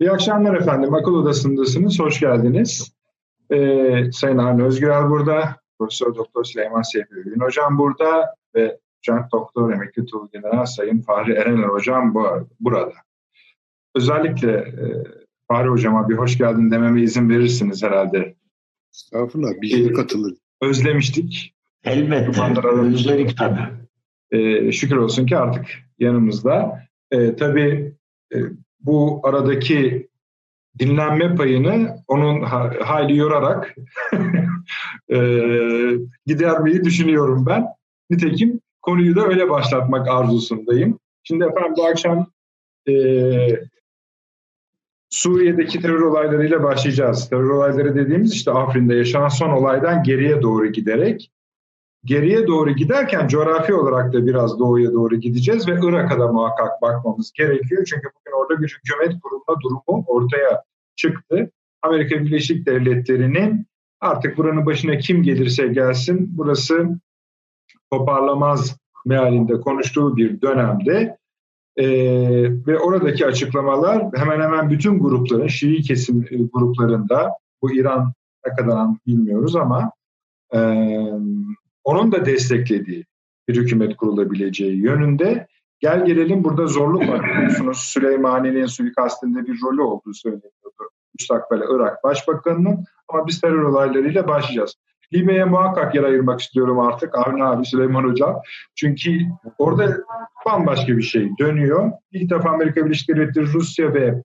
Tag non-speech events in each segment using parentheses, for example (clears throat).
İyi akşamlar efendim. Akıl Odası'ndasınız. Hoş geldiniz. Ee, Sayın Avni Özgürel burada. Profesör Doktor Süleyman Seyfi Ün Hocam burada ve Doçent Doktor Emekli Tuğgeneral Sayın Fahri Erener Hocam bu, burada. Özellikle e, Fahri Hocama bir hoş geldin dememe izin verirsiniz herhalde. Estağfurullah. Biz de katılır. Özlemiştik. Elbette. Özledik tabii. Ee, şükür olsun ki artık yanımızda. Ee, tabii e, bu aradaki dinlenme payını onun hayli yorarak (laughs) e, gidermeyi düşünüyorum ben. Nitekim konuyu da öyle başlatmak arzusundayım. Şimdi efendim bu akşam e, Suriye'deki terör olaylarıyla başlayacağız. Terör olayları dediğimiz işte Afrin'de yaşanan son olaydan geriye doğru giderek geriye doğru giderken coğrafi olarak da biraz doğuya doğru gideceğiz ve Irak'a da muhakkak bakmamız gerekiyor. Çünkü bugün orada bir hükümet kurulma durumu ortaya çıktı. Amerika Birleşik Devletleri'nin artık buranın başına kim gelirse gelsin burası toparlamaz mealinde konuştuğu bir dönemde ee, ve oradaki açıklamalar hemen hemen bütün grupların, Şii kesim gruplarında, bu İran ne kadar bilmiyoruz ama e, onun da desteklediği bir hükümet kurulabileceği yönünde. Gel gelelim burada zorluk var (laughs) biliyorsunuz. Süleymani'nin suikastinde bir rolü olduğu söyleniyordu. Müstakbel Irak Başbakanı'nın ama biz terör olaylarıyla başlayacağız. Libya'ya muhakkak yer ayırmak istiyorum artık Avni abi, Süleyman Hocam. Çünkü orada bambaşka bir şey dönüyor. İlk defa Amerika Birleşik Devletleri, Rusya ve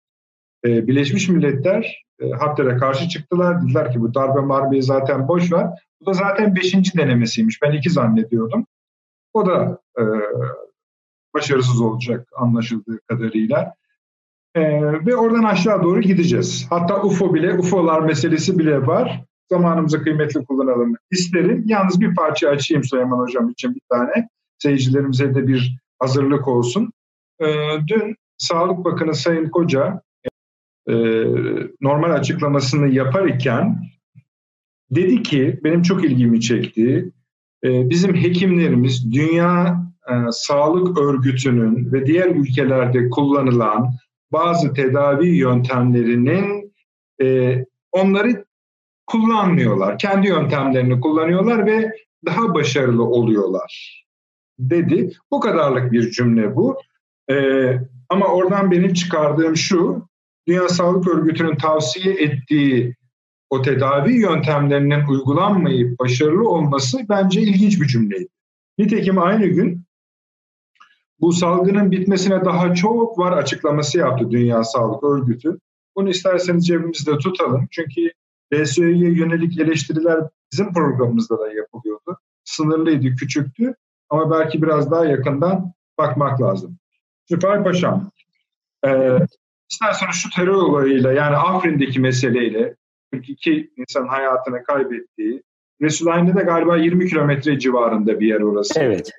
e, Birleşmiş Milletler e, Hafter'e karşı çıktılar. Dediler ki bu darbe marbeyi zaten boş ver. Bu da zaten beşinci denemesiymiş. Ben iki zannediyordum. O da e, başarısız olacak anlaşıldığı kadarıyla. E, ve oradan aşağı doğru gideceğiz. Hatta UFO bile, UFO'lar meselesi bile var. Zamanımızı kıymetli kullanalım isterim. Yalnız bir parça açayım Süleyman Hocam için bir tane. Seyircilerimize de bir hazırlık olsun. E, dün Sağlık Bakanı Sayın Koca e, normal açıklamasını yapar iken dedi ki benim çok ilgimi çekti. E, bizim hekimlerimiz Dünya e, Sağlık Örgütü'nün ve diğer ülkelerde kullanılan bazı tedavi yöntemlerinin e, onları kullanmıyorlar. Kendi yöntemlerini kullanıyorlar ve daha başarılı oluyorlar dedi. Bu kadarlık bir cümle bu. Ama oradan benim çıkardığım şu, Dünya Sağlık Örgütü'nün tavsiye ettiği o tedavi yöntemlerinin uygulanmayıp başarılı olması bence ilginç bir cümleydi. Nitekim aynı gün bu salgının bitmesine daha çok var açıklaması yaptı Dünya Sağlık Örgütü. Bunu isterseniz cebimizde tutalım. Çünkü DSÖ'ye yönelik eleştiriler bizim programımızda da yapılıyordu. Sınırlıydı, küçüktü ama belki biraz daha yakından bakmak lazım. Süper Paşam, e, isterseniz şu terör olayıyla yani Afrin'deki meseleyle 42 insan hayatını kaybettiği, Resulayn'da da galiba 20 kilometre civarında bir yer orası. Evet.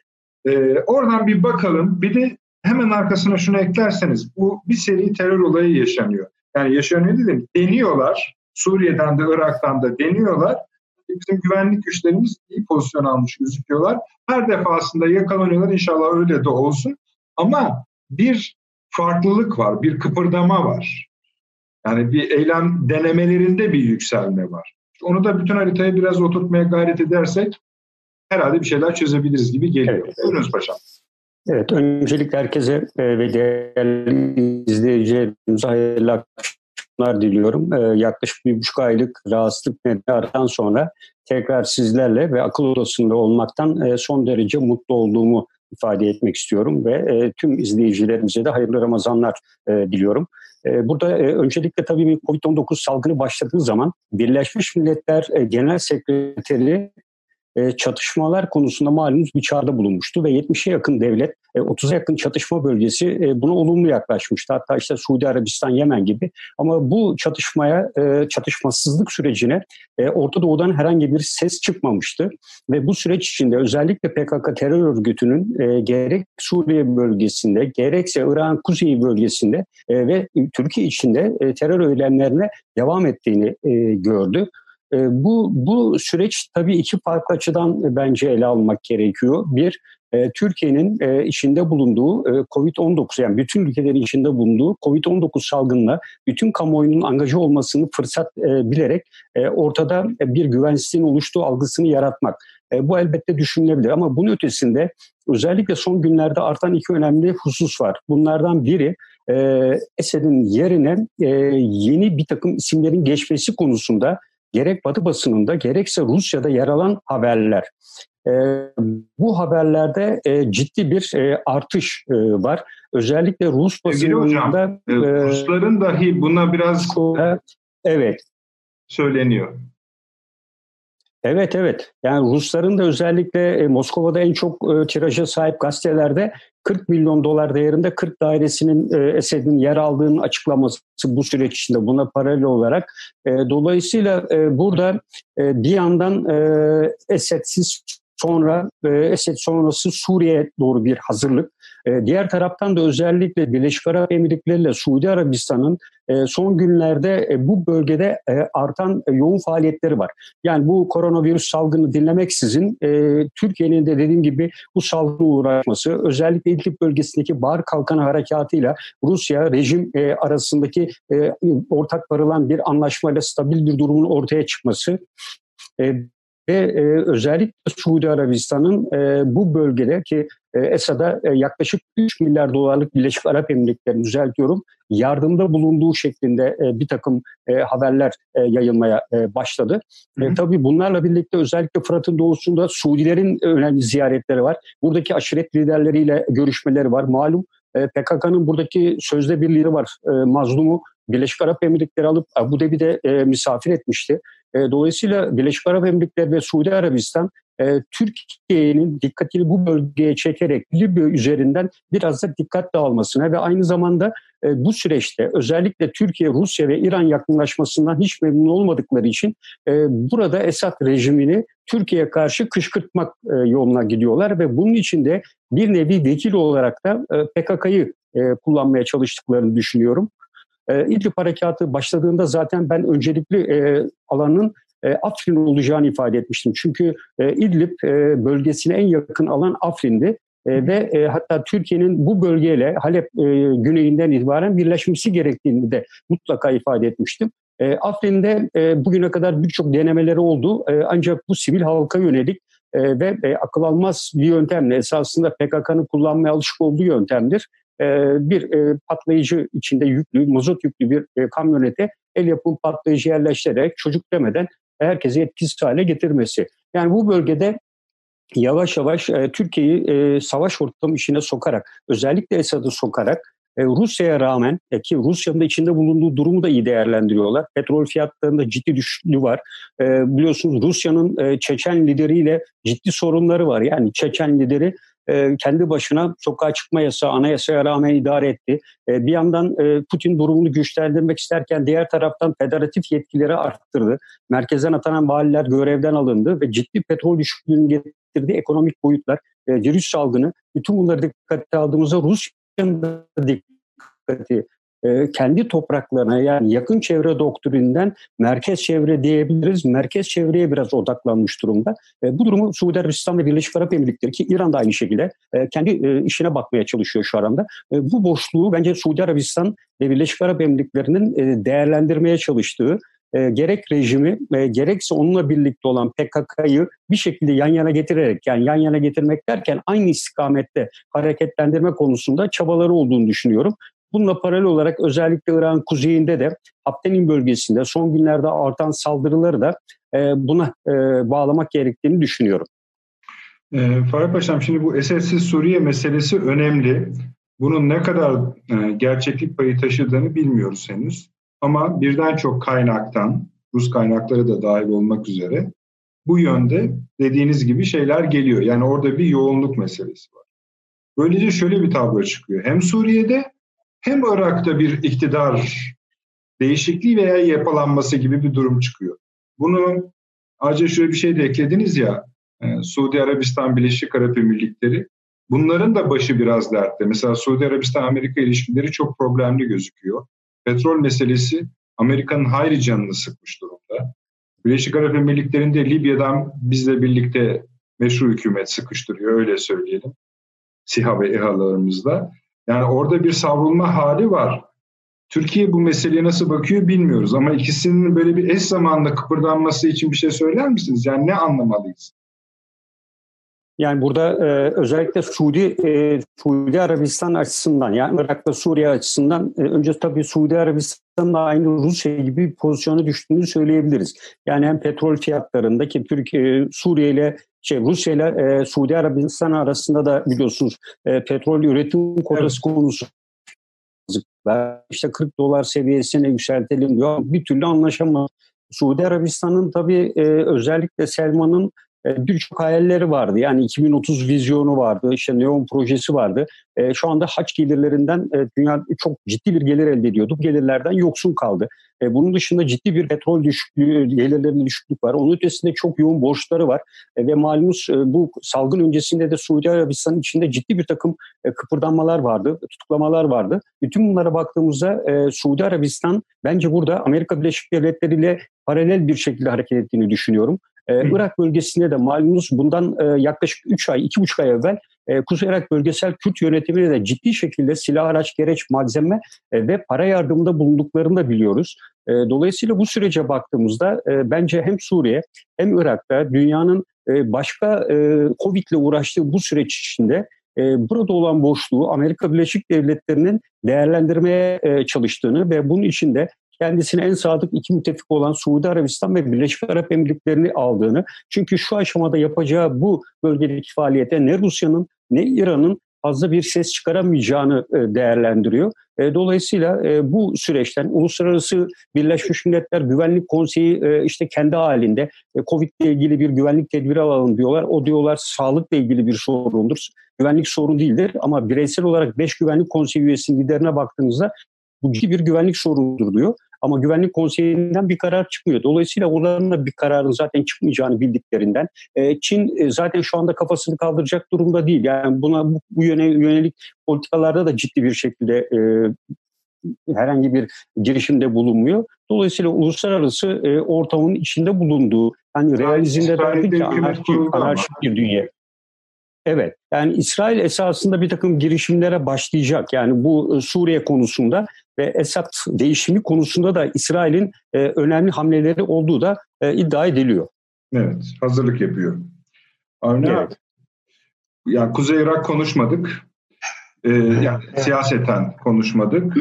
E, oradan bir bakalım. Bir de hemen arkasına şunu eklerseniz bu bir seri terör olayı yaşanıyor. Yani yaşanıyor dedim. Deniyorlar. Suriye'den de Irak'tan da deniyorlar. Bizim güvenlik güçlerimiz iyi pozisyon almış gözüküyorlar. Her defasında yakalanıyorlar. İnşallah öyle de olsun. Ama bir farklılık var, bir kıpırdama var. Yani bir eylem denemelerinde bir yükselme var. Onu da bütün haritaya biraz oturtmaya gayret edersek herhalde bir şeyler çözebiliriz gibi geliyor. Evet. Buyurunuz paşam. Evet, öncelikle herkese e, ve değerli izleyicilerimize hayırlı akşamlar diliyorum. E, yaklaşık bir buçuk aylık rahatsızlık nedeni aradan sonra tekrar sizlerle ve akıl odasında olmaktan e, son derece mutlu olduğumu ifade etmek istiyorum ve tüm izleyicilerimize de hayırlı Ramazanlar diliyorum. E, burada e, öncelikle tabii COVID-19 salgını başladığı zaman Birleşmiş Milletler e, Genel Sekreteri e, çatışmalar konusunda malumunuz bir çağrıda bulunmuştu ve 70'e yakın devlet, 30'a e, yakın çatışma bölgesi e, buna olumlu yaklaşmıştı. Hatta işte Suudi Arabistan, Yemen gibi. Ama bu çatışmaya, çatışmasızlık sürecine Orta Doğu'dan herhangi bir ses çıkmamıştı. Ve bu süreç içinde özellikle PKK terör örgütünün gerek Suriye bölgesinde, gerekse İran kuzeyi bölgesinde ve Türkiye içinde terör eylemlerine devam ettiğini gördü. Bu, bu süreç tabii iki farklı açıdan bence ele almak gerekiyor. Bir, e, Türkiye'nin e, içinde bulunduğu e, COVID-19 yani bütün ülkelerin içinde bulunduğu COVID-19 salgınına bütün kamuoyunun angajı olmasını fırsat e, bilerek e, ortada bir güvensizliğin oluştuğu algısını yaratmak. E, bu elbette düşünülebilir ama bunun ötesinde özellikle son günlerde artan iki önemli husus var. Bunlardan biri e, Esed'in yerine e, yeni bir takım isimlerin geçmesi konusunda gerek Batı basınında gerekse Rusya'da yer alan haberler. E, bu haberlerde e, ciddi bir e, artış e, var. Özellikle Rus basınında... E, Rusların dahi buna biraz... E, evet. Söyleniyor. Evet evet. Yani Rusların da özellikle e, Moskova'da en çok e, tiraja sahip gazetelerde 40 milyon dolar değerinde 40 dairesinin e, Esed'in yer aldığının açıklaması bu süreç içinde buna paralel olarak. E, dolayısıyla e, burada bir yandan e, Esed'siz sonra e, Esed sonrası Suriye doğru bir hazırlık. E, diğer taraftan da özellikle Birleşik Arap Emirlikleri ile Suudi Arabistan'ın e, son günlerde e, bu bölgede e, artan e, yoğun faaliyetleri var. Yani bu koronavirüs salgını dinlemeksizin e, Türkiye'nin de dediğim gibi bu salgına uğraşması özellikle İdlib bölgesindeki Bahar Kalkanı Harekatı'yla Rusya rejim e, arasındaki e, ortak varılan bir anlaşmayla stabil bir durumun ortaya çıkması e, ve e, özellikle Suudi Arabistan'ın e, bu bölgede ki e, Esad'a e, yaklaşık 3 milyar dolarlık Birleşik Arap Emirlikleri'ni düzeltiyorum yardımda bulunduğu şeklinde e, bir takım e, haberler e, yayılmaya e, başladı. Hı hı. E, tabii bunlarla birlikte özellikle Fırat'ın doğusunda Suudilerin önemli ziyaretleri var. Buradaki aşiret liderleriyle görüşmeleri var. Malum e, PKK'nın buradaki sözde bir lideri var. E, mazlumu Birleşik Arap Emirlikleri alıp Abu Dhabi'de e, misafir etmişti. E, dolayısıyla Birleşik Arap Emirlikleri ve Suudi Arabistan e, Türkiye'nin dikkatini bu bölgeye çekerek Libya üzerinden biraz da dikkat dağılmasına ve aynı zamanda e, bu süreçte özellikle Türkiye, Rusya ve İran yakınlaşmasından hiç memnun olmadıkları için e, burada Esad rejimini Türkiye'ye karşı kışkırtmak e, yoluna gidiyorlar ve bunun için de bir nevi vekil olarak da e, PKK'yı e, kullanmaya çalıştıklarını düşünüyorum. E, İdlib harekatı başladığında zaten ben öncelikli e, alanın e, Afrin olacağını ifade etmiştim. Çünkü e, İdlib e, bölgesine en yakın alan Afrin'di. E, ve e, hatta Türkiye'nin bu bölgeyle Halep e, güneyinden itibaren birleşmesi gerektiğini de mutlaka ifade etmiştim. E, Afrin'de e, bugüne kadar birçok denemeleri oldu e, ancak bu sivil halka yönelik e, ve e, akıl almaz bir yöntemle esasında PKK'nın kullanmaya alışık olduğu yöntemdir. E, bir e, patlayıcı içinde yüklü, mazot yüklü bir e, kamyonete el yapım patlayıcı yerleştirerek çocuk demeden herkesi etkisiz hale getirmesi. Yani bu bölgede yavaş yavaş e, Türkiye'yi savaş ortamı içine sokarak, özellikle Esad'ı sokarak Rusya'ya rağmen ki Rusya'nın da içinde bulunduğu durumu da iyi değerlendiriyorlar. Petrol fiyatlarında ciddi düşüklüğü var. Biliyorsunuz Rusya'nın e, Çeçen lideriyle ciddi sorunları var. Yani Çeçen lideri e, kendi başına sokağa çıkma yasağı anayasaya rağmen idare etti. E, bir yandan e, Putin durumunu güçlendirmek isterken diğer taraftan federatif yetkileri arttırdı. Merkezden atanan valiler görevden alındı ve ciddi petrol düşüklüğünün getirdiği ekonomik boyutlar, e, virüs salgını, bütün bunları dikkate aldığımızda Rusya'nın da dikkati e, kendi topraklarına yani yakın çevre doktrinden merkez çevre diyebiliriz. Merkez çevreye biraz odaklanmış durumda. E, bu durumu Suudi Arabistan ve Birleşik Arap Emirlikleri ki İran da aynı şekilde e, kendi işine bakmaya çalışıyor şu anda. bu boşluğu bence Suudi Arabistan ve Birleşik Arap Emirlikleri'nin değerlendirmeye çalıştığı gerek rejimi gerekse onunla birlikte olan PKK'yı bir şekilde yan yana getirerek yani yan yana getirmek derken aynı istikamette hareketlendirme konusunda çabaları olduğunu düşünüyorum. Bununla paralel olarak özellikle İran kuzeyinde de Haptenin bölgesinde son günlerde artan saldırıları da e, buna e, bağlamak gerektiğini düşünüyorum. E, Farah Paşam şimdi bu Esedsiz Suriye meselesi önemli. Bunun ne kadar e, gerçeklik payı taşıdığını bilmiyoruz henüz. Ama birden çok kaynaktan, Rus kaynakları da dahil olmak üzere bu yönde dediğiniz gibi şeyler geliyor. Yani orada bir yoğunluk meselesi var. Böylece şöyle bir tablo çıkıyor. Hem Suriye'de hem Irak'ta bir iktidar değişikliği veya yapılanması gibi bir durum çıkıyor. Bunu ayrıca şöyle bir şey de eklediniz ya, e, Suudi Arabistan, Birleşik Arap Emirlikleri. Bunların da başı biraz dertte. Mesela Suudi Arabistan-Amerika ilişkileri çok problemli gözüküyor. Petrol meselesi Amerika'nın hayli canını sıkmış durumda. Birleşik Arap Emirlikleri'nde Libya'dan bizle birlikte meşru hükümet sıkıştırıyor öyle söyleyelim. SİHA ve İHA'larımızla. Yani orada bir savrulma hali var. Türkiye bu meseleye nasıl bakıyor bilmiyoruz ama ikisinin böyle bir eş zamanlı kıpırdanması için bir şey söyler misiniz? Yani ne anlamalıyız? Yani burada e, özellikle Suudi e, Suudi Arabistan açısından yani Irak ve Suriye açısından e, önce tabii Suudi Arabistan'da aynı Rusya gibi bir pozisyona düştüğünü söyleyebiliriz. Yani hem petrol fiyatlarındaki Türkiye Suriye ile şey Rusya ile e, Suudi Arabistan arasında da biliyorsunuz e, petrol üretim kotası evet. konusu işte 40 dolar seviyesine yükseltelim diyor. Bir türlü anlaşamaz. Suudi Arabistan'ın tabii e, özellikle Selman'ın birçok hayalleri vardı. Yani 2030 vizyonu vardı, işte Neon projesi vardı. E, şu anda haç gelirlerinden e, dünya çok ciddi bir gelir elde ediyordu. Bu gelirlerden yoksun kaldı. E, bunun dışında ciddi bir petrol düşüklüğü, gelirlerinde düşüklük var. Onun ötesinde çok yoğun borçları var. E, ve malumunuz e, bu salgın öncesinde de Suudi Arabistan'ın içinde ciddi bir takım e, kıpırdanmalar vardı, tutuklamalar vardı. Bütün bunlara baktığımızda e, Suudi Arabistan bence burada Amerika Birleşik Devletleri ile paralel bir şekilde hareket ettiğini düşünüyorum. Ee, Irak bölgesinde de malumunuz bundan e, yaklaşık 3 ay, 2,5 ay evvel e, Kuzey Irak Bölgesel Kürt Yönetimi'ne de ciddi şekilde silah, araç, gereç, malzeme e, ve para yardımında bulunduklarını da biliyoruz. E, dolayısıyla bu sürece baktığımızda e, bence hem Suriye hem Irak'ta dünyanın e, başka e, Covid ile uğraştığı bu süreç içinde e, burada olan boşluğu Amerika Birleşik Devletleri'nin değerlendirmeye e, çalıştığını ve bunun içinde kendisine en sadık iki müttefik olan Suudi Arabistan ve Birleşik Arap Emirlikleri'ni aldığını. Çünkü şu aşamada yapacağı bu bölgedeki faaliyete ne Rusya'nın ne İran'ın fazla bir ses çıkaramayacağını e, değerlendiriyor. E, dolayısıyla e, bu süreçten Uluslararası Birleşmiş Milletler Güvenlik Konseyi işte kendi halinde Covid ile ilgili bir güvenlik tedbiri alalım diyorlar. O diyorlar sağlıkla ilgili bir sorundur. Güvenlik sorun değildir ama bireysel olarak 5 güvenlik konseyi üyesi liderine baktığınızda bu ciddi bir güvenlik sorunudur diyor. Ama güvenlik konseyinden bir karar çıkmıyor. Dolayısıyla onların da bir kararın zaten çıkmayacağını bildiklerinden e, Çin e, zaten şu anda kafasını kaldıracak durumda değil. Yani buna bu, bu yöne yönelik politikalarda da ciddi bir şekilde e, herhangi bir girişimde bulunmuyor. Dolayısıyla uluslararası e, ortamın içinde bulunduğu hani realizmde derdik ki anarşik, anarşik bir dünya. Evet. Yani İsrail esasında bir takım girişimlere başlayacak. Yani bu Suriye konusunda ve Esad değişimi konusunda da İsrail'in e, önemli hamleleri olduğu da e, iddia ediliyor. Evet, hazırlık yapıyor. Avni evet. yani Kuzey Irak konuşmadık. Ee, yani evet. siyaseten konuşmadık.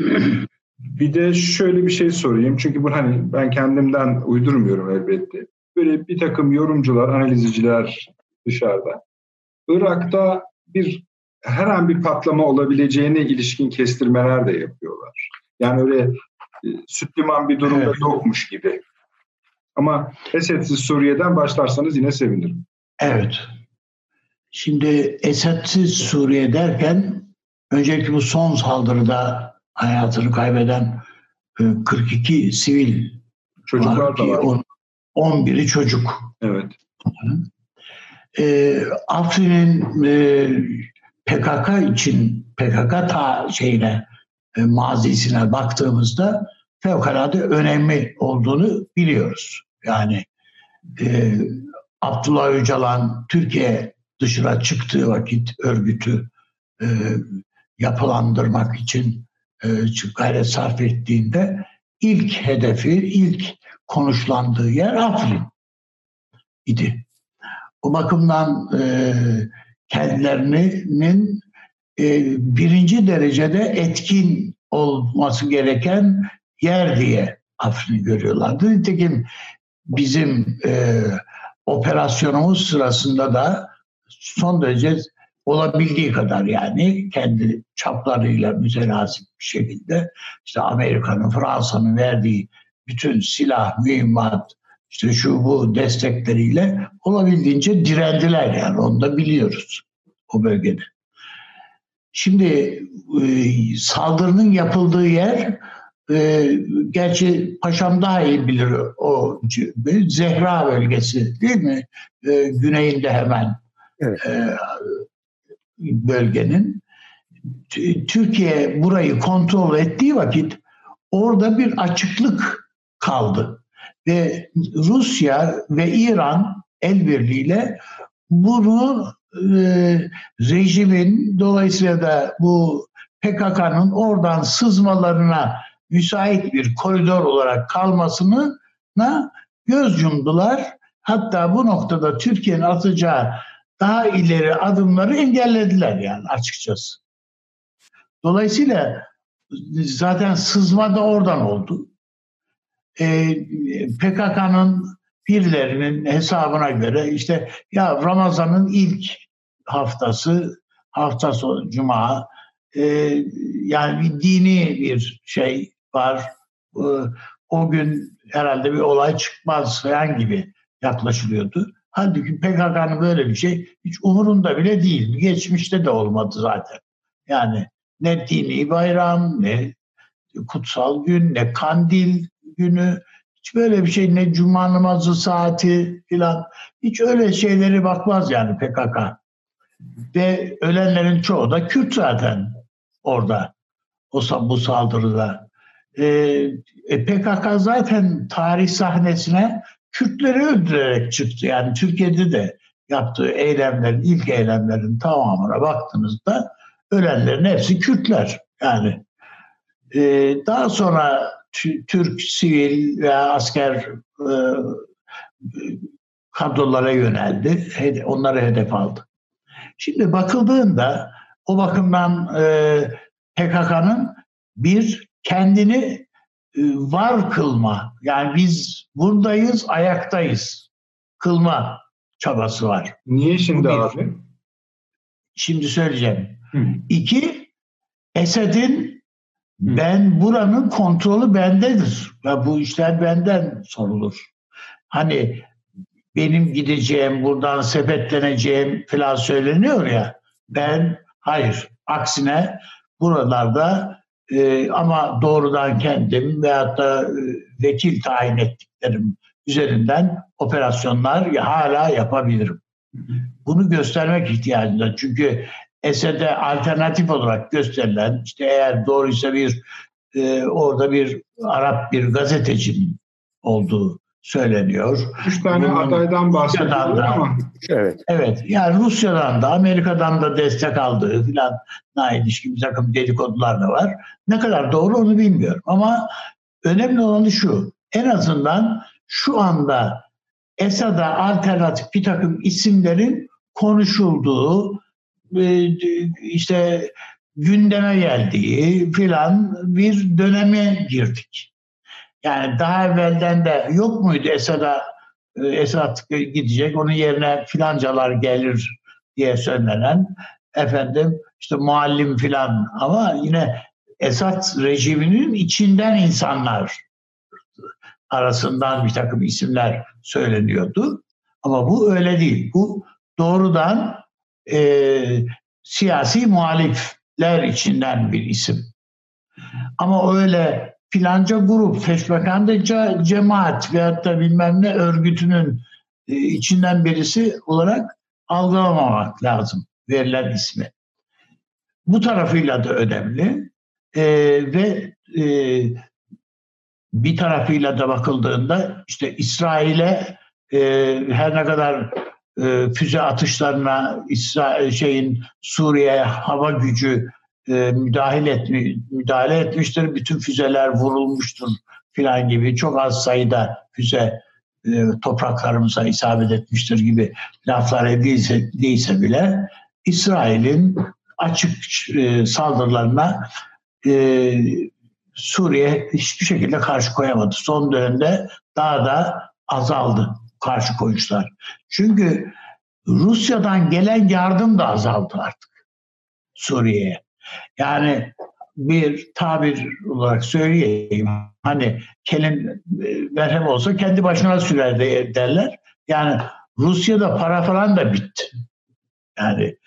Bir de şöyle bir şey sorayım. Çünkü bu hani ben kendimden uydurmuyorum elbette. Böyle bir takım yorumcular, analizciler dışarıda. Irak'ta bir her an bir patlama olabileceğine ilişkin kestirmeler de yapıyorlar. Yani öyle e, süt liman bir durumda evet. yokmuş gibi. Ama Esed'siz Suriye'den başlarsanız yine sevinirim. Evet. Şimdi Esed'siz Suriye derken önceki bu son saldırıda hayatını kaybeden 42 e, sivil çocuklar da var. 11'i çocuk. Evet. E, Afrin'in e, PKK için PKK ta şeyine mazisine baktığımızda fevkalade önemli olduğunu biliyoruz. Yani e, Abdullah Öcalan Türkiye dışına çıktığı vakit örgütü e, yapılandırmak için e, gayret sarf ettiğinde ilk hedefi, ilk konuşlandığı yer Afrin idi. O bakımdan e, kendilerinin e, birinci derecede etkin olması gereken yer diye Afrin'i görüyorlardı. Nitekim bizim e, operasyonumuz sırasında da son derece olabildiği kadar yani kendi çaplarıyla mütenazik bir şekilde işte Amerika'nın, Fransa'nın verdiği bütün silah, mühimmat, işte şu bu destekleriyle olabildiğince direndiler yani onu da biliyoruz o bölgede. Şimdi e, saldırının yapıldığı yer e, gerçi paşam daha iyi bilir o Zehra bölgesi değil mi? E, güneyinde hemen evet. e, bölgenin. Türkiye burayı kontrol ettiği vakit orada bir açıklık kaldı. Ve Rusya ve İran el birliğiyle bunu e, rejimin dolayısıyla da bu PKK'nın oradan sızmalarına müsait bir koridor olarak kalmasını göz yumdular. Hatta bu noktada Türkiye'nin atacağı daha ileri adımları engellediler yani açıkçası. Dolayısıyla zaten sızma da oradan oldu. Ee, PKK'nın birilerinin hesabına göre işte ya Ramazan'ın ilk haftası hafta sonu cuma e, yani bir dini bir şey var. E, o gün herhalde bir olay çıkmaz falan gibi yaklaşılıyordu. Halbuki PKK'nın böyle bir şey hiç umurunda bile değil. Geçmişte de olmadı zaten. Yani ne dini bayram, ne kutsal gün, ne kandil günü, hiç böyle bir şey ne cuma namazı saati filan hiç öyle şeyleri bakmaz yani PKK. Ve ölenlerin çoğu da Kürt zaten orada o bu saldırıda. Ee, e, PKK zaten tarih sahnesine Kürtleri öldürerek çıktı. Yani Türkiye'de de yaptığı eylemlerin, ilk eylemlerin tamamına baktığınızda ölenlerin hepsi Kürtler. Yani e, daha sonra Türk sivil ve asker e, kadrolara yöneldi. Onları hedef aldı. Şimdi bakıldığında o bakımdan e, PKK'nın bir kendini e, var kılma yani biz buradayız ayaktayız kılma çabası var. Niye şimdi abi? Şimdi söyleyeceğim. Hı. İki, Esed'in ben buranın kontrolü bendedir ve bu işler benden sorulur. Hani benim gideceğim, buradan sepetleneceğim falan söyleniyor ya. Ben hayır, aksine buralarda e, ama doğrudan kendim veyahut da e, vekil tayin ettiklerim üzerinden operasyonlar hala yapabilirim. Bunu göstermek ihtiyacında. Çünkü Esed'e alternatif olarak gösterilen işte eğer doğruysa bir e, orada bir Arap bir gazetecinin olduğu söyleniyor. Üç tane Bunun, adaydan bahsediyor ama. Evet. Evet. Yani Rusya'dan da Amerika'dan da destek aldığı filan ilişkin bir takım dedikodular da var. Ne kadar doğru onu bilmiyorum. Ama önemli olanı şu. En azından şu anda Esad'a alternatif bir takım isimlerin konuşulduğu e, işte gündeme geldiği filan bir döneme girdik. Yani daha evvelden de yok muydu Esad'a e, Esad gidecek onun yerine filancalar gelir diye söylenen efendim işte muallim filan ama yine Esad rejiminin içinden insanlar arasından bir takım isimler söyleniyordu. Ama bu öyle değil. Bu doğrudan e, siyasi muhalifler içinden bir isim. Ama öyle filanca grup, feşmekandıca cemaat veyahut da bilmem ne örgütünün e, içinden birisi olarak algılamamak lazım verilen ismi. Bu tarafıyla da önemli e, ve e, bir tarafıyla da bakıldığında işte İsrail'e e, her ne kadar e, füze atışlarına İsrail şeyin Suriye hava gücü e, müdahale, etmi, müdahale etmiştir. Bütün füzeler vurulmuştur filan gibi çok az sayıda füze e, topraklarımıza isabet etmiştir gibi laflar edilse, değilse bile İsrail'in açık e, saldırılarına e, Suriye hiçbir şekilde karşı koyamadı. Son dönemde daha da azaldı karşı koyuşlar. Çünkü Rusya'dan gelen yardım da azaldı artık Suriye'ye. Yani bir tabir olarak söyleyeyim. Hani kelin e, merhem olsa kendi başına sürer de derler. Yani Rusya'da para falan da bitti. Yani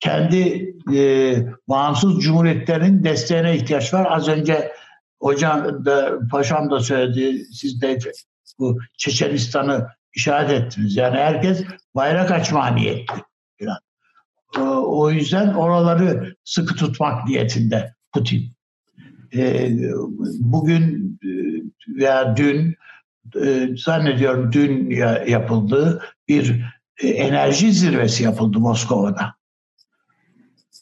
kendi e, bağımsız cumhuriyetlerin desteğine ihtiyaç var. Az önce hocam da paşam da söyledi. Siz de bu Çeçenistan'ı işaret ettiniz. Yani herkes bayrak açma niyetli. Falan. Ee, o yüzden oraları sıkı tutmak niyetinde Putin. Ee, bugün e, veya dün e, zannediyorum dün yapıldı bir e, enerji zirvesi yapıldı Moskova'da.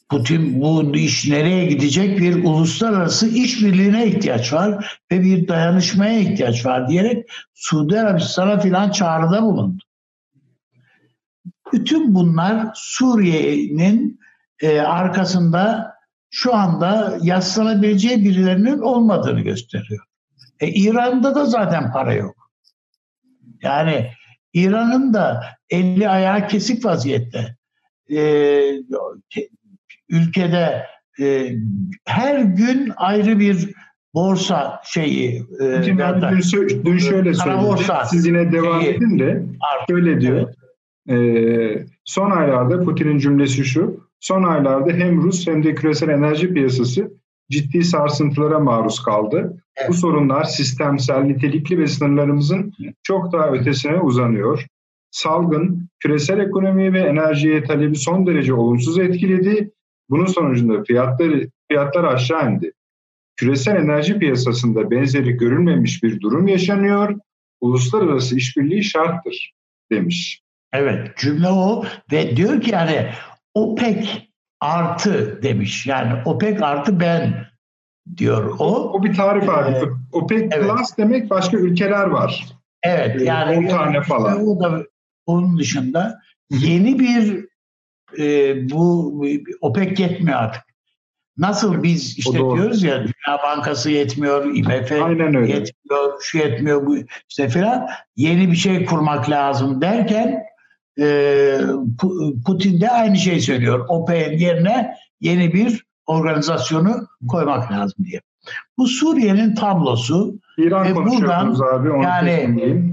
Putin bu iş nereye gidecek bir uluslararası işbirliğine ihtiyaç var ve bir dayanışmaya ihtiyaç var diyerek Suudi Arabistan'a filan çağrıda bulundu. Bütün bunlar Suriye'nin e, arkasında şu anda yaslanabileceği birilerinin olmadığını gösteriyor. E, İran'da da zaten para yok. Yani İran'ın da eli ayağı kesik vaziyette. E, ülkede e, her gün ayrı bir borsa şeyi. E, dün, dün şöyle söyledi. Siz yine devam şeyi, edin de şöyle diyor. Evet. E, son aylarda Putin'in cümlesi şu. Son aylarda hem Rus hem de küresel enerji piyasası ciddi sarsıntılara maruz kaldı. Evet. Bu sorunlar sistemsel, nitelikli ve sınırlarımızın çok daha ötesine uzanıyor. Salgın, küresel ekonomiyi ve enerjiye talebi son derece olumsuz etkiledi. Bunun sonucunda fiyatları, fiyatlar aşağı indi. Küresel enerji piyasasında benzeri görülmemiş bir durum yaşanıyor. Uluslararası işbirliği şarttır demiş. Evet cümle o ve diyor ki yani OPEC artı demiş. Yani OPEC artı ben diyor o. O bir tarif abi. Ee, OPEC evet. Plus demek başka ülkeler var. Evet ee, yani 10 tane falan. O da onun dışında yeni bir e, bu OPEC yetmiyor artık. Nasıl biz işte diyoruz ya Dünya Bankası yetmiyor, IMF yetmiyor, şu yetmiyor, bu işte filan yeni bir şey kurmak lazım derken e, Putin de aynı şeyi söylüyor. OPEC'in yerine yeni bir organizasyonu koymak lazım diye. Bu Suriye'nin tablosu İran ve buradan abi, yani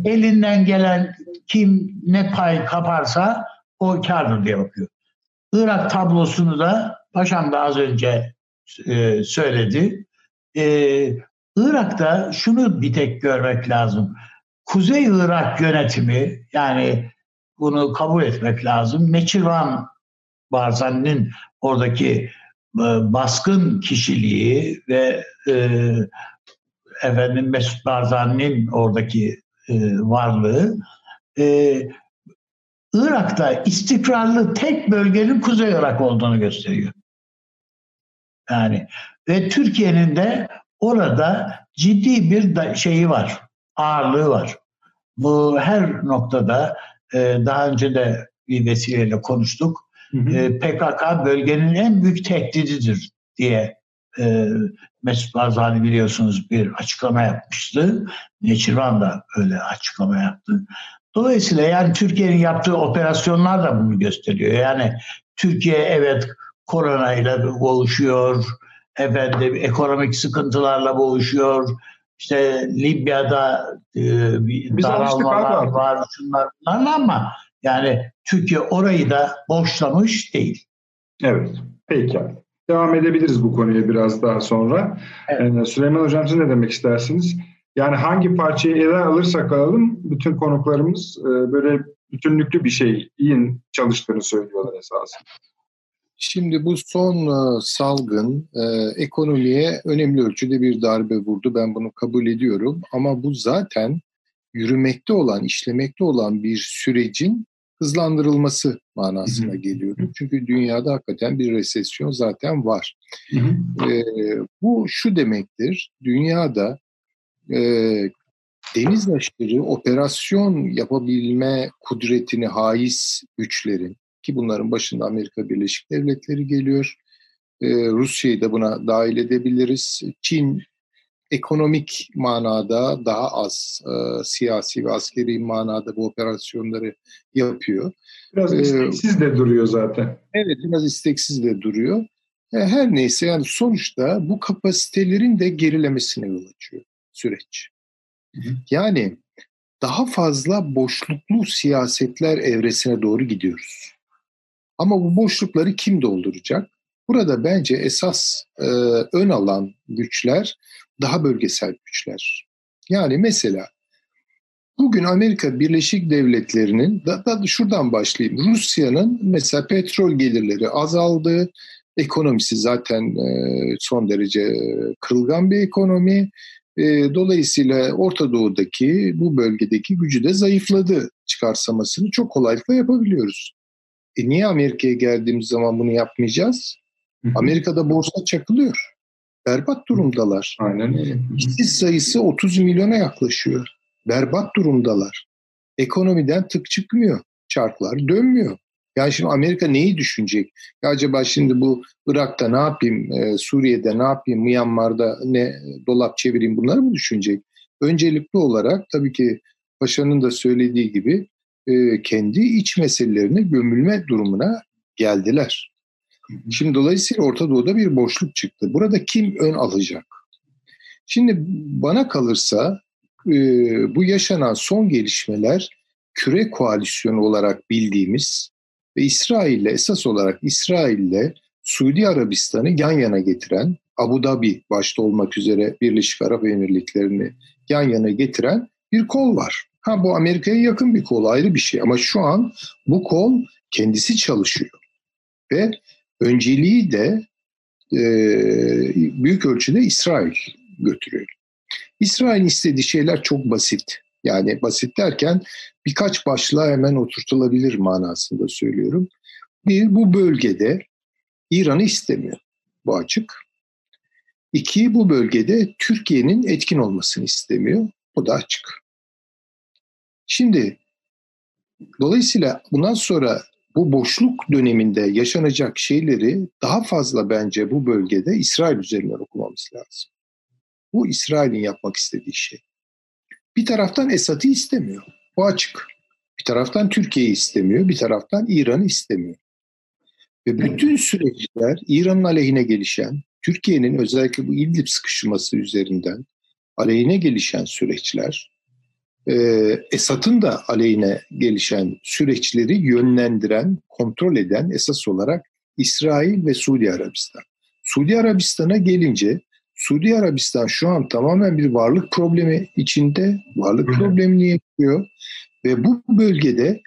elinden gelen kim ne pay kaparsa o kardır diye bakıyor. Irak tablosunu da paşam da az önce e, söyledi. E, Irak'ta şunu bir tek görmek lazım. Kuzey Irak yönetimi yani bunu kabul etmek lazım. Neçirvan Barzani'nin oradaki e, baskın kişiliği ve e, efendim Mesut Barzani'nin oradaki e, varlığı Irak'ta istikrarlı tek bölgenin Kuzey Irak olduğunu gösteriyor. Yani ve Türkiye'nin de orada ciddi bir şeyi var, ağırlığı var. Bu her noktada daha önce de bir vesileyle konuştuk. Hı hı. E, PKK bölgenin en büyük tehdididir diye e, Mesut Barzani biliyorsunuz bir açıklama yapmıştı. Neçirvan da öyle açıklama yaptı. Dolayısıyla yani Türkiye'nin yaptığı operasyonlar da bunu gösteriyor. Yani Türkiye evet koronayla boğuşuyor, efendim ekonomik sıkıntılarla boğuşuyor. İşte Libya'da e, daralmalar var, şunlar bunlar ama yani Türkiye orayı da boşlamış değil. Evet, peki. Devam edebiliriz bu konuya biraz daha sonra. Evet. Ee, Süleyman Hocam siz ne demek istersiniz? Yani hangi parçayı ele alırsak alalım bütün konuklarımız e, böyle bütünlüklü bir şeyin çalıştığını söylüyorlar esasında. Şimdi bu son e, salgın e, ekonomiye önemli ölçüde bir darbe vurdu. Ben bunu kabul ediyorum. Ama bu zaten yürümekte olan, işlemekte olan bir sürecin hızlandırılması manasına geliyordu. Çünkü dünyada hakikaten bir resesyon zaten var. E, bu şu demektir, dünyada e, deniz aşırı operasyon yapabilme kudretini haiz güçlerin, ki bunların başında Amerika Birleşik Devletleri geliyor. Ee, Rusya'yı da buna dahil edebiliriz. Çin ekonomik manada daha az e, siyasi ve askeri manada bu operasyonları yapıyor. Biraz ee, isteksiz de duruyor zaten. Evet biraz isteksiz de duruyor. E, her neyse yani sonuçta bu kapasitelerin de gerilemesine yol açıyor süreç. Hı hı. Yani daha fazla boşluklu siyasetler evresine doğru gidiyoruz. Ama bu boşlukları kim dolduracak? Burada bence esas e, ön alan güçler daha bölgesel güçler. Yani mesela bugün Amerika Birleşik Devletleri'nin da, da şuradan başlayayım. Rusya'nın mesela petrol gelirleri azaldı. Ekonomisi zaten e, son derece kırılgan bir ekonomi. E, dolayısıyla Orta Doğu'daki bu bölgedeki gücü de zayıfladı çıkarsamasını çok kolaylıkla yapabiliyoruz. E niye Amerika'ya geldiğimiz zaman bunu yapmayacağız? Amerika'da borsa çakılıyor. Berbat durumdalar. Aynen öyle. İşsiz sayısı 30 milyona yaklaşıyor. Berbat durumdalar. Ekonomiden tık çıkmıyor. Çarklar dönmüyor. Yani şimdi Amerika neyi düşünecek? Ya acaba şimdi bu Irak'ta ne yapayım, e, Suriye'de ne yapayım, Myanmar'da ne dolap çevireyim bunları mı düşünecek? Öncelikli olarak tabii ki Paşa'nın da söylediği gibi e, kendi iç meselelerine gömülme durumuna geldiler. Şimdi dolayısıyla Orta Doğu'da bir boşluk çıktı. Burada kim ön alacak? Şimdi bana kalırsa e, bu yaşanan son gelişmeler küre koalisyonu olarak bildiğimiz ve İsrail'le esas olarak İsrail'le Suudi Arabistan'ı yan yana getiren, Abu Dhabi başta olmak üzere Birleşik Arap Emirlikleri'ni yan yana getiren bir kol var. Ha bu Amerika'ya yakın bir kol ayrı bir şey ama şu an bu kol kendisi çalışıyor. Ve önceliği de e, büyük ölçüde İsrail götürüyor. İsrail'in istediği şeyler çok basit. Yani basit derken birkaç başlığa hemen oturtulabilir manasında söylüyorum. Bir, bu bölgede İran'ı istemiyor. Bu açık. İki, bu bölgede Türkiye'nin etkin olmasını istemiyor. Bu da açık. Şimdi dolayısıyla bundan sonra bu boşluk döneminde yaşanacak şeyleri daha fazla bence bu bölgede İsrail üzerinden okumamız lazım. Bu İsrail'in yapmak istediği şey. Bir taraftan Esad'ı istemiyor. Bu açık. Bir taraftan Türkiye'yi istemiyor, bir taraftan İran'ı istemiyor. Ve bütün süreçler İran'ın aleyhine gelişen, Türkiye'nin özellikle bu İdlib sıkışması üzerinden aleyhine gelişen süreçler, Esad'ın da aleyhine gelişen süreçleri yönlendiren, kontrol eden esas olarak İsrail ve Suudi Arabistan. Suudi Arabistan'a gelince Suudi Arabistan şu an tamamen bir varlık problemi içinde, varlık problemini yaşıyor ve bu bölgede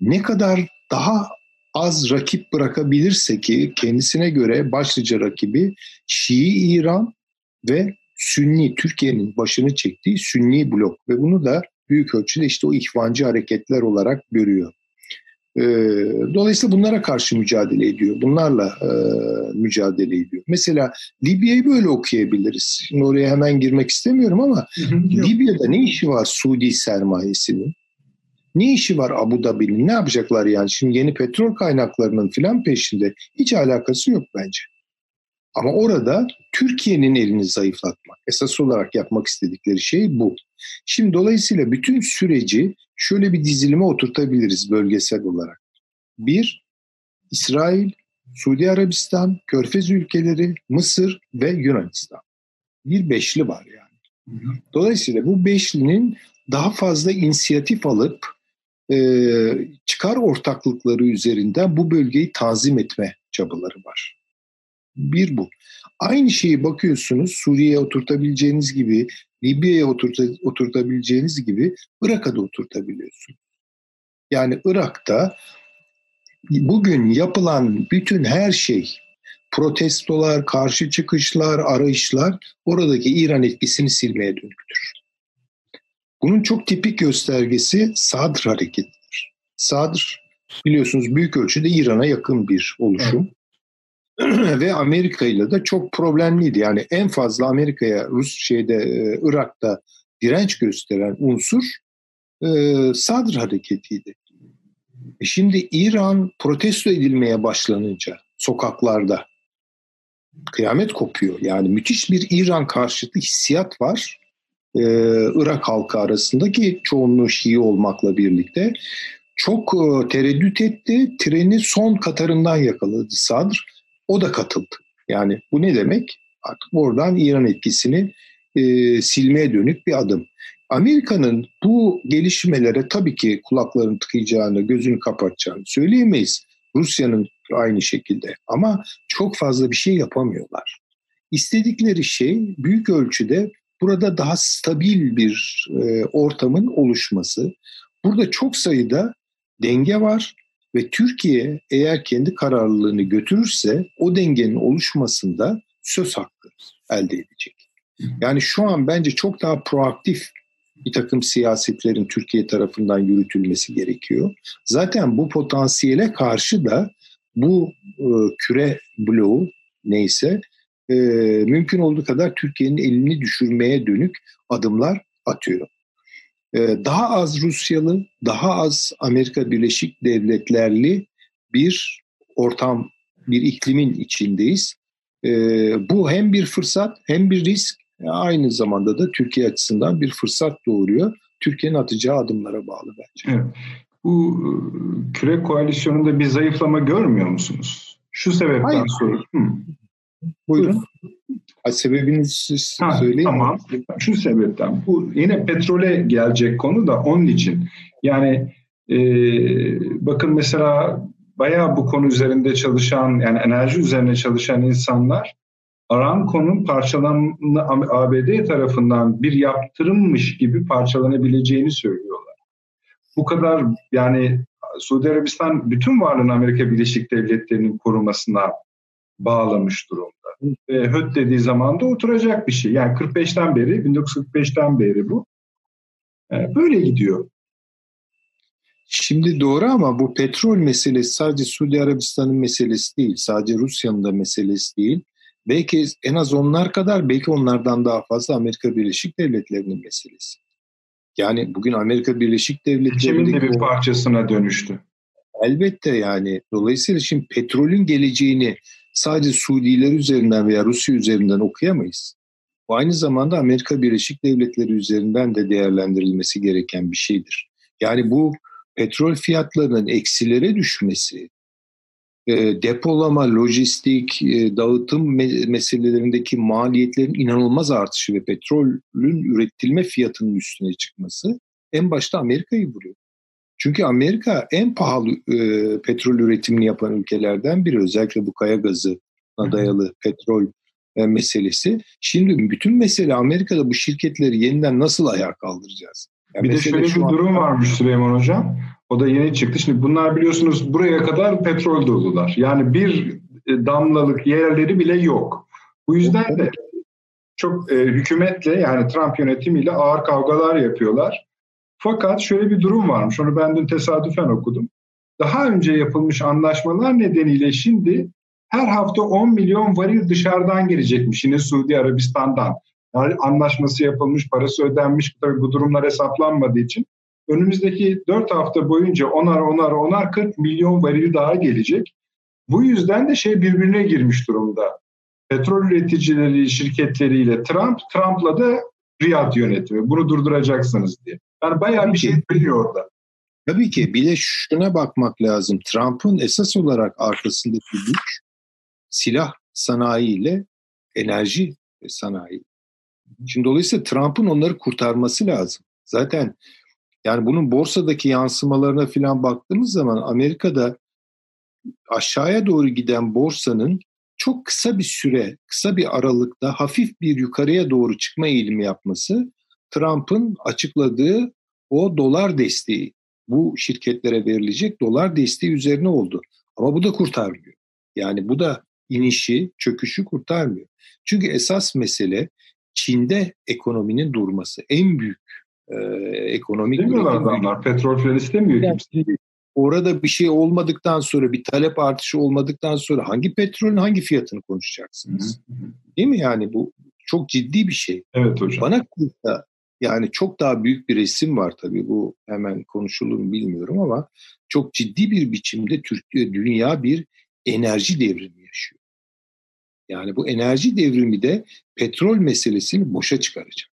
ne kadar daha az rakip bırakabilirse ki kendisine göre başlıca rakibi Şii İran ve Sünni Türkiye'nin başını çektiği Sünni blok ve bunu da büyük ölçüde işte o ihvancı hareketler olarak görüyor. Ee, dolayısıyla bunlara karşı mücadele ediyor. Bunlarla e, mücadele ediyor. Mesela Libya'yı böyle okuyabiliriz. Şimdi oraya hemen girmek istemiyorum ama Libya'da ne işi var Suudi sermayesinin? Ne işi var Abu Dhabi'nin? Ne yapacaklar yani? Şimdi yeni petrol kaynaklarının filan peşinde hiç alakası yok bence. Ama orada Türkiye'nin elini zayıflatmak, esas olarak yapmak istedikleri şey bu. Şimdi dolayısıyla bütün süreci şöyle bir dizilime oturtabiliriz bölgesel olarak. Bir, İsrail, Suudi Arabistan, Körfez ülkeleri, Mısır ve Yunanistan. Bir beşli var yani. Dolayısıyla bu beşlinin daha fazla inisiyatif alıp e, çıkar ortaklıkları üzerinden bu bölgeyi tanzim etme çabaları var. Bir bu. Aynı şeyi bakıyorsunuz Suriye'ye oturtabileceğiniz gibi, Libya'ya oturta, oturtabileceğiniz gibi Irak'a da oturtabiliyorsunuz. Yani Irak'ta bugün yapılan bütün her şey, protestolar, karşı çıkışlar, arayışlar oradaki İran etkisini silmeye dönüktür. Bunun çok tipik göstergesi Sadr hareketidir. Sadr biliyorsunuz büyük ölçüde İran'a yakın bir oluşum. (clears throat) ve Amerika ile de çok problemliydi. Yani en fazla Amerika'ya Rus şeyde e, Irak'ta direnç gösteren unsur e, Sadr hareketiydi. E şimdi İran protesto edilmeye başlanınca sokaklarda kıyamet kopuyor. Yani müthiş bir İran karşıtı hissiyat var. Ee, Irak halkı arasında ki çoğunluğu Şii olmakla birlikte çok e, tereddüt etti. Treni son katarından yakaladı Sadr o da katıldı. Yani bu ne demek? Artık oradan İran etkisini e, silmeye dönük bir adım. Amerika'nın bu gelişmelere tabii ki kulaklarını tıkayacağını, gözünü kapatacağını söyleyemeyiz. Rusya'nın aynı şekilde ama çok fazla bir şey yapamıyorlar. İstedikleri şey büyük ölçüde burada daha stabil bir e, ortamın oluşması. Burada çok sayıda denge var ve Türkiye eğer kendi kararlılığını götürürse o dengenin oluşmasında söz hakkı elde edecek. Yani şu an bence çok daha proaktif bir takım siyasetlerin Türkiye tarafından yürütülmesi gerekiyor. Zaten bu potansiyele karşı da bu e, küre bloğu neyse e, mümkün olduğu kadar Türkiye'nin elini düşürmeye dönük adımlar atıyor. E, daha az Rusyalı, daha az Amerika Birleşik Devletlerli bir ortam, bir iklimin içindeyiz. E, bu hem bir fırsat hem bir risk, aynı zamanda da Türkiye açısından bir fırsat doğuruyor. Türkiye'nin atacağı adımlara bağlı bence. Evet. Bu e, küre koalisyonunda bir zayıflama görmüyor musunuz? Şu sebepten sonra. Buyurun. Ha, sebebini siz ha, söyleyin. Tamam. Şu sebepten. Bu yine petrole gelecek konu da onun için. Yani e, bakın mesela bayağı bu konu üzerinde çalışan yani enerji üzerine çalışan insanlar Aramco'nun parçalanma ABD tarafından bir yaptırımmış gibi parçalanabileceğini söylüyorlar. Bu kadar yani Suudi Arabistan bütün varlığını Amerika Birleşik Devletleri'nin korumasına bağlamış durumda. E, höt dediği zaman da oturacak bir şey. Yani 45'ten beri, 1945'ten beri bu. E, böyle gidiyor. Şimdi doğru ama bu petrol meselesi sadece Suudi Arabistan'ın meselesi değil, sadece Rusya'nın da meselesi değil. Belki en az onlar kadar, belki onlardan daha fazla Amerika Birleşik Devletleri'nin meselesi. Yani bugün Amerika Birleşik Devletleri'nin de bir parçasına dönüştü. Elbette yani. Dolayısıyla şimdi petrolün geleceğini sadece Suudiler üzerinden veya Rusya üzerinden okuyamayız. Bu aynı zamanda Amerika Birleşik Devletleri üzerinden de değerlendirilmesi gereken bir şeydir. Yani bu petrol fiyatlarının eksilere düşmesi, e, depolama, lojistik, e, dağıtım meselelerindeki maliyetlerin inanılmaz artışı ve petrolün üretilme fiyatının üstüne çıkması en başta Amerika'yı vuruyor. Çünkü Amerika en pahalı e, petrol üretimini yapan ülkelerden biri. Özellikle bu kaya gazına dayalı petrol e, meselesi. Şimdi bütün mesele Amerika'da bu şirketleri yeniden nasıl ayağa kaldıracağız? Yani bir de şöyle bir durum varmış Süleyman Hocam. O da yeni çıktı. Şimdi bunlar biliyorsunuz buraya kadar petrol dolular. Yani bir e, damlalık yerleri bile yok. Bu yüzden de çok e, hükümetle yani Trump yönetimiyle ağır kavgalar yapıyorlar. Fakat şöyle bir durum varmış. Onu ben dün tesadüfen okudum. Daha önce yapılmış anlaşmalar nedeniyle şimdi her hafta 10 milyon varil dışarıdan gelecekmiş yine Suudi Arabistan'dan. Yani anlaşması yapılmış, parası ödenmiş. Tabii bu durumlar hesaplanmadığı için önümüzdeki 4 hafta boyunca onar onar onar 40 milyon varil daha gelecek. Bu yüzden de şey birbirine girmiş durumda. Petrol üreticileri şirketleriyle Trump, Trump'la da Riyad yönetimi. Bunu durduracaksınız diye. Yani bayağı Tabii bir şey söylüyor orada. Tabii ki bir de şuna bakmak lazım. Trump'ın esas olarak arkasındaki güç silah sanayi ile enerji sanayi. Şimdi dolayısıyla Trump'ın onları kurtarması lazım. Zaten yani bunun borsadaki yansımalarına falan baktığımız zaman Amerika'da aşağıya doğru giden borsanın çok kısa bir süre, kısa bir aralıkta hafif bir yukarıya doğru çıkma eğilimi yapması Trump'ın açıkladığı o dolar desteği, bu şirketlere verilecek dolar desteği üzerine oldu. Ama bu da kurtarmıyor. Yani bu da inişi, çöküşü kurtarmıyor. Çünkü esas mesele Çin'de ekonominin durması. En büyük e, ekonomik... Demiyorlar adamlar. Petrol falan istemiyor yani, kimse. Orada bir şey olmadıktan sonra, bir talep artışı olmadıktan sonra hangi petrolün hangi fiyatını konuşacaksınız? Hı hı. Değil mi yani bu çok ciddi bir şey. Evet hocam. Bana kalırsa yani çok daha büyük bir resim var tabii bu hemen konuşulur mu bilmiyorum ama çok ciddi bir biçimde Türkiye dünya bir enerji devrimi yaşıyor. Yani bu enerji devrimi de petrol meselesini boşa çıkaracak.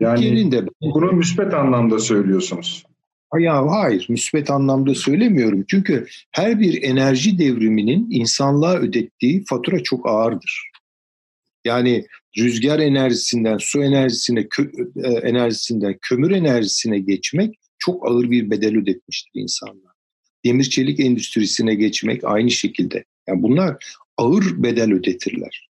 Yani de, bunu müspet anlamda söylüyorsunuz. Ya hayır, müspet anlamda söylemiyorum. Çünkü her bir enerji devriminin insanlığa ödettiği fatura çok ağırdır. Yani rüzgar enerjisinden su enerjisine, kö, e, enerjisinden kömür enerjisine geçmek çok ağır bir bedel ödetmiştir insanlar. Demir çelik endüstrisine geçmek aynı şekilde. Yani bunlar ağır bedel ödetirler.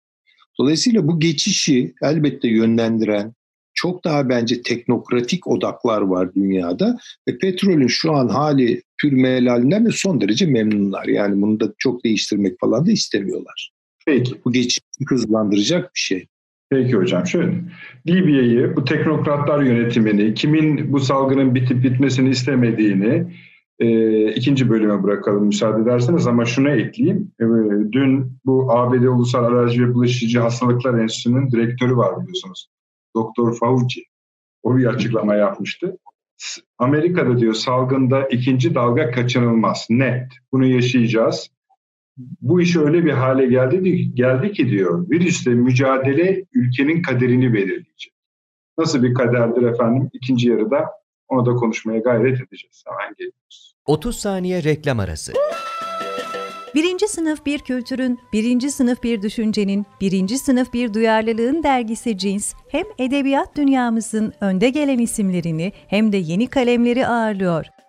Dolayısıyla bu geçişi elbette yönlendiren çok daha bence teknokratik odaklar var dünyada ve petrolün şu an hali pür melalinden de son derece memnunlar. Yani bunu da çok değiştirmek falan da istemiyorlar. Peki. Bu geçişi hızlandıracak bir şey. Peki hocam şöyle. Libya'yı, bu teknokratlar yönetimini, kimin bu salgının bitip bitmesini istemediğini e, ikinci bölüme bırakalım müsaade ederseniz ama şunu ekleyeyim. E, dün bu ABD Ulusal Alerji ve Bulaşıcı Hastalıklar Enstitüsü'nün direktörü var biliyorsunuz. Doktor Fauci. O bir açıklama yapmıştı. Amerika'da diyor salgında ikinci dalga kaçınılmaz. Net. Bunu yaşayacağız. Bu iş öyle bir hale geldi, geldi ki diyor virüsle mücadele ülkenin kaderini belirleyecek. Nasıl bir kaderdir efendim? İkinci yarıda onu da konuşmaya gayret edeceğiz. Hemen geliyoruz. 30 saniye reklam arası. Birinci sınıf bir kültürün, birinci sınıf bir düşüncenin, birinci sınıf bir duyarlılığın dergisi Cins, hem edebiyat dünyamızın önde gelen isimlerini hem de yeni kalemleri ağırlıyor.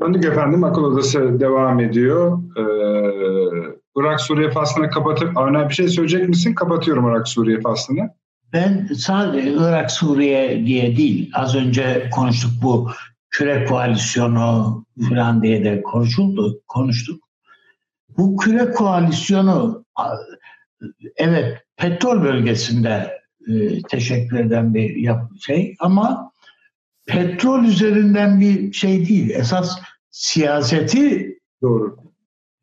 Döndük efendim. Akıl Odası devam ediyor. Ee, Irak Suriye faslını kapatıp Avni bir şey söyleyecek misin? Kapatıyorum Irak Suriye faslını. Ben sadece Irak Suriye diye değil. Az önce konuştuk bu küre koalisyonu falan diye de konuşuldu, konuştuk. Bu küre koalisyonu evet petrol bölgesinde e, teşekkür eden bir şey ama petrol üzerinden bir şey değil. Esas siyaseti doğru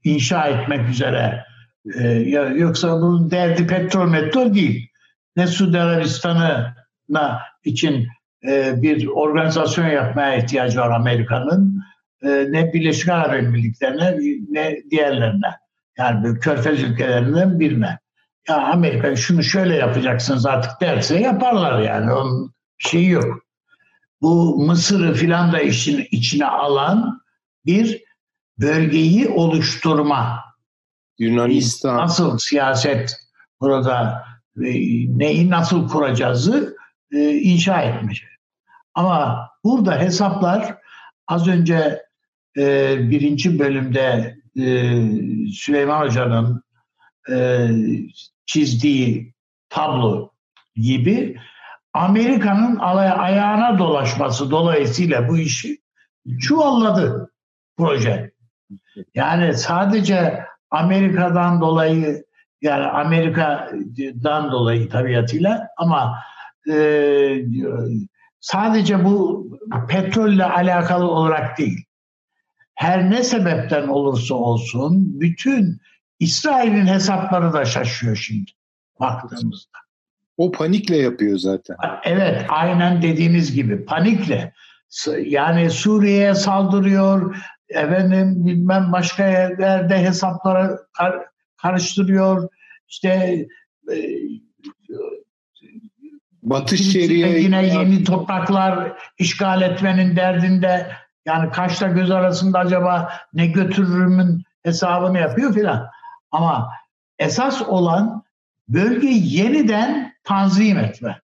inşa etmek üzere. E, yoksa bunun derdi petrol metrol değil. Ne Suudi Arabistan'a için e, bir organizasyon yapmaya ihtiyacı var Amerika'nın e, ne Birleşik Arap Emirlikleri'ne ne diğerlerine. Yani bir körfez ülkelerinden birine. Ya Amerika şunu şöyle yapacaksınız artık derse yaparlar yani. Onun şeyi yok. Bu Mısır'ı filan da işin içine alan bir bölgeyi oluşturma. Yunanistan. Nasıl siyaset burada e, neyi nasıl kuracağızı e, inşa etmiş. Ama burada hesaplar az önce e, birinci bölümde Süleyman Hoca'nın çizdiği tablo gibi Amerika'nın ayağına dolaşması dolayısıyla bu işi çuvalladı proje. Yani sadece Amerika'dan dolayı yani Amerika'dan dolayı tabiatıyla ama e, sadece bu petrolle alakalı olarak değil. Her ne sebepten olursa olsun bütün İsrail'in hesapları da şaşıyor şimdi baktığımızda. O panikle yapıyor zaten. Evet, aynen dediğiniz gibi panikle. Yani Suriye'ye saldırıyor, efendim bilmem başka yerlerde hesaplara kar, karıştırıyor. İşte e, Batı Şeria yine yeni topraklar işgal etmenin derdinde yani kaçta göz arasında acaba ne götürürümün hesabını yapıyor filan. Ama esas olan bölgeyi yeniden tanzim etme.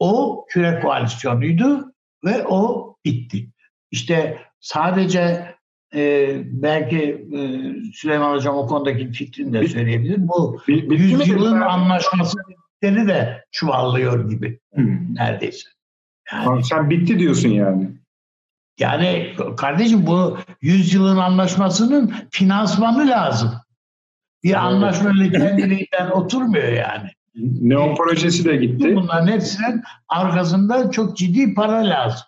O küre koalisyonuydu ve o bitti. İşte sadece e, belki e, Süleyman Hocam o konudaki fikrini de söyleyebilir. Bu yüzyılın anlaşması dedikleri de çuvallıyor gibi hmm. neredeyse. Yani, sen bitti diyorsun yani. Yani kardeşim bu yüzyılın anlaşmasının finansmanı lazım. Bir evet. anlaşma kendiliğinden oturmuyor yani. Neon projesi de gitti. Bunların hepsinin arkasında çok ciddi para lazım.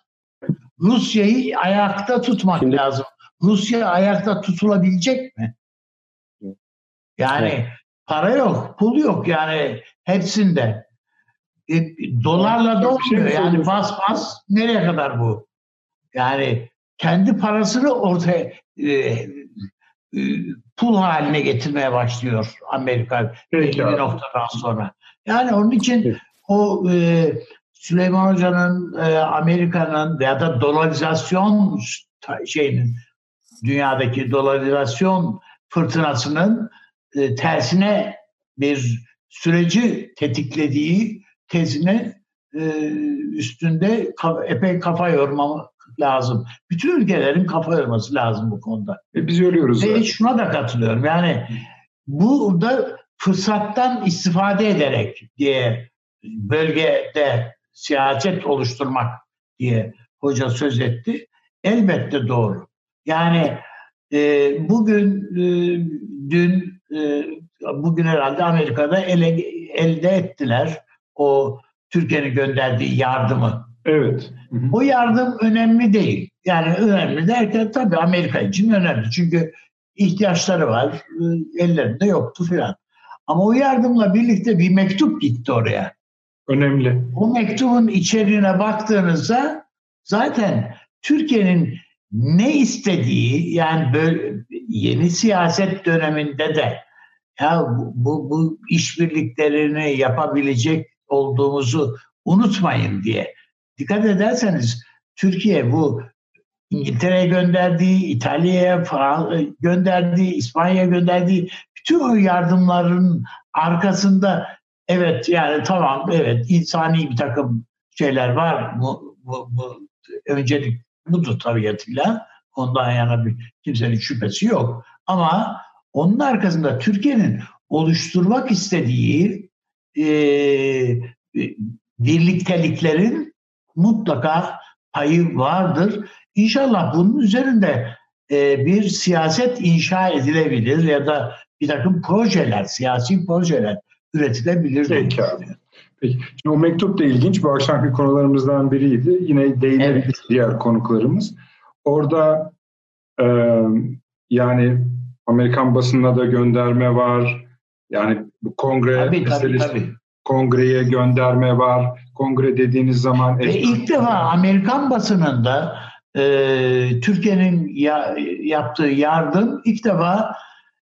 Rusya'yı ayakta tutmak Şimdi... lazım. Rusya ayakta tutulabilecek mi? Yani evet. para yok, pul yok yani hepsinde. E, dolarla da şey olmuyor. Yani bas bas nereye kadar bu? Yani kendi parasını ortaya e, e, pul haline getirmeye başlıyor Amerika belli bir noktadan sonra. Yani onun için o e, Süleyman Hoca'nın e, Amerika'nın ya da dolarizasyon şeyinin dünyadaki dolarizasyon fırtınasının e, tersine bir süreci tetiklediği tezine üstünde epey kafa yormamız lazım. Bütün ülkelerin kafa yorması lazım bu konuda. E biz yoruyoruz. Ve şuna da katılıyorum. Yani burada fırsattan istifade ederek diye bölgede siyaset oluşturmak diye hoca söz etti. Elbette doğru. Yani e, bugün e, dün e, bugün herhalde Amerika'da ele, elde ettiler o Türkiye'nin gönderdiği yardımı. Evet. Hı hı. O yardım önemli değil. Yani önemli derken tabii Amerika için önemli. Çünkü ihtiyaçları var. E, ellerinde yoktu filan. Ama o yardımla birlikte bir mektup gitti oraya. Önemli. O mektubun içeriğine baktığınızda zaten Türkiye'nin ne istediği yani böyle yeni siyaset döneminde de ya bu, bu işbirliklerini yapabilecek olduğumuzu unutmayın diye. Dikkat ederseniz Türkiye bu İngiltere'ye gönderdiği, İtalya'ya gönderdiği, İspanya'ya gönderdiği bütün o yardımların arkasında evet yani tamam evet insani bir takım şeyler var. Bu, bu, bu öncelik budur tabiatıyla. Ondan yana bir kimsenin şüphesi yok. Ama onun arkasında Türkiye'nin oluşturmak istediği e, birlikteliklerin mutlaka payı vardır. İnşallah bunun üzerinde e, bir siyaset inşa edilebilir ya da bir takım projeler, siyasi projeler üretilebilir. Peki abi. Peki. Şimdi o mektup da ilginç. Bu akşamki konularımızdan biriydi. Yine değinebilir evet. diğer konuklarımız. Orada e, yani Amerikan basınına da gönderme var. Yani bu kongre tabii, meselesi, tabii, tabii. kongreye gönderme var. Kongre dediğiniz zaman... Ve ilk defa Amerikan basınında e, Türkiye'nin ya, yaptığı yardım ilk defa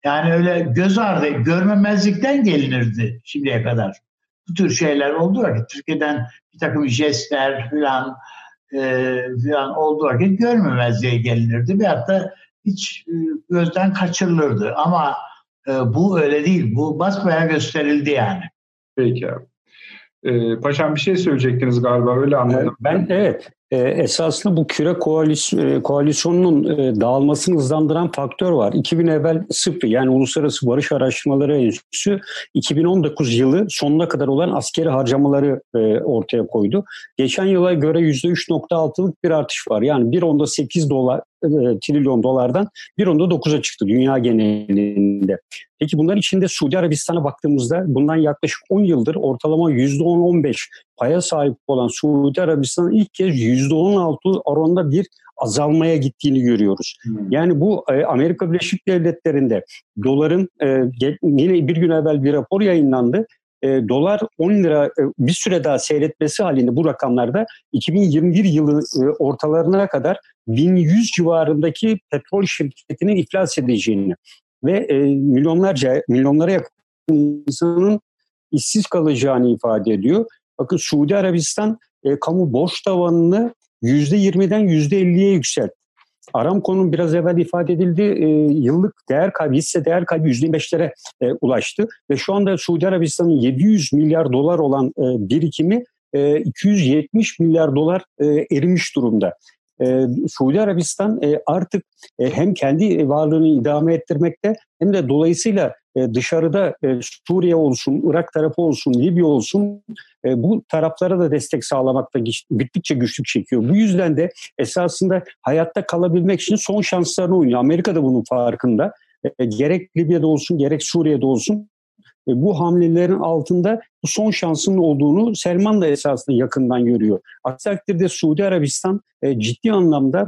yani öyle göz ardı, görmemezlikten gelinirdi şimdiye kadar. Bu tür şeyler oldu vakit Türkiye'den bir takım jestler falan e, falan olduğu vakit görmemezliğe gelinirdi. Bir hatta hiç e, gözden kaçırılırdı. Ama e, bu öyle değil. Bu basmaya gösterildi yani. Peki abi. Ee, paşam bir şey söyleyecektiniz galiba öyle anladım. Ben evet e, esasında bu küre koalisyon, koalisyonunun e, dağılmasını hızlandıran faktör var. 2000 evvel sıfır yani Uluslararası Barış Araştırmaları Enstitüsü 2019 yılı sonuna kadar olan askeri harcamaları e, ortaya koydu. Geçen yıla göre %3.6'lık bir artış var. Yani 1.8 dolar e, trilyon dolardan 1.9'a çıktı dünya genelinde. Peki bunların içinde Suudi Arabistan'a baktığımızda bundan yaklaşık 10 yıldır ortalama %10-15 paya sahip olan Suudi Arabistan'ın ilk kez %16 oranında bir azalmaya gittiğini görüyoruz. Hmm. Yani bu e, Amerika Birleşik Devletleri'nde doların e, yine bir gün evvel bir rapor yayınlandı. E, dolar 10 lira e, bir süre daha seyretmesi halinde bu rakamlarda 2021 yılı e, ortalarına kadar 1100 civarındaki petrol şirketinin iflas edeceğini ve e, milyonlarca milyonlara yakın insanın işsiz kalacağını ifade ediyor. Bakın Suudi Arabistan e, kamu borç tavanını %20'den %50'ye yükseltti. Aramco'nun biraz evvel ifade edildiği e, yıllık değer kaybı, hisse değer kaybı %25'lere e, ulaştı. Ve şu anda Suudi Arabistan'ın 700 milyar dolar olan e, birikimi e, 270 milyar dolar e, erimiş durumda. E, Suudi Arabistan e, artık e, hem kendi varlığını idame ettirmekte hem de dolayısıyla e, dışarıda e, Suriye olsun, Irak tarafı olsun, Libya olsun e, bu taraflara da destek sağlamakta gittikçe güçlük çekiyor. Bu yüzden de esasında hayatta kalabilmek için son şanslarını oynuyor. Amerika da bunun farkında. Gerek Libya'da olsun gerek Suriye'de olsun bu hamlelerin altında bu son şansının olduğunu Selman da esasında yakından görüyor. Aksi takdirde Suudi Arabistan ciddi anlamda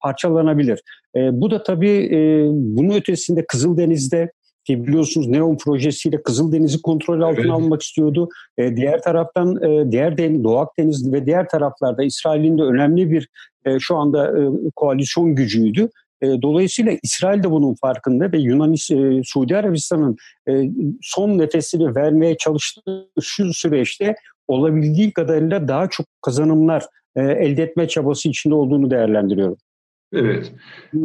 parçalanabilir. bu da tabii bunun ötesinde Kızıldeniz'de ki biliyorsunuz Neon projesiyle Kızıldeniz'i kontrol altına evet. almak istiyordu. E, diğer taraftan e, diğer den, Doğu Akdeniz ve diğer taraflarda İsrail'in de önemli bir e, şu anda e, koalisyon gücüydü. E, dolayısıyla İsrail de bunun farkında ve Yunanistan, e, Suudi Arabistan'ın e, son nefesini vermeye çalıştığı şu süreçte olabildiği kadarıyla daha çok kazanımlar e, elde etme çabası içinde olduğunu değerlendiriyorum. Evet.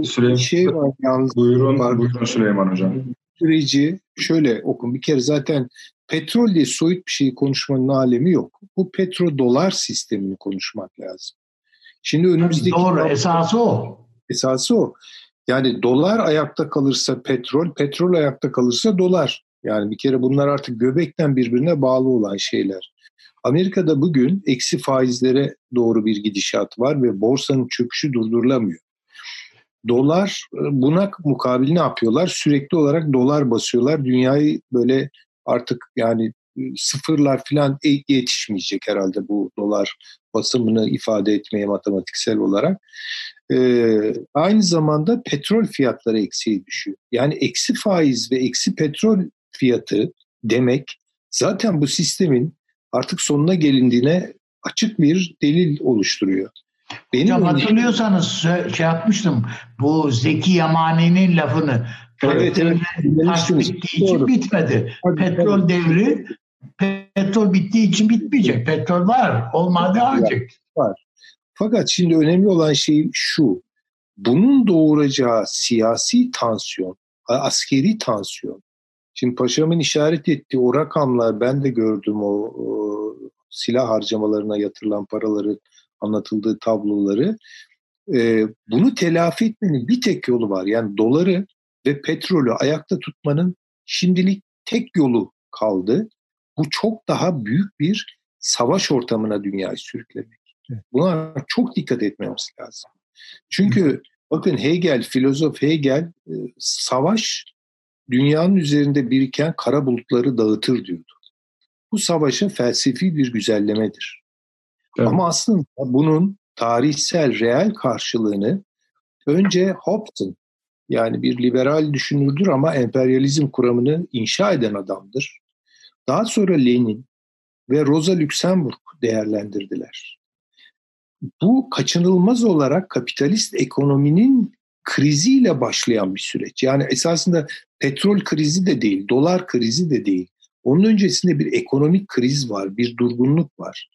Süleyman, şey var yalnız. Buyurun, buyurun Süleyman Hocam süreci şöyle okun. Bir kere zaten petrol diye soyut bir şeyi konuşmanın alemi yok. Bu petrodolar sistemini konuşmak lazım. Şimdi önümüzdeki... Doğru, esası o. Esası o. Yani dolar ayakta kalırsa petrol, petrol ayakta kalırsa dolar. Yani bir kere bunlar artık göbekten birbirine bağlı olan şeyler. Amerika'da bugün eksi faizlere doğru bir gidişat var ve borsanın çöküşü durdurulamıyor. Dolar buna mukabil ne yapıyorlar? Sürekli olarak dolar basıyorlar. Dünyayı böyle artık yani sıfırlar falan e, yetişmeyecek herhalde bu dolar basımını ifade etmeye matematiksel olarak. Ee, aynı zamanda petrol fiyatları eksiye düşüyor. Yani eksi faiz ve eksi petrol fiyatı demek zaten bu sistemin artık sonuna gelindiğine açık bir delil oluştururuyor. Benim Hocam hatırlıyorsanız şey yapmıştım bu Zeki Yamani'nin lafını. Evet, evet. Bittiği için bitmedi. Tabii, petrol tabii. devri petrol bittiği için bitmeyecek. Petrol var. Olmadı ancak. Var. Fakat şimdi önemli olan şey şu. Bunun doğuracağı siyasi tansiyon, askeri tansiyon. Şimdi paşamın işaret ettiği o rakamlar ben de gördüm o, o silah harcamalarına yatırılan paraları anlatıldığı tabloları. Ee, bunu telafi etmenin bir tek yolu var. Yani doları ve petrolü ayakta tutmanın şimdilik tek yolu kaldı. Bu çok daha büyük bir savaş ortamına dünyayı sürüklemek. Buna çok dikkat etmemiz lazım. Çünkü bakın Hegel, filozof Hegel e, savaş dünyanın üzerinde biriken kara bulutları dağıtır diyordu. Bu savaşa felsefi bir güzellemedir. Evet. Ama aslında bunun tarihsel, reel karşılığını önce Hobson yani bir liberal düşünürdür ama emperyalizm kuramını inşa eden adamdır. Daha sonra Lenin ve Rosa Luxemburg değerlendirdiler. Bu kaçınılmaz olarak kapitalist ekonominin kriziyle başlayan bir süreç. Yani esasında petrol krizi de değil, dolar krizi de değil. Onun öncesinde bir ekonomik kriz var, bir durgunluk var.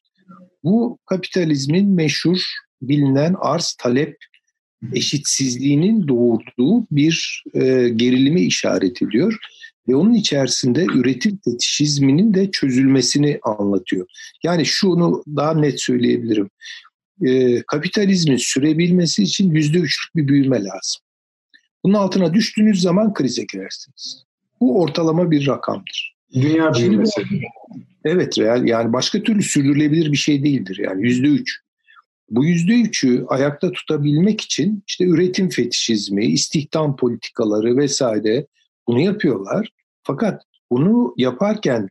Bu kapitalizmin meşhur bilinen arz talep eşitsizliğinin doğurduğu bir e, gerilimi işaret ediyor ve onun içerisinde üretim fetişizminin de çözülmesini anlatıyor. Yani şunu daha net söyleyebilirim. E, kapitalizmin sürebilmesi için yüzde üçlük bir büyüme lazım. Bunun altına düştüğünüz zaman krize girersiniz. Bu ortalama bir rakamdır. Dünya büyümesi. Evet real yani başka türlü sürdürülebilir bir şey değildir yani yüzde üç. Bu yüzde üçü ayakta tutabilmek için işte üretim fetişizmi, istihdam politikaları vesaire bunu yapıyorlar. Fakat bunu yaparken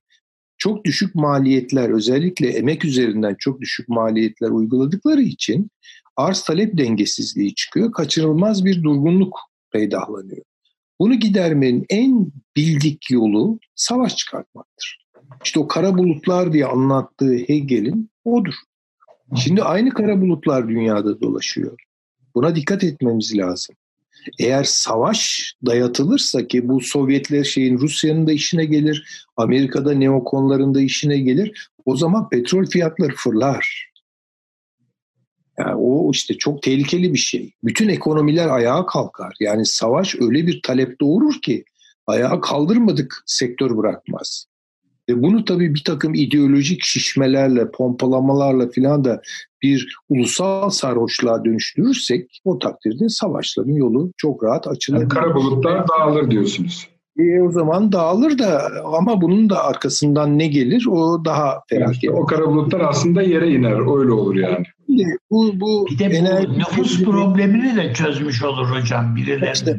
çok düşük maliyetler özellikle emek üzerinden çok düşük maliyetler uyguladıkları için arz talep dengesizliği çıkıyor. Kaçınılmaz bir durgunluk peydahlanıyor. Bunu gidermenin en bildik yolu savaş çıkartmaktır. İşte o kara bulutlar diye anlattığı Hegel'in odur. Şimdi aynı kara bulutlar dünyada dolaşıyor. Buna dikkat etmemiz lazım. Eğer savaş dayatılırsa ki bu Sovyetler şeyin Rusya'nın da işine gelir, Amerika'da neokonların da işine gelir. O zaman petrol fiyatları fırlar. Yani o işte çok tehlikeli bir şey. Bütün ekonomiler ayağa kalkar. Yani savaş öyle bir talep doğurur ki ayağa kaldırmadık sektör bırakmaz. Ve bunu tabii bir takım ideolojik şişmelerle, pompalamalarla filan da bir ulusal sarhoşluğa dönüştürürsek o takdirde savaşların yolu çok rahat açılır. Yani kara bulutlar dağılır diyorsunuz. E, o zaman dağılır da ama bunun da arkasından ne gelir o daha felaket. Yani o kara bulutlar aslında yere iner öyle olur yani. Bu, bu bir de bu enerji, nüfus problemini de çözmüş olur hocam birileri. İşte,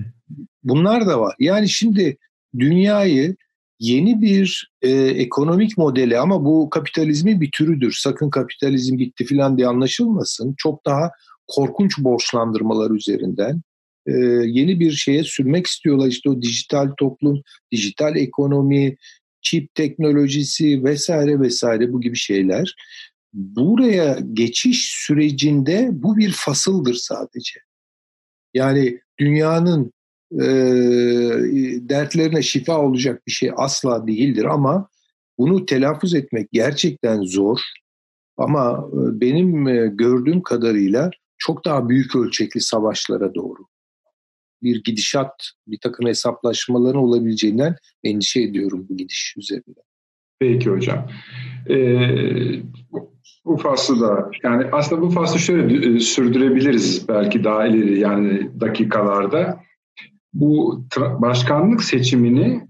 bunlar da var. Yani şimdi dünyayı yeni bir e, ekonomik modeli ama bu kapitalizmin bir türüdür. Sakın kapitalizm bitti falan diye anlaşılmasın. Çok daha korkunç borçlandırmalar üzerinden e, yeni bir şeye sürmek istiyorlar. İşte o dijital toplum, dijital ekonomi, çip teknolojisi vesaire vesaire bu gibi şeyler. Buraya geçiş sürecinde bu bir fasıldır sadece. Yani dünyanın e, dertlerine şifa olacak bir şey asla değildir ama bunu telaffuz etmek gerçekten zor. Ama e, benim e, gördüğüm kadarıyla çok daha büyük ölçekli savaşlara doğru bir gidişat, bir takım hesaplaşmaların olabileceğinden endişe ediyorum bu gidiş üzerinde. Peki hocam. Ee, bu faslı da yani aslında bu faslı şöyle e, sürdürebiliriz belki daha ileri yani dakikalarda. Bu başkanlık seçimini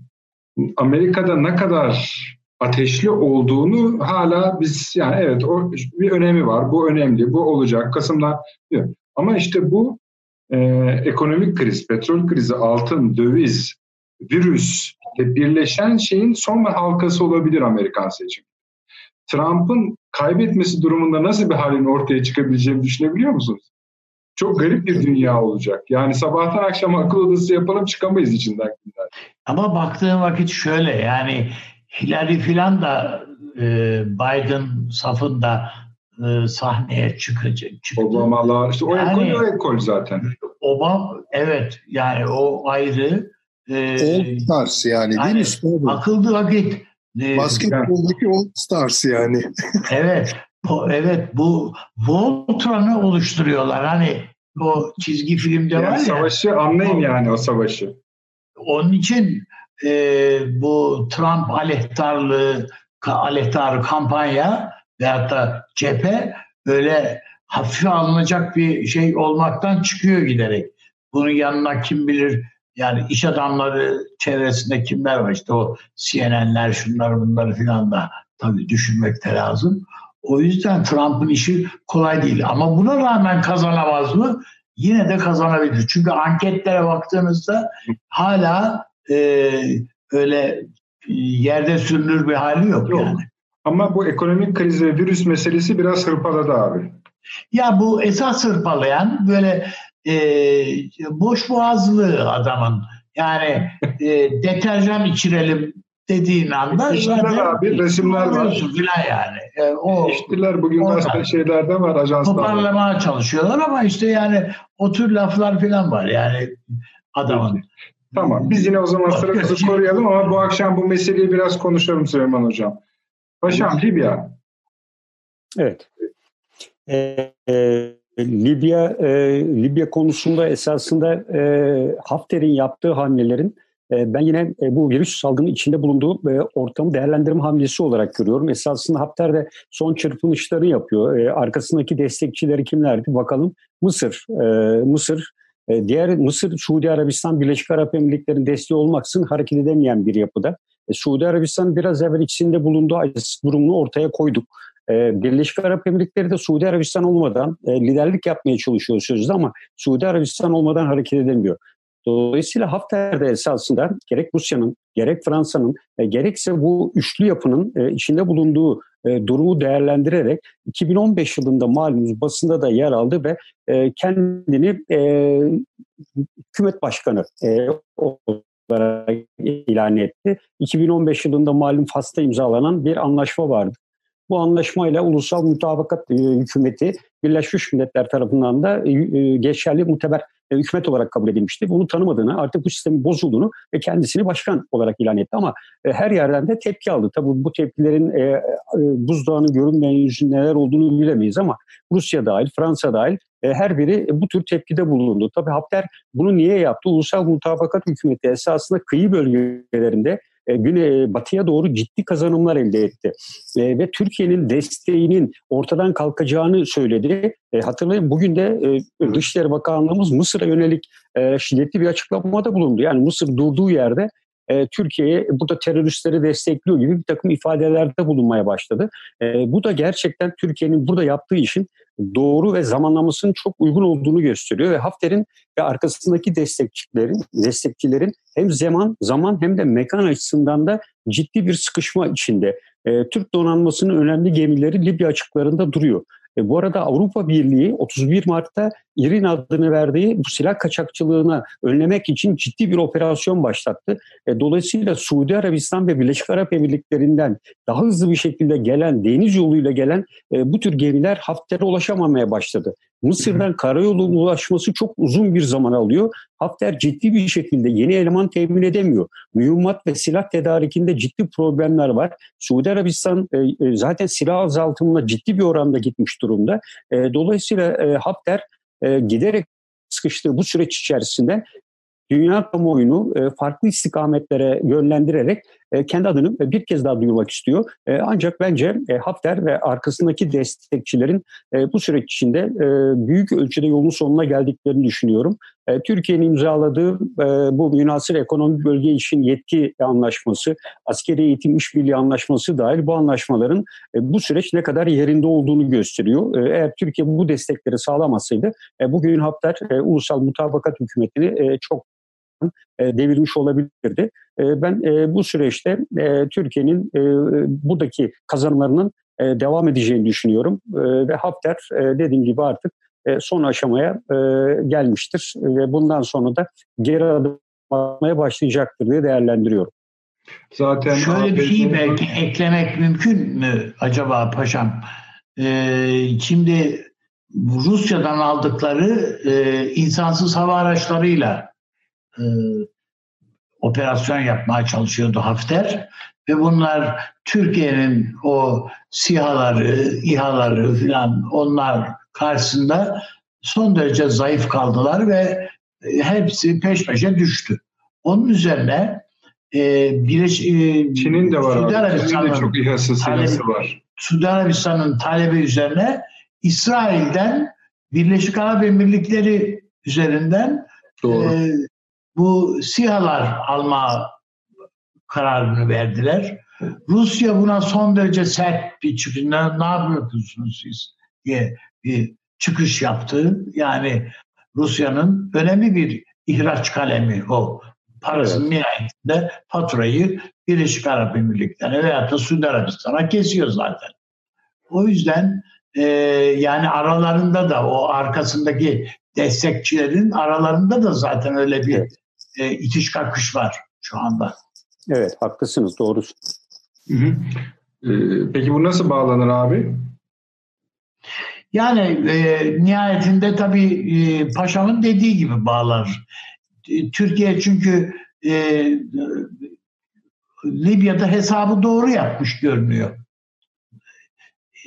Amerika'da ne kadar ateşli olduğunu hala biz yani evet o bir önemi var. Bu önemli. Bu olacak. Kasım'da diyor. Ama işte bu e, ekonomik kriz, petrol krizi, altın, döviz, virüs birleşen şeyin son halkası olabilir Amerikan seçimi. Trump'ın kaybetmesi durumunda nasıl bir halin ortaya çıkabileceğini düşünebiliyor musunuz? Çok garip bir dünya olacak. Yani sabahtan akşama akıl odası yapalım çıkamayız içinden. Ama baktığın vakit şöyle yani Hillary filan da e, Biden safında e, sahneye çıkacak. Çıktı. Obamalar işte o yani, ekol o ekol zaten. Obama evet yani o ayrı. E, All Stars yani değil mi? Akıllı vakit. E, Basketboldaki All Stars yani. evet. O, evet bu Voltron'u oluşturuyorlar. Hani o çizgi filmde yani var ya. Savaşı anlayın yani o savaşı. Onun için e, bu Trump aleyhtarlığı aleyhtarı kampanya veyahut da cephe böyle hafife alınacak bir şey olmaktan çıkıyor giderek. Bunun yanına kim bilir yani iş adamları çevresinde kimler var işte o CNN'ler şunlar bunları filan da tabii düşünmek de lazım. O yüzden Trump'ın işi kolay değil. Ama buna rağmen kazanamaz mı? Yine de kazanabilir. Çünkü anketlere baktığınızda hala e, öyle yerde sürünür bir hali yok, yok. yani. Ama bu ekonomik kriz ve virüs meselesi biraz hırpaladı abi. Ya bu esas hırpalayan böyle e, boş boğazlı adamın yani e, deterjan içirelim dediğin anda İştiler abi resimler var. Filan yani. E, o, İştiler bugün başka şeylerde var ajanslarda. Toparlamaya çalışıyorlar ama işte yani o tür laflar filan var yani adamın. Tamam biz yine o zaman sıramızı koruyalım ama bu akşam bu meseleyi biraz konuşalım Süleyman Hocam. Paşam Libya. Evet. Ee, e, Libya e, Libya konusunda esasında e, Hafter'in yaptığı hamlelerin ben yine e, bu virüs salgının içinde bulunduğu e, ortamı değerlendirme hamlesi olarak görüyorum. Esasında Hafter de son çırpınışları yapıyor. E, arkasındaki destekçileri kimlerdi? Bakalım Mısır. Mısır diğer Mısır, Suudi Arabistan, Birleşik Arap Emirlikleri'nin desteği olmaksızın hareket edemeyen bir yapıda. Suudi Arabistan biraz evvel içinde bulunduğu durumunu ortaya koyduk. Birleşik Arap Emirlikleri de Suudi Arabistan olmadan liderlik yapmaya çalışıyor sözde ama Suudi Arabistan olmadan hareket edemiyor. Dolayısıyla Hafter de esasında gerek Rusya'nın, gerek Fransa'nın, e, gerekse bu üçlü yapının e, içinde bulunduğu e, durumu değerlendirerek 2015 yılında malumunuz basında da yer aldı ve e, kendini e, hükümet başkanı e, olarak ilan etti. 2015 yılında malum Fas'ta imzalanan bir anlaşma vardı. Bu anlaşmayla ulusal mutabakat e, hükümeti Birleşmiş Milletler tarafından da e, e geçerli muteber e, hükümet olarak kabul edilmişti. Bunu tanımadığını, artık bu sistemin bozulduğunu ve kendisini başkan olarak ilan etti. Ama e, her yerden de tepki aldı. Tabii bu tepkilerin e, e, buzdağının görünmeyen yüzü neler olduğunu bilemeyiz ama Rusya dahil, Fransa dahil e, her biri bu tür tepkide bulundu. Tabii Hafter bunu niye yaptı? Ulusal mutabakat hükümeti esasında kıyı bölgelerinde e, güne batıya doğru ciddi kazanımlar elde etti. E, ve Türkiye'nin desteğinin ortadan kalkacağını söyledi. E, hatırlayın bugün de e, Dışişleri Bakanlığımız Mısır'a yönelik e, şiddetli bir açıklamada bulundu. Yani Mısır durduğu yerde e, Türkiye'ye burada teröristleri destekliyor gibi bir takım ifadelerde bulunmaya başladı. E, bu da gerçekten Türkiye'nin burada yaptığı işin doğru ve zamanlamasının çok uygun olduğunu gösteriyor ve Hafter'in ve arkasındaki destekçilerin, destekçilerin hem zaman zaman hem de mekan açısından da ciddi bir sıkışma içinde. E, Türk donanmasının önemli gemileri Libya açıklarında duruyor. E, bu arada Avrupa Birliği 31 Mart'ta İRİN adını verdiği bu silah kaçakçılığına önlemek için ciddi bir operasyon başlattı. E, dolayısıyla Suudi Arabistan ve Birleşik Arap Emirlikleri'nden daha hızlı bir şekilde gelen, deniz yoluyla gelen e, bu tür gemiler Hafter'e ulaşamamaya başladı. Mısır'dan karayolu ulaşması çok uzun bir zaman alıyor. Hafter ciddi bir şekilde yeni eleman temin edemiyor. Mühimmat ve silah tedarikinde ciddi problemler var. Suudi Arabistan e, e, zaten silah azaltımına ciddi bir oranda gitmiş durumda. E, dolayısıyla e, Hafter e, giderek sıkıştığı bu süreç içerisinde dünya kamuoyunu e, farklı istikametlere yönlendirerek e, kendi adını bir kez daha duyurmak istiyor. E, ancak bence e, Hafter ve arkasındaki destekçilerin e, bu süreç içinde e, büyük ölçüde yolun sonuna geldiklerini düşünüyorum. E, Türkiye'nin imzaladığı e, bu münasır ekonomik bölge için yetki anlaşması, askeri eğitim işbirliği anlaşması dahil bu anlaşmaların e, bu süreç ne kadar yerinde olduğunu gösteriyor. E, eğer Türkiye bu destekleri sağlamasaydı e, bugün Hafter e, ulusal mutabakat hükümetini e, çok e, devirmiş olabilirdi. E, ben e, bu süreçte Türkiye'nin buradaki kazanımlarının devam edeceğini düşünüyorum ve Hafter dediğim gibi artık son aşamaya gelmiştir ve bundan sonra da geri adım atmaya başlayacaktır diye değerlendiriyorum. Zaten şöyle bir şey belki eklemek mümkün mü acaba paşam? Ee, şimdi Rusya'dan aldıkları e, insansız hava araçlarıyla e, operasyon yapmaya çalışıyordu Hafter ve bunlar Türkiye'nin o sihaları, İHA'ları falan onlar karşısında son derece zayıf kaldılar ve e, hepsi peş peşe düştü. Onun üzerine e, Birleş, e, Çin'in de var. Suudi Arabistan'ın çok İHA'sı var. Suudi Arabistan'ın talebi üzerine İsrail'den Birleşik Arap Emirlikleri üzerinden Doğru. E, bu sihalar alma kararını verdiler. Rusya buna son derece sert bir çıkış, ne, ne yapıyorsunuz siz diye bir çıkış yaptı. Yani Rusya'nın önemli bir ihraç kalemi o. Parasının evet. nihayetinde faturayı Birleşik Arap Emirlikleri'ne veya da Suudi Arabistan'a kesiyor zaten. O yüzden e, yani aralarında da o arkasındaki destekçilerin aralarında da zaten öyle bir evet e, itiş kakış var şu anda. Evet haklısınız doğru. Hı hı. Ee, peki bu nasıl bağlanır abi? Yani e, nihayetinde tabii e, paşamın dediği gibi bağlanır. E, Türkiye çünkü e, Libya'da hesabı doğru yapmış görünüyor.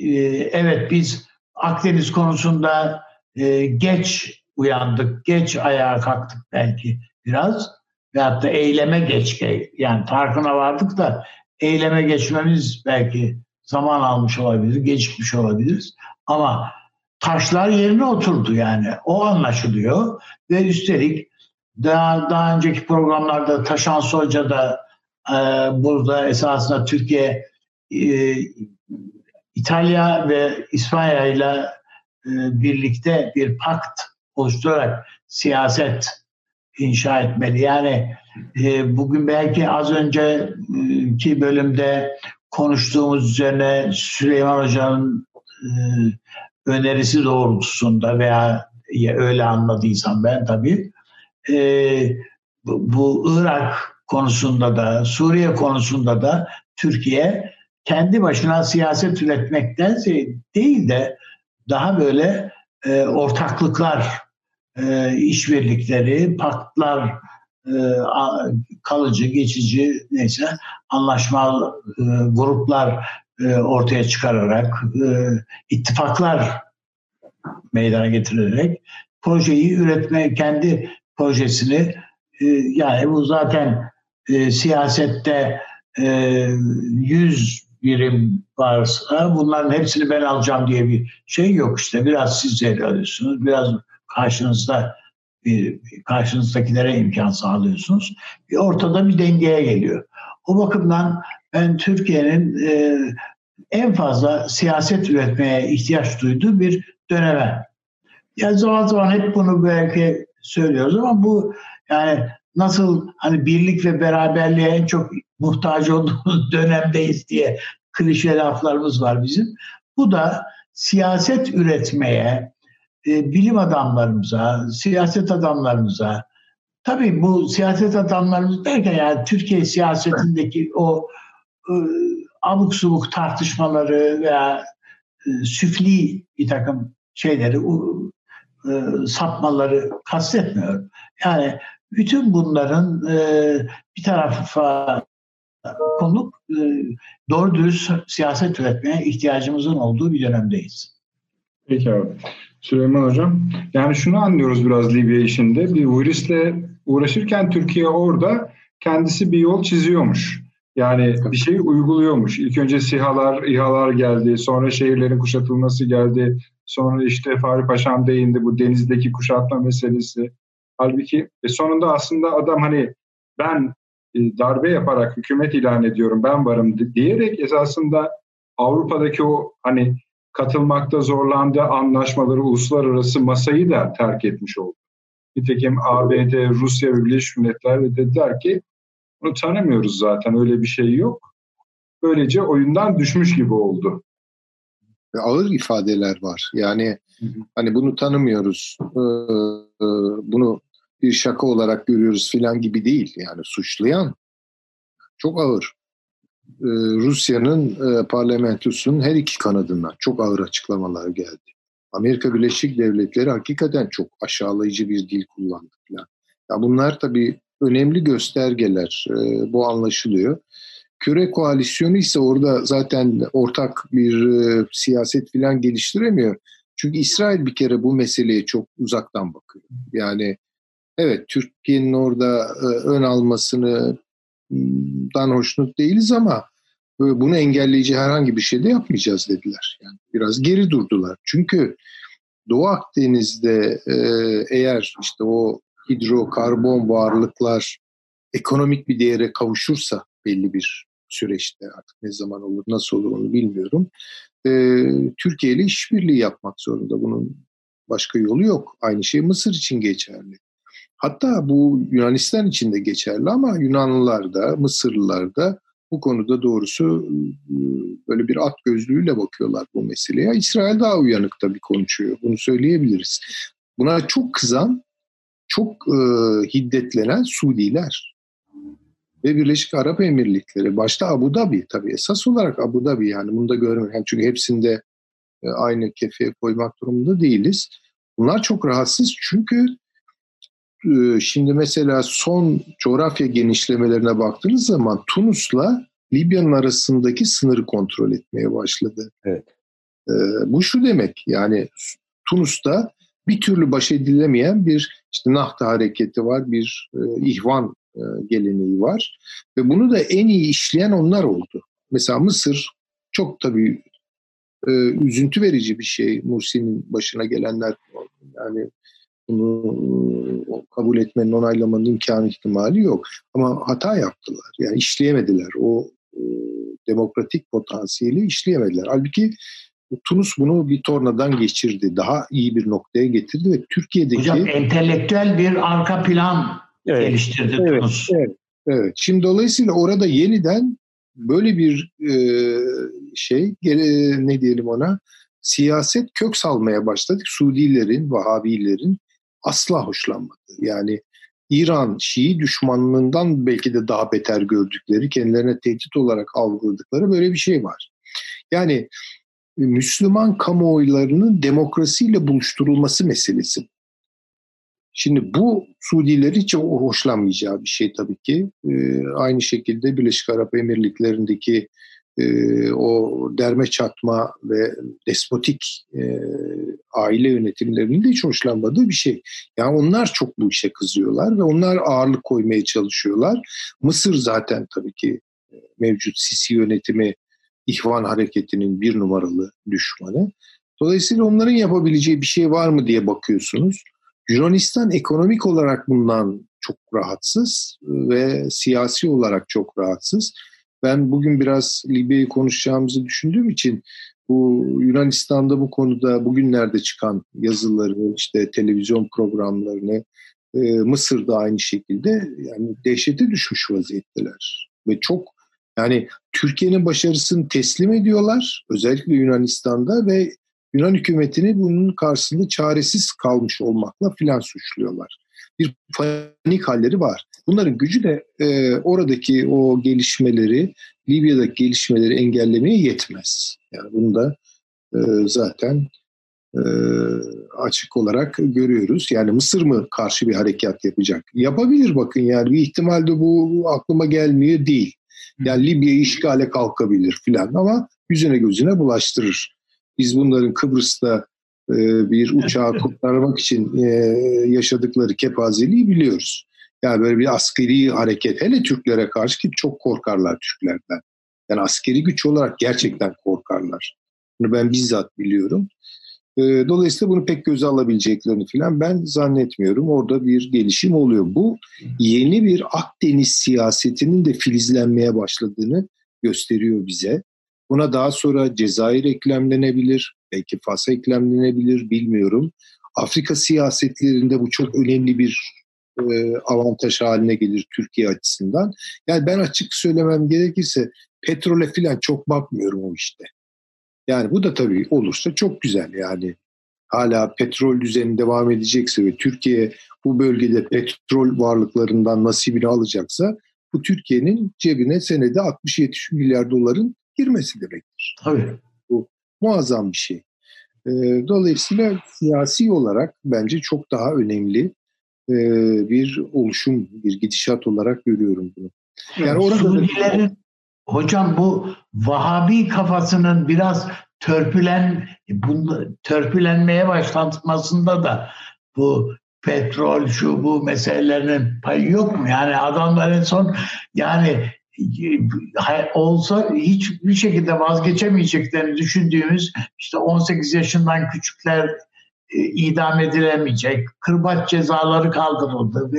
E, evet biz Akdeniz konusunda e, geç uyandık, geç ayağa kalktık belki biraz veyahut da eyleme geç yani farkına vardık da eyleme geçmemiz belki zaman almış olabilir, gecikmiş olabiliriz. Ama taşlar yerine oturdu yani. O anlaşılıyor ve üstelik daha, daha önceki programlarda Taşan Hoca da e, burada esasında Türkiye e, İtalya ve İspanya ile e, birlikte bir pakt oluşturarak siyaset inşa etmeli. Yani e, bugün belki az önceki bölümde konuştuğumuz üzerine Süleyman Hoca'nın e, önerisi doğrultusunda veya ya öyle anladıysam ben tabii e, bu, bu Irak konusunda da Suriye konusunda da Türkiye kendi başına siyaset üretmekten değil de daha böyle e, ortaklıklar e, işbirlikleri, paktlar, e, kalıcı, geçici neyse anlaşmalı e, gruplar e, ortaya çıkararak, e, ittifaklar meydana getirerek projeyi üretme, kendi projesini e, yani bu zaten e, siyasette e, 100 birim varsa bunların hepsini ben alacağım diye bir şey yok işte. Biraz siz ele alıyorsunuz, biraz karşınızda bir karşınızdakilere imkan sağlıyorsunuz. Bir ortada bir dengeye geliyor. O bakımdan ben Türkiye'nin e, en fazla siyaset üretmeye ihtiyaç duyduğu bir döneme. Yani zaman zaman hep bunu belki söylüyoruz ama bu yani nasıl hani birlik ve beraberliğe en çok muhtaç olduğumuz (laughs) dönemdeyiz diye klişe laflarımız var bizim. Bu da siyaset üretmeye, e, bilim adamlarımıza, siyaset adamlarımıza, tabii bu siyaset adamlarımız derken yani Türkiye siyasetindeki o e, abuk subuk tartışmaları veya e, süfli bir takım şeyleri, e, sapmaları kastetmiyorum. Yani bütün bunların e, bir tarafa konulup e, doğru dürüst siyaset üretmeye ihtiyacımızın olduğu bir dönemdeyiz. Peki abi. Süleyman Hocam. Yani şunu anlıyoruz biraz Libya işinde. Bir virüsle uğraşırken Türkiye orada kendisi bir yol çiziyormuş. Yani bir şey uyguluyormuş. İlk önce SİHA'lar, İHA'lar geldi. Sonra şehirlerin kuşatılması geldi. Sonra işte Fahri Paşam değindi bu denizdeki kuşatma meselesi. Halbuki e sonunda aslında adam hani ben e, darbe yaparak hükümet ilan ediyorum, ben varım diyerek esasında Avrupa'daki o hani katılmakta zorlandığı anlaşmaları, uluslararası masayı da terk etmiş oldu. Nitekim ABD, Rusya ve Birleşmiş Milletler de dediler ki bunu tanımıyoruz zaten öyle bir şey yok. Böylece oyundan düşmüş gibi oldu. Ağır ifadeler var. Yani hı hı. hani bunu tanımıyoruz, ee, bunu bir şaka olarak görüyoruz filan gibi değil. Yani suçlayan çok ağır. Ee, Rusya'nın e, parlamentosunun her iki kanadından çok ağır açıklamalar geldi. Amerika Birleşik Devletleri hakikaten çok aşağılayıcı bir dil kullandı falan. Ya bunlar tabii önemli göstergeler. E, bu anlaşılıyor. Küre koalisyonu ise orada zaten ortak bir e, siyaset falan geliştiremiyor. Çünkü İsrail bir kere bu meseleye çok uzaktan bakıyor. Yani evet Türkiye'nin orada e, ön almasını dan hoşnut değiliz ama bunu engelleyici herhangi bir şey de yapmayacağız dediler. Yani biraz geri durdular. Çünkü Doğu Akdeniz'de e, eğer işte o hidrokarbon varlıklar ekonomik bir değere kavuşursa belli bir süreçte artık ne zaman olur, nasıl olur onu bilmiyorum. E, Türkiye ile işbirliği yapmak zorunda. Bunun başka yolu yok. Aynı şey Mısır için geçerli. Hatta bu Yunanistan için de geçerli ama Yunanlılar da, Mısırlılar da bu konuda doğrusu böyle bir at gözlüğüyle bakıyorlar bu meseleye. İsrail daha uyanık tabii konuşuyor. Bunu söyleyebiliriz. Buna çok kızan, çok e, hiddetlenen Suudiler ve Birleşik Arap Emirlikleri. Başta Abu Dhabi tabii esas olarak Abu Dhabi yani bunu da görmek. Yani çünkü hepsinde e, aynı kefeye koymak durumunda değiliz. Bunlar çok rahatsız çünkü şimdi mesela son coğrafya genişlemelerine baktığınız zaman Tunus'la Libya'nın arasındaki sınırı kontrol etmeye başladı. Evet. Ee, bu şu demek yani Tunus'ta bir türlü baş edilemeyen bir işte Nahta hareketi var, bir e, ihvan e, geleneği var ve bunu da en iyi işleyen onlar oldu. Mesela Mısır çok tabii e, üzüntü verici bir şey Mursi'nin başına gelenler yani bunu kabul etmenin, onaylamanın imkanı ihtimali yok. Ama hata yaptılar. Yani işleyemediler. O e, demokratik potansiyeli işleyemediler. Halbuki Tunus bunu bir tornadan geçirdi. Daha iyi bir noktaya getirdi ve Türkiye'deki... Hocam entelektüel bir arka plan evet, geliştirdi evet, Tunus. Evet, evet. Şimdi dolayısıyla orada yeniden böyle bir e, şey, e, ne diyelim ona, siyaset kök salmaya başladık. Suudilerin, Vahabilerin asla hoşlanmadı. Yani İran Şii düşmanlığından belki de daha beter gördükleri, kendilerine tehdit olarak algıladıkları böyle bir şey var. Yani Müslüman kamuoylarının demokrasiyle buluşturulması meselesi. Şimdi bu Suudiler hiç hoşlanmayacağı bir şey tabii ki. Ee, aynı şekilde Birleşik Arap Emirlikleri'ndeki e, o derme çatma ve despotik e, aile yönetimlerinin de hiç hoşlanmadığı bir şey. Yani onlar çok bu işe kızıyorlar ve onlar ağırlık koymaya çalışıyorlar. Mısır zaten tabii ki e, mevcut Sisi yönetimi İhvan hareketinin bir numaralı düşmanı. Dolayısıyla onların yapabileceği bir şey var mı diye bakıyorsunuz. Yunanistan ekonomik olarak bundan çok rahatsız ve siyasi olarak çok rahatsız. Ben bugün biraz Libya'yı konuşacağımızı düşündüğüm için bu Yunanistan'da bu konuda bugünlerde çıkan yazıları, işte televizyon programlarını, e, Mısır'da aynı şekilde yani dehşete düşmüş vaziyetteler. Ve çok yani Türkiye'nin başarısını teslim ediyorlar özellikle Yunanistan'da ve Yunan hükümetini bunun karşısında çaresiz kalmış olmakla filan suçluyorlar. Bir panik halleri var. Bunların gücü de e, oradaki o gelişmeleri, Libya'daki gelişmeleri engellemeye yetmez. Yani bunu da e, zaten e, açık olarak görüyoruz. Yani Mısır mı karşı bir harekat yapacak? Yapabilir bakın yani bir ihtimalde bu aklıma gelmiyor değil. Yani Libya işgale kalkabilir filan ama yüzüne gözüne bulaştırır. Biz bunların Kıbrıs'ta e, bir uçağı (laughs) kurtarmak için e, yaşadıkları kepazeliği biliyoruz. Yani böyle bir askeri hareket hele Türklere karşı ki çok korkarlar Türklerden. Yani askeri güç olarak gerçekten korkarlar. Bunu ben bizzat biliyorum. Ee, dolayısıyla bunu pek göze alabileceklerini falan ben zannetmiyorum. Orada bir gelişim oluyor. Bu yeni bir Akdeniz siyasetinin de filizlenmeye başladığını gösteriyor bize. Buna daha sonra Cezayir eklemlenebilir, belki Fas eklemlenebilir bilmiyorum. Afrika siyasetlerinde bu çok önemli bir avantaj haline gelir Türkiye açısından. Yani ben açık söylemem gerekirse petrole falan çok bakmıyorum o işte. Yani bu da tabii olursa çok güzel yani. Hala petrol düzeni devam edecekse ve Türkiye bu bölgede petrol varlıklarından nasibini alacaksa bu Türkiye'nin cebine senede 60-70 milyar doların girmesi demektir. Tabii. Bu muazzam bir şey. Ee, dolayısıyla siyasi olarak bence çok daha önemli e, bir oluşum, bir gidişat olarak görüyorum bunu. Yani orada Sunilerin hocam bu Vahabi kafasının biraz törpülen bunu, törpülenmeye başlatmasında da bu petrol şu bu meselelerinin payı yok mu? Yani adamların son yani olsa hiçbir şekilde vazgeçemeyeceklerini düşündüğümüz işte 18 yaşından küçükler e, idam edilemeyecek, kırbaç cezaları kaldırıldı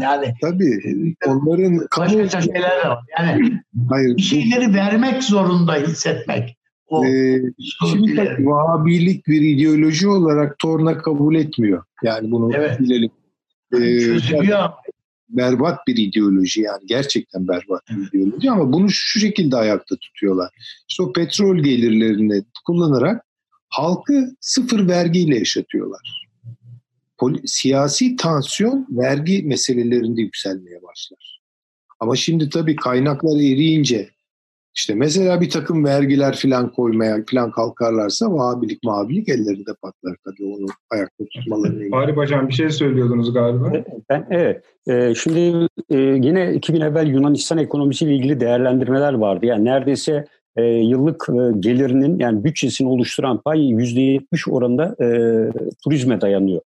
Yani tabii e, onların başka kamu... şeyler var. Yani Hayır, bir şeyleri vermek zorunda hissetmek. O ee, şimdi tabii, Vahabilik bir ideoloji olarak torna kabul etmiyor. Yani bunu evet. bilelim. Ee, Çözülüyor berbat bir ideoloji yani gerçekten berbat bir ideoloji ama bunu şu şekilde ayakta tutuyorlar. İşte o petrol gelirlerini kullanarak halkı sıfır vergiyle yaşatıyorlar. Poli, siyasi tansiyon vergi meselelerinde yükselmeye başlar. Ama şimdi tabii kaynaklar eriyince işte mesela bir takım vergiler falan koymaya falan kalkarlarsa vabilik mabilik ellerinde patlar tabii onu ayakta tutmalarını. Fahri Hocam bir şey söylüyordunuz galiba. Ben, evet. Ee, şimdi e, yine 2000 evvel Yunanistan ekonomisiyle ilgili değerlendirmeler vardı. Yani neredeyse e, yıllık e, gelirinin yani bütçesini oluşturan pay %70 oranında e, turizme dayanıyor.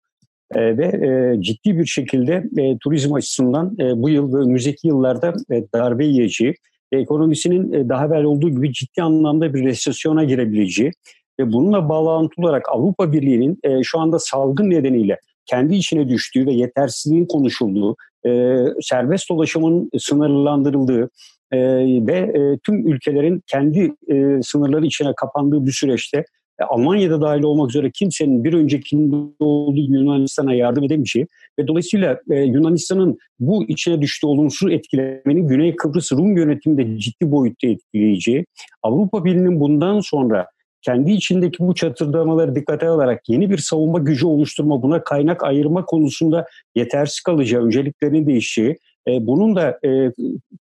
E, ve e, ciddi bir şekilde e, turizm açısından e, bu yıl ve önümüzdeki yıllarda e, darbe yiyeceği ekonomisinin e, daha evvel olduğu gibi ciddi anlamda bir resesyona girebileceği ve bununla bağlantılı olarak Avrupa Birliği'nin e, şu anda salgın nedeniyle kendi içine düştüğü ve yetersizliğin konuşulduğu, e, serbest dolaşımın sınırlandırıldığı ve tüm ülkelerin kendi sınırları içine kapandığı bir süreçte e, Almanya'da dahil olmak üzere kimsenin bir öncekinde olduğu Yunanistan'a yardım edemeyeceği ve dolayısıyla e, Yunanistan'ın bu içine düştüğü olumsuz etkilemenin Güney Kıbrıs Rum yönetiminde ciddi boyutta etkileyeceği, Avrupa Birliği'nin bundan sonra kendi içindeki bu çatırdamaları dikkate alarak yeni bir savunma gücü oluşturma, buna kaynak ayırma konusunda yetersiz kalacağı, önceliklerini değişeceği, e, bunun da e,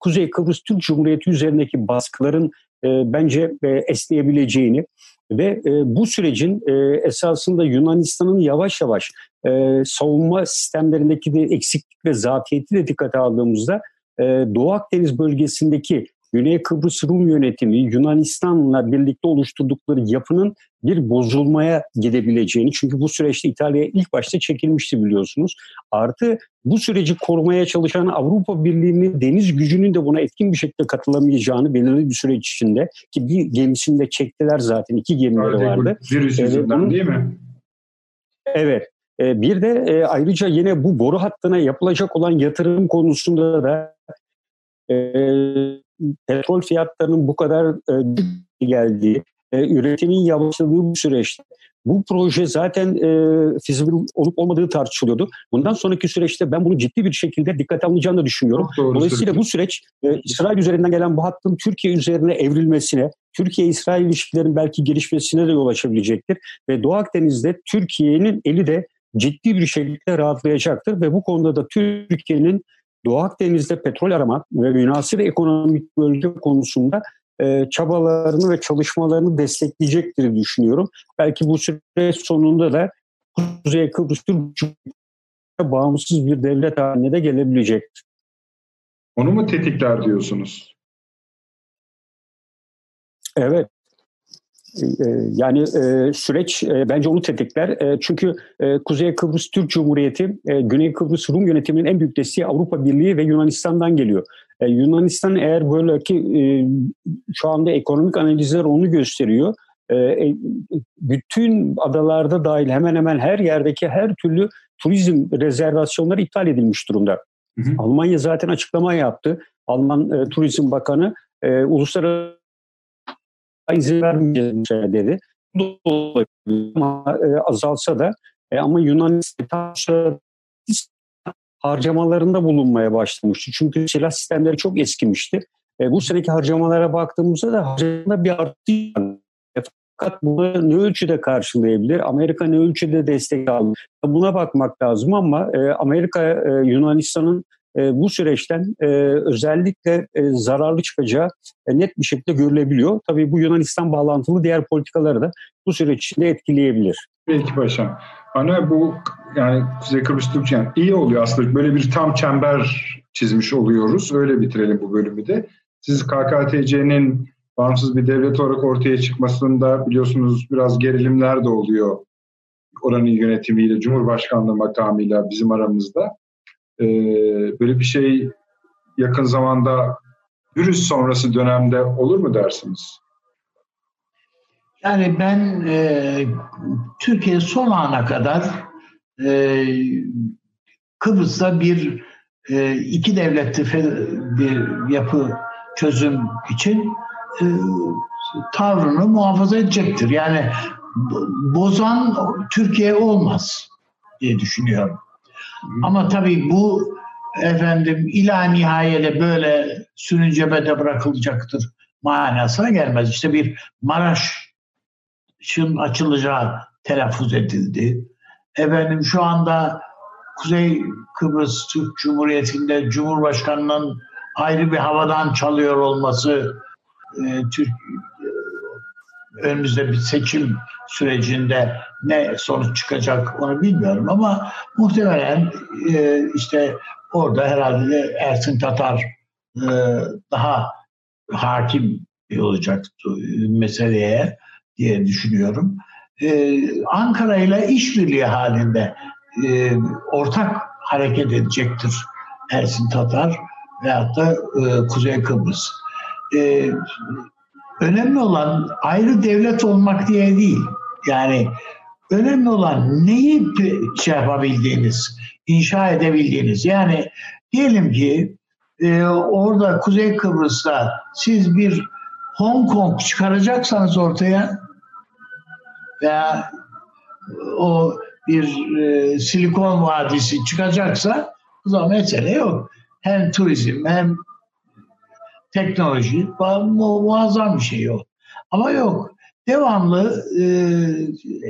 Kuzey Kıbrıs Türk Cumhuriyeti üzerindeki baskıların e, bence e, esneyebileceğini, ve e, bu sürecin e, esasında Yunanistan'ın yavaş yavaş e, savunma sistemlerindeki de eksiklik ve zafiyeti de dikkate aldığımızda e, Doğu Akdeniz bölgesindeki Güney Kıbrıs Rum yönetimi Yunanistan'la birlikte oluşturdukları yapının bir bozulmaya gidebileceğini çünkü bu süreçte İtalya ilk başta çekilmişti biliyorsunuz. Artı bu süreci korumaya çalışan Avrupa Birliği'nin deniz gücünün de buna etkin bir şekilde katılamayacağını belirli bir süreç içinde ki bir gemisinde çektiler zaten iki gemileri vardı. Virüs yüzünden ee, değil mi? Evet. Ee, bir de e, ayrıca yine bu boru hattına yapılacak olan yatırım konusunda da e, petrol fiyatlarının bu kadar e, geldiği, e, üretimin yavaşladığı bu süreçte bu proje zaten e, feasible olup olmadığı tartışılıyordu. Bundan sonraki süreçte ben bunu ciddi bir şekilde dikkate alınacağını düşünüyorum. Dolayısıyla bu süreç e, İsrail üzerinden gelen bu hattın Türkiye üzerine evrilmesine, Türkiye-İsrail ilişkilerin belki gelişmesine de yol açabilecektir. Ve Doğu Akdeniz'de Türkiye'nin eli de ciddi bir şekilde rahatlayacaktır ve bu konuda da Türkiye'nin Doğu Akdeniz'de petrol aramak ve münasır ekonomik bölge konusunda e, çabalarını ve çalışmalarını destekleyecektir düşünüyorum. Belki bu süreç sonunda da Kuzey Kıbrıs Türk bağımsız bir devlet haline de gelebilecektir. Onu mu tetikler diyorsunuz? Evet. Yani e, süreç e, bence onu tetikler. E, çünkü Kuzey Kıbrıs Türk Cumhuriyeti, Güney Kıbrıs Rum yönetiminin en büyük desteği Avrupa Birliği ve Yunanistan'dan geliyor. Yunanistan eğer böyle ki şu anda ekonomik analizler onu gösteriyor. Bütün adalarda dahil hemen hemen her yerdeki her türlü turizm rezervasyonları iptal edilmiş durumda. Hı hı. Almanya zaten açıklama yaptı. Alman Turizm Bakanı uluslararası izin vermeyeceğiz dedi. Ama e, azalsa da e, ama Yunanistan harcamalarında bulunmaya başlamıştı. Çünkü silah sistemleri çok eskimişti. E, bu seneki harcamalara baktığımızda da harcamada bir artış fakat bunu ne ölçüde karşılayabilir? Amerika ne ölçüde destek alır? Buna bakmak lazım ama e, Amerika e, Yunanistan'ın e, bu süreçten e, özellikle e, zararlı çıkacağı net bir şekilde görülebiliyor. Tabii bu Yunanistan bağlantılı diğer politikaları da bu süreç içinde etkileyebilir. Peki paşam. Ana bu yani Kuzey Kıbrıs Türkçe yani iyi oluyor aslında. Böyle bir tam çember çizmiş oluyoruz. Öyle bitirelim bu bölümü de. Siz KKTC'nin bağımsız bir devlet olarak ortaya çıkmasında biliyorsunuz biraz gerilimler de oluyor oranın yönetimiyle, Cumhurbaşkanlığı makamıyla bizim aramızda. Ee, böyle bir şey yakın zamanda virüs sonrası dönemde olur mu dersiniz? Yani ben e, Türkiye son ana kadar e, Kıbrıs'ta bir e, iki devletli bir yapı çözüm için e, tavrını muhafaza edecektir. Yani bozan Türkiye olmaz diye düşünüyorum. Ama tabii bu efendim ila nihayede böyle sürüncemede bırakılacaktır manasına gelmez. İşte bir Maraş'ın açılacağı telaffuz edildi. Efendim şu anda Kuzey Kıbrıs Türk Cumhuriyeti'nde Cumhurbaşkanı'nın ayrı bir havadan çalıyor olması e, Türk e, önümüzde bir seçim sürecinde ne sonuç çıkacak onu bilmiyorum ama muhtemelen e, işte orada herhalde Ersin Tatar e, daha hakim olacak meseleye diye düşünüyorum. E, Ankara ile işbirliği halinde e, ortak hareket edecektir Ersin Tatar veyahut da e, Kuzey Kıbrıs. E, önemli olan ayrı devlet olmak diye değil. Yani önemli olan neyi şey yapabildiğiniz, inşa edebildiğiniz. Yani diyelim ki e, orada Kuzey Kıbrıs'ta siz bir Hong Kong çıkaracaksanız ortaya veya o bir e, Silikon Vadisi çıkacaksa o zaman mesele yok. Hem turizm hem teknoloji muazzam bir şey o. Ama yok. Devamlı e,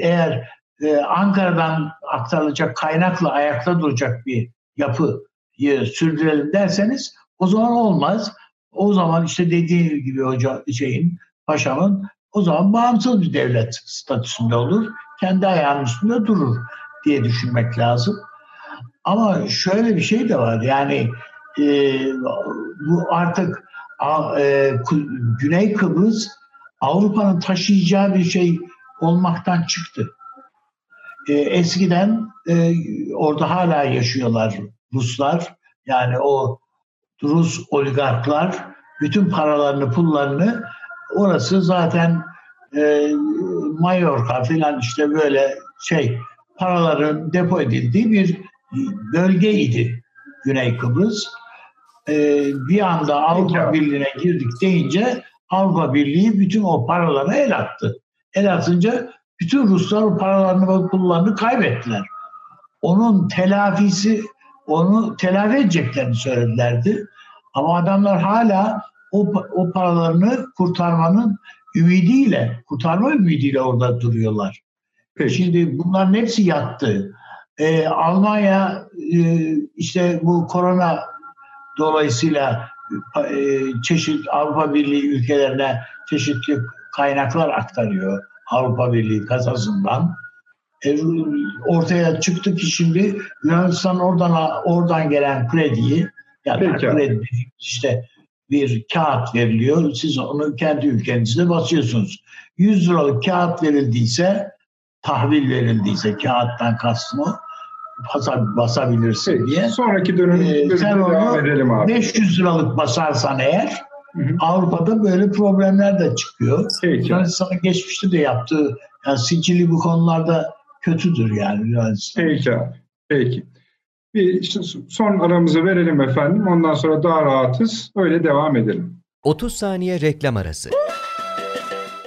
eğer e, Ankara'dan aktarılacak kaynakla ayakta duracak bir yapıyı sürdürelim derseniz o zaman olmaz. O zaman işte dediği gibi hoca şeyin paşamın o zaman bağımsız bir devlet statüsünde olur. Kendi ayağının üstünde durur diye düşünmek lazım. Ama şöyle bir şey de var. Yani e, bu artık Güney Kıbrıs Avrupa'nın taşıyacağı bir şey olmaktan çıktı. E, eskiden e, orada hala yaşıyorlar Ruslar. Yani o Rus oligarklar bütün paralarını, pullarını orası zaten e, Mallorca falan işte böyle şey paraların depo edildiği bir bölgeydi Güney Kıbrıs. E, bir anda Avrupa Birliği'ne girdik deyince Avrupa Birliği bütün o paraları el attı. El atınca bütün Ruslar o paralarını ve pullarını kaybettiler. Onun telafisi, onu telafi edeceklerini söyledilerdi. Ama adamlar hala o, o paralarını kurtarmanın ümidiyle, kurtarma ümidiyle orada duruyorlar. Peki. Şimdi bunların hepsi yattı. Ee, Almanya e, işte bu korona dolayısıyla e, çeşit Avrupa Birliği ülkelerine çeşitli kaynaklar aktarıyor Avrupa Birliği kasasından. E, ortaya çıktı ki şimdi Yunanistan oradan oradan gelen krediyi yani Peki. kredi işte bir kağıt veriliyor. Siz onu kendi ülkenizde basıyorsunuz. 100 liralık kağıt verildiyse, tahvil verildiyse kağıttan kastım o, basabilirsin Peki, diye. Sonraki dönemde Ee, sen onu edelim abi. 500 liralık basarsan eğer Hı hı. Avrupa'da böyle problemler de çıkıyor. Peki. Yunanistan'ın geçmişte de yaptığı yani sicili bu konularda kötüdür yani Yunanistan. Peki abi. Peki. Bir işte son aramızı verelim efendim. Ondan sonra daha rahatız. Öyle devam edelim. 30 saniye reklam arası.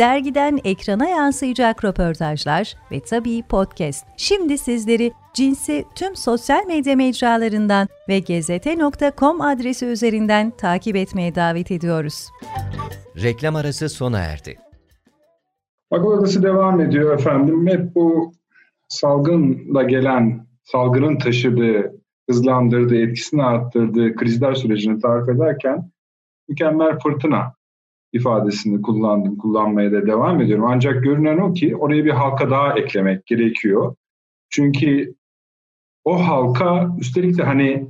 dergiden ekrana yansıyacak röportajlar ve tabii podcast. Şimdi sizleri Cins'i tüm sosyal medya mecralarından ve gezete.com adresi üzerinden takip etmeye davet ediyoruz. Reklam arası sona erdi. Akıl Odası devam ediyor efendim. Hep bu salgınla gelen, salgının taşıdığı, hızlandırdığı, etkisini arttırdığı krizler sürecini tarif ederken mükemmel fırtına ifadesini kullandım, kullanmaya da devam ediyorum. Ancak görünen o ki oraya bir halka daha eklemek gerekiyor. Çünkü o halka üstelik de hani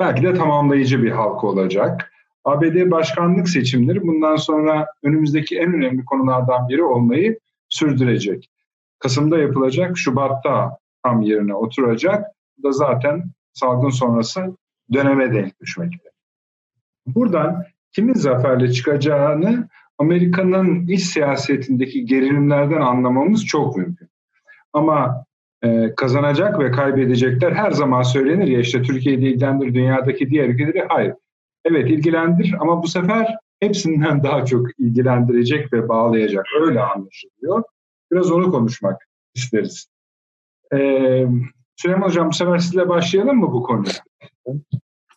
belki de tamamlayıcı bir halka olacak. ABD başkanlık seçimleri bundan sonra önümüzdeki en önemli konulardan biri olmayı sürdürecek. Kasım'da yapılacak, Şubat'ta tam yerine oturacak. Bu da zaten salgın sonrası döneme denk düşmekte. Buradan kimin zaferle çıkacağını Amerika'nın iç siyasetindeki gerilimlerden anlamamız çok mümkün. Ama e, kazanacak ve kaybedecekler her zaman söylenir ya işte Türkiye'de ilgilendir, dünyadaki diğer ülkeleri hayır. Evet ilgilendir ama bu sefer hepsinden daha çok ilgilendirecek ve bağlayacak. Öyle anlaşılıyor. Biraz onu konuşmak isteriz. Ee, Süleyman Hocam bu sefer sizle başlayalım mı bu konuya?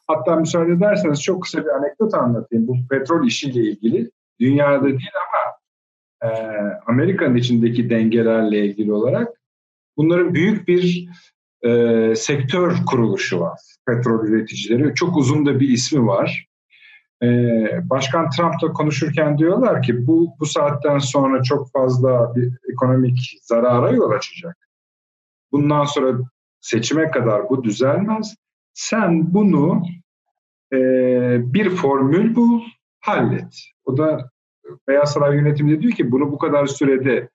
Hatta müsaade ederseniz çok kısa bir anekdot anlatayım. Bu petrol işiyle ilgili. Dünyada değil ama e, Amerika'nın içindeki dengelerle ilgili olarak bunların büyük bir e, sektör kuruluşu var. Petrol üreticileri. Çok uzun da bir ismi var. E, Başkan Trump'la konuşurken diyorlar ki bu bu saatten sonra çok fazla bir ekonomik zarara yol açacak. Bundan sonra seçime kadar bu düzelmez. Sen bunu e, bir formül bul, hallet. O da Beyaz Saray yönetiminde diyor ki bunu bu kadar sürede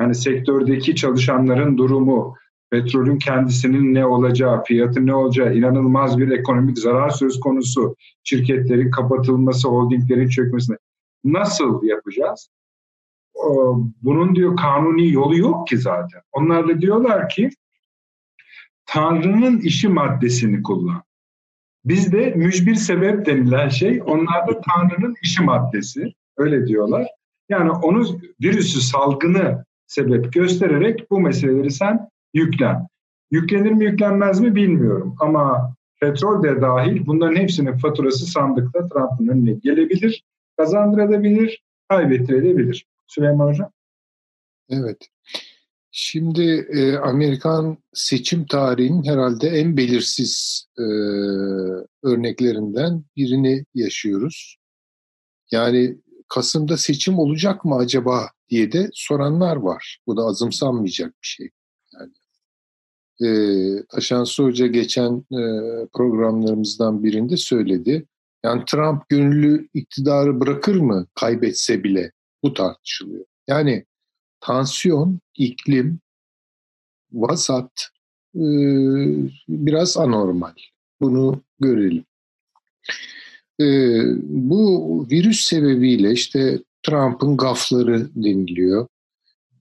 yani sektördeki çalışanların durumu, petrolün kendisinin ne olacağı, fiyatı ne olacağı, inanılmaz bir ekonomik zarar söz konusu, şirketlerin kapatılması, holdinglerin çökmesine nasıl yapacağız? Bunun diyor kanuni yolu yok ki zaten. Onlar da diyorlar ki Tanrı'nın işi maddesini kullan. Bizde mücbir sebep denilen şey onlarda Tanrı'nın işi maddesi. Öyle diyorlar. Yani onu virüsü salgını sebep göstererek bu meseleleri sen yüklen. Yüklenir mi yüklenmez mi bilmiyorum ama petrol de dahil bunların hepsinin faturası sandıkta Trump'ın önüne gelebilir, kazandırabilir, kaybettirebilir. Süleyman Hocam? Evet. Şimdi e, Amerikan seçim tarihinin herhalde en belirsiz e, örneklerinden birini yaşıyoruz. Yani Kasım'da seçim olacak mı acaba diye de soranlar var. Bu da azımsanmayacak bir şey. Yani e, Taşansı Hoca geçen e, programlarımızdan birinde söyledi. Yani Trump gönüllü iktidarı bırakır mı kaybetse bile? Bu tartışılıyor. Yani tansiyon, iklim, vasat e, biraz anormal. Bunu görelim. E, bu virüs sebebiyle işte Trump'ın gafları deniliyor.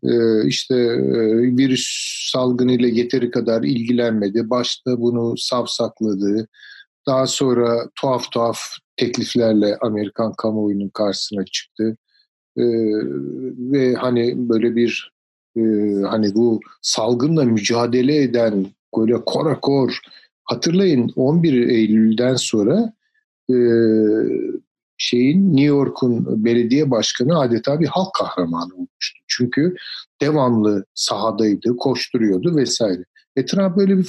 E, işte e, virüs salgınıyla yeteri kadar ilgilenmedi. Başta bunu savsakladı. Daha sonra tuhaf tuhaf tekliflerle Amerikan kamuoyunun karşısına çıktı. Ee, ve hani böyle bir e, hani bu salgınla mücadele eden böyle korakor hatırlayın 11 Eylül'den sonra e, şeyin New York'un belediye başkanı adeta bir halk kahramanı olmuştu. Çünkü devamlı sahadaydı, koşturuyordu vesaire. E Trump böyle bir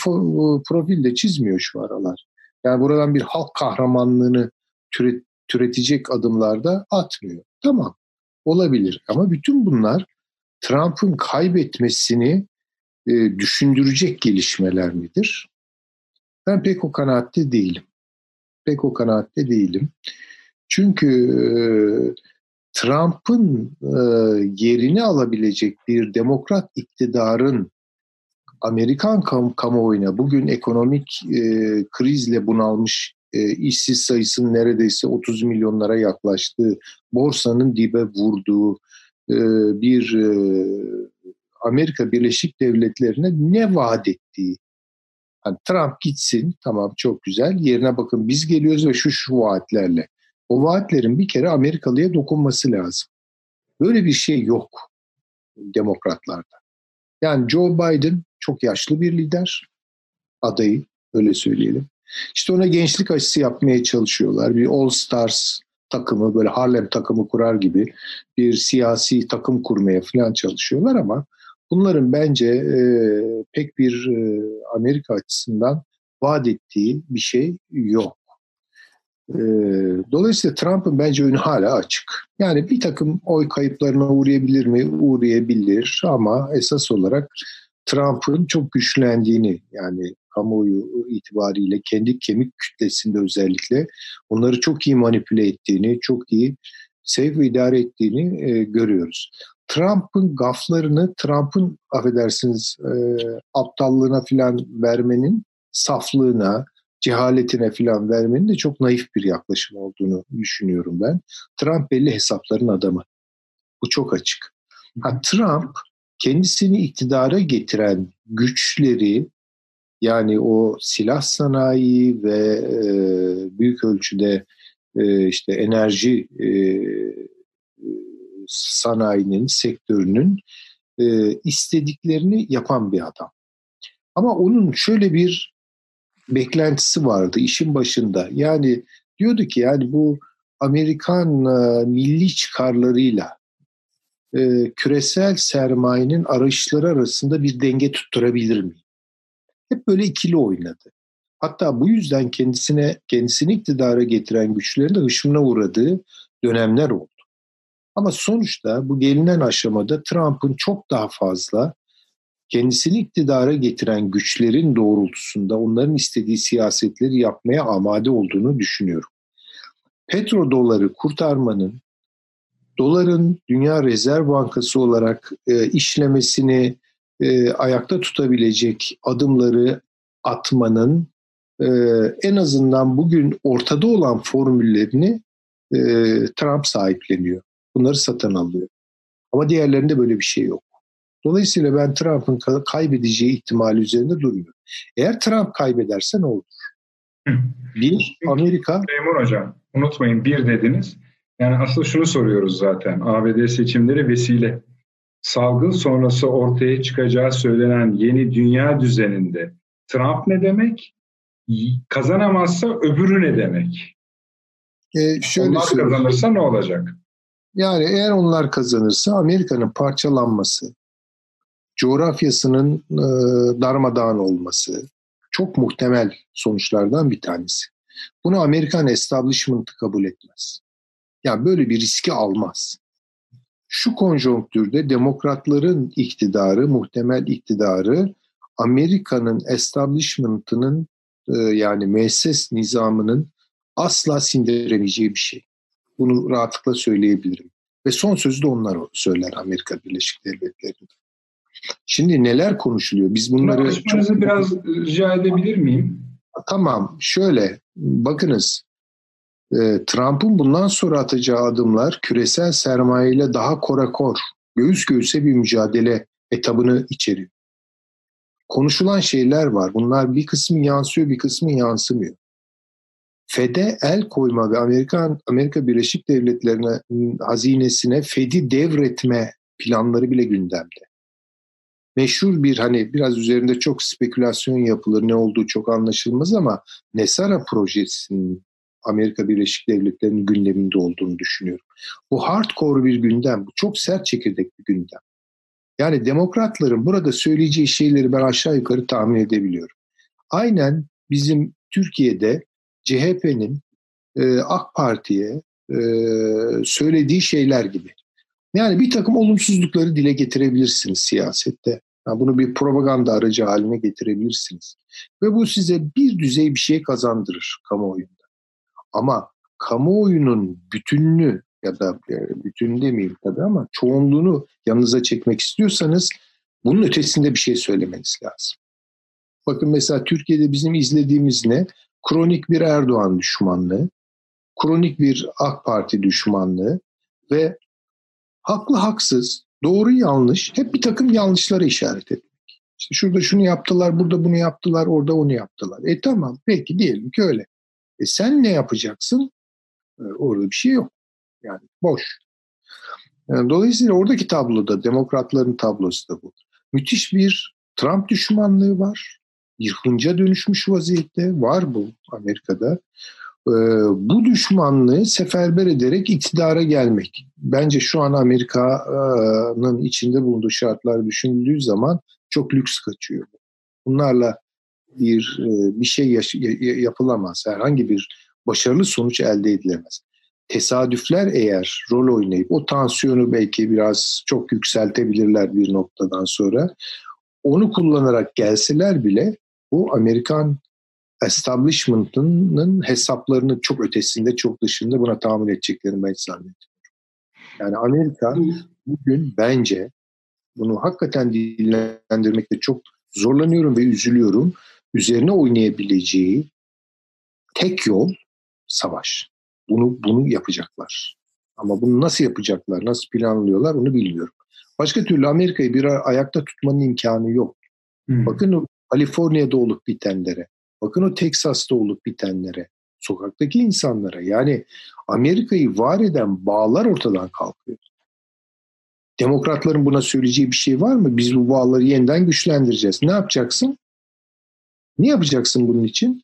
profil de çizmiyor şu aralar. Yani buradan bir halk kahramanlığını türet, türetecek adımlarda atmıyor. Tamam olabilir ama bütün bunlar Trump'ın kaybetmesini e, düşündürecek gelişmeler midir? Ben pek o kanaatte değilim. Pek o kanaatte değilim. Çünkü e, Trump'ın e, yerini alabilecek bir demokrat iktidarın Amerikan kam kamuoyuna bugün ekonomik e, krizle bunalmış e, işsiz sayısının neredeyse 30 milyonlara yaklaştığı, borsanın dibe vurduğu e, bir e, Amerika Birleşik Devletleri'ne ne vaat ettiği. Yani Trump gitsin tamam çok güzel yerine bakın biz geliyoruz ve şu şu vaatlerle. O vaatlerin bir kere Amerikalıya dokunması lazım. Böyle bir şey yok demokratlarda. Yani Joe Biden çok yaşlı bir lider adayı öyle söyleyelim. İşte ona gençlik aşısı yapmaya çalışıyorlar. Bir All Stars takımı böyle Harlem takımı kurar gibi bir siyasi takım kurmaya falan çalışıyorlar ama bunların bence e, pek bir e, Amerika açısından vaat ettiği bir şey yok. E, dolayısıyla Trump'ın bence önü hala açık. Yani bir takım oy kayıplarına uğrayabilir mi? Uğrayabilir ama esas olarak Trump'ın çok güçlendiğini yani kamuoyu itibariyle kendi kemik kütlesinde özellikle onları çok iyi manipüle ettiğini, çok iyi sevk ve idare ettiğini e, görüyoruz. Trump'ın gaflarını, Trump'ın affedersiniz e, aptallığına filan vermenin saflığına, cehaletine filan vermenin de çok naif bir yaklaşım olduğunu düşünüyorum ben. Trump belli hesapların adamı. Bu çok açık. Ha, Trump kendisini iktidara getiren güçleri yani o silah sanayi ve e, büyük ölçüde e, işte enerji e, sanayinin, sektörünün e, istediklerini yapan bir adam. Ama onun şöyle bir beklentisi vardı işin başında. Yani diyordu ki yani bu Amerikan e, milli çıkarlarıyla e, küresel sermayenin arayışları arasında bir denge tutturabilir mi? Hep böyle ikili oynadı. Hatta bu yüzden kendisine kendisini iktidara getiren güçlerin de hışmına uğradığı dönemler oldu. Ama sonuçta bu gelinen aşamada Trump'ın çok daha fazla kendisini iktidara getiren güçlerin doğrultusunda onların istediği siyasetleri yapmaya amade olduğunu düşünüyorum. Petrodoları kurtarmanın doların Dünya Rezerv Bankası olarak e, işlemesini e, ayakta tutabilecek adımları atmanın e, en azından bugün ortada olan formüllerini e, Trump sahipleniyor. Bunları satın alıyor. Ama diğerlerinde böyle bir şey yok. Dolayısıyla ben Trump'ın kaybedeceği ihtimali üzerinde durmuyorum. Eğer Trump kaybederse ne olur? Bir, Amerika... Memur Hocam, unutmayın bir dediniz. Yani aslında şunu soruyoruz zaten. ABD seçimleri vesile. Salgın sonrası ortaya çıkacağı söylenen yeni dünya düzeninde Trump ne demek? Kazanamazsa öbürü ne demek? Ee, şöyle Onlar kazanırsa ne olacak? Yani eğer onlar kazanırsa Amerika'nın parçalanması, coğrafyasının e, darmadağın olması çok muhtemel sonuçlardan bir tanesi. Bunu Amerikan establishment'ı kabul etmez. Yani böyle bir riski almaz. Şu konjonktürde demokratların iktidarı, muhtemel iktidarı Amerika'nın establishment'ının e, yani müesses nizamının asla sindiremeyeceği bir şey. Bunu rahatlıkla söyleyebilirim. Ve son sözü de onlar söyler Amerika Birleşik Devletleri'nde. Şimdi neler konuşuluyor? Biz bunları... Çok... biraz rica edebilir miyim? Tamam, şöyle bakınız. E, Trump'ın bundan sonra atacağı adımlar küresel sermayeyle daha korakor, göğüs göğüse bir mücadele etabını içeriyor. Konuşulan şeyler var. Bunlar bir kısmı yansıyor, bir kısmı yansımıyor. FED'e el koyma ve Amerikan Amerika Birleşik Devletleri'ne hazinesine FED'i devretme planları bile gündemde. Meşhur bir hani biraz üzerinde çok spekülasyon yapılır ne olduğu çok anlaşılmaz ama Nesara projesinin Amerika Birleşik Devletleri'nin gündeminde olduğunu düşünüyorum. Bu hardcore bir gündem, bu çok sert çekirdek bir gündem. Yani demokratların burada söyleyeceği şeyleri ben aşağı yukarı tahmin edebiliyorum. Aynen bizim Türkiye'de CHP'nin e, AK Parti'ye e, söylediği şeyler gibi. Yani bir takım olumsuzlukları dile getirebilirsiniz siyasette. Yani bunu bir propaganda aracı haline getirebilirsiniz. Ve bu size bir düzey bir şey kazandırır kamuoyunda. Ama kamuoyunun bütününü ya da bütün demeyeyim tabii ama çoğunluğunu yanınıza çekmek istiyorsanız bunun ötesinde bir şey söylemeniz lazım. Bakın mesela Türkiye'de bizim izlediğimiz ne? Kronik bir Erdoğan düşmanlığı, kronik bir AK Parti düşmanlığı ve haklı haksız, doğru yanlış hep bir takım yanlışlara işaret etmek. İşte şurada şunu yaptılar, burada bunu yaptılar, orada onu yaptılar. E tamam peki diyelim ki öyle. E sen ne yapacaksın? E, orada bir şey yok. Yani boş. Yani dolayısıyla oradaki tabloda, demokratların tablosu da bu. Müthiş bir Trump düşmanlığı var. Bir hınca dönüşmüş vaziyette. Var bu Amerika'da. Ee, bu düşmanlığı seferber ederek iktidara gelmek. Bence şu an Amerika'nın içinde bulunduğu şartlar düşünüldüğü zaman çok lüks kaçıyor. Bunlarla bir e, bir şey yapılamaz. Herhangi bir başarılı sonuç elde edilemez. Tesadüfler eğer rol oynayıp o tansiyonu belki biraz çok yükseltebilirler bir noktadan sonra. Onu kullanarak gelseler bile bu Amerikan establishment'ının hesaplarının çok ötesinde, çok dışında buna tahammül edeceklerini ben zannediyorum. Yani Amerika bugün bence bunu hakikaten dillendirmekte çok zorlanıyorum ve üzülüyorum. Üzerine oynayabileceği tek yol savaş. Bunu bunu yapacaklar. Ama bunu nasıl yapacaklar, nasıl planlıyorlar onu bilmiyorum. Başka türlü Amerika'yı bir ayakta tutmanın imkanı yok. Hmm. Bakın Kaliforniya'da olup bitenlere, bakın o Teksas'ta olup bitenlere, sokaktaki insanlara yani Amerika'yı var eden bağlar ortadan kalkıyor. Demokratların buna söyleyeceği bir şey var mı? Biz bu bağları yeniden güçlendireceğiz. Ne yapacaksın? Ne yapacaksın bunun için?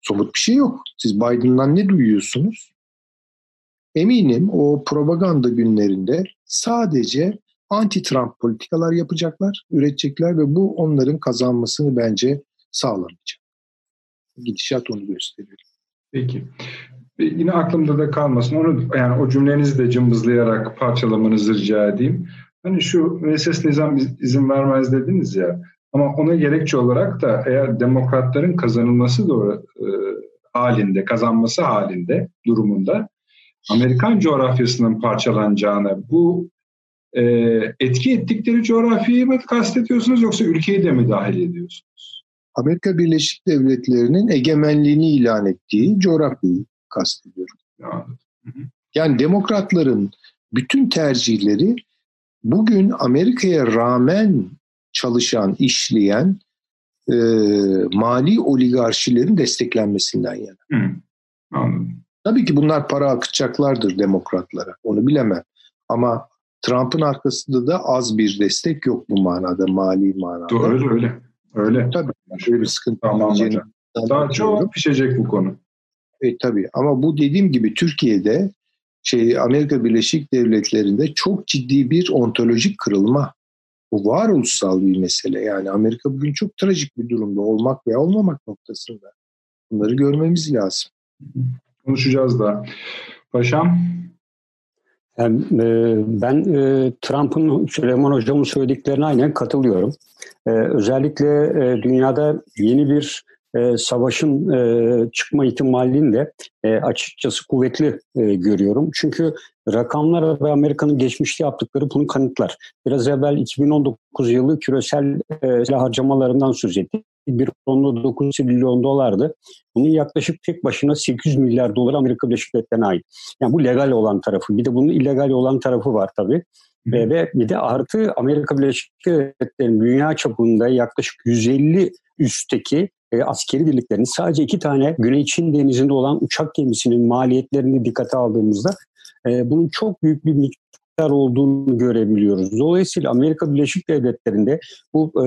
Somut bir şey yok. Siz Biden'dan ne duyuyorsunuz? Eminim o propaganda günlerinde sadece anti-Trump politikalar yapacaklar, üretecekler ve bu onların kazanmasını bence sağlamayacak. Gidişat onu gösteriyor. Peki. Yine aklımda da kalmasın. Onu yani o cümlenizi de cımbızlayarak parçalamanızı rica edeyim. Hani şu müesses nizam izin vermez dediniz ya. Ama ona gerekçe olarak da eğer demokratların kazanılması doğru e, halinde, kazanması halinde durumunda Amerikan coğrafyasının parçalanacağını, bu e, etki ettikleri coğrafyayı mı kastediyorsunuz yoksa ülkeyi de mi dahil ediyorsunuz? Amerika Birleşik Devletleri'nin egemenliğini ilan ettiği coğrafyayı kastediyorum. Yani demokratların bütün tercihleri bugün Amerika'ya rağmen çalışan, işleyen e, mali oligarşilerin desteklenmesinden yana. Hı, anladım. Tabii ki bunlar para akıtacaklardır demokratlara. Onu bilemem. Ama Trump'ın arkasında da az bir destek yok bu manada, mali manada. Doğru öyle. Öyle. Tabii. Öyle bir sıkıntı tamam Daha çok pişecek bu konu. E, tabii ama bu dediğim gibi Türkiye'de şey Amerika Birleşik Devletleri'nde çok ciddi bir ontolojik kırılma. Bu varoluşsal bir mesele. Yani Amerika bugün çok trajik bir durumda olmak veya olmamak noktasında. Bunları görmemiz lazım. Konuşacağız da. Paşam? Yani, e, ben e, Trump'ın Süleyman Hocam'ın söylediklerine aynen katılıyorum. E, özellikle e, dünyada yeni bir e, savaşın e, çıkma ihtimalini de e, açıkçası kuvvetli e, görüyorum. Çünkü rakamlar ve Amerika'nın geçmişte yaptıkları bunu kanıtlar. Biraz evvel 2019 yılı küresel e, silah harcamalarından söz ettik. 1.9 trilyon dolardı. Bunun yaklaşık tek başına 800 milyar dolar Amerika Birleşik Devletleri'ne ait. Yani bu legal olan tarafı. Bir de bunun illegal olan tarafı var tabii. Ve, ve bir de artı Amerika Birleşik Devletleri'nin dünya çapında yaklaşık 150 üstteki e, askeri birliklerini sadece iki tane Güney Çin denizinde olan uçak gemisinin maliyetlerini dikkate aldığımızda e, bunun çok büyük bir olduğunu görebiliyoruz. Dolayısıyla Amerika Birleşik Devletleri'nde bu e,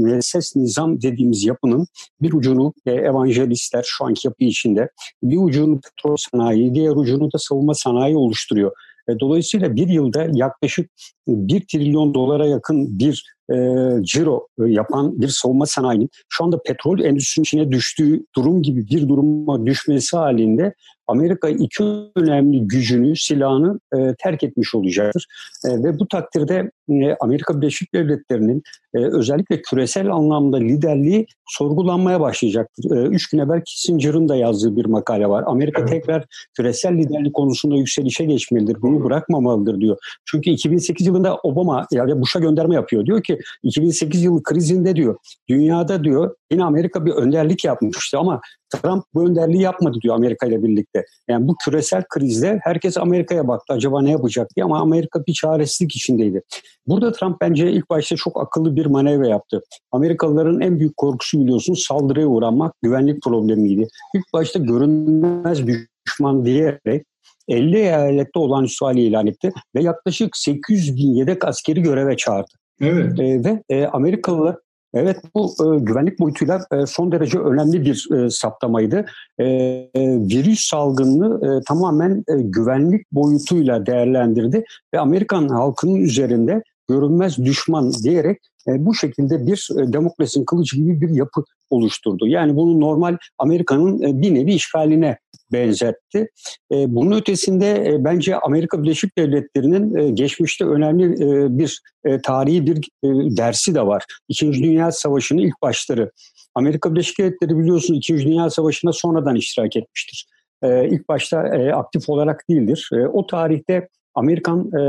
müesses nizam dediğimiz yapının bir ucunu e, evangelistler şu anki yapı içinde, bir ucunu petrol sanayi, diğer ucunu da savunma sanayi oluşturuyor. E, dolayısıyla bir yılda yaklaşık 1 trilyon dolara yakın bir e, ciro e, yapan bir savunma sanayinin şu anda petrol endüstrisinin içine düştüğü durum gibi bir duruma düşmesi halinde Amerika iki önemli gücünü, silahını e, terk etmiş olacaktır. E, ve bu takdirde e, Amerika Birleşik Devletleri'nin e, özellikle küresel anlamda liderliği sorgulanmaya başlayacaktır. E, üç gün evvel Kissinger'ın da yazdığı bir makale var. Amerika evet. tekrar küresel liderlik konusunda yükselişe geçmelidir. Bunu bırakmamalıdır diyor. Çünkü 2008 yılında Obama yani Bush'a gönderme yapıyor. Diyor ki 2008 yılı krizinde diyor dünyada diyor yine Amerika bir önderlik yapmıştı ama Trump bu önderliği yapmadı diyor Amerika ile birlikte. Yani bu küresel krizde herkes Amerika'ya baktı acaba ne yapacak diye ama Amerika bir çaresizlik içindeydi. Burada Trump bence ilk başta çok akıllı bir manevra yaptı. Amerikalıların en büyük korkusu biliyorsunuz saldırıya uğranmak güvenlik problemiydi. İlk başta görünmez düşman diyerek 50 eyalette olan hali ilan etti ve yaklaşık 800 bin yedek askeri göreve çağırdı. Evet. E, ve e, Amerikalılar Evet bu e, güvenlik boyutuyla e, son derece önemli bir e, saptamaydı. E, e, virüs salgını e, tamamen e, güvenlik boyutuyla değerlendirdi ve Amerikan halkının üzerinde görünmez düşman diyerek e, bu şekilde bir e, demokrasinin kılıcı gibi bir yapı oluşturdu. Yani bunu normal Amerika'nın e, bir nevi işgaline benzetti. Bunun ötesinde bence Amerika Birleşik Devletleri'nin geçmişte önemli bir tarihi bir dersi de var. İkinci Dünya Savaşı'nın ilk başları. Amerika Birleşik Devletleri biliyorsunuz İkinci Dünya Savaşı'na sonradan iştirak etmiştir. İlk başta aktif olarak değildir. O tarihte Amerikan e,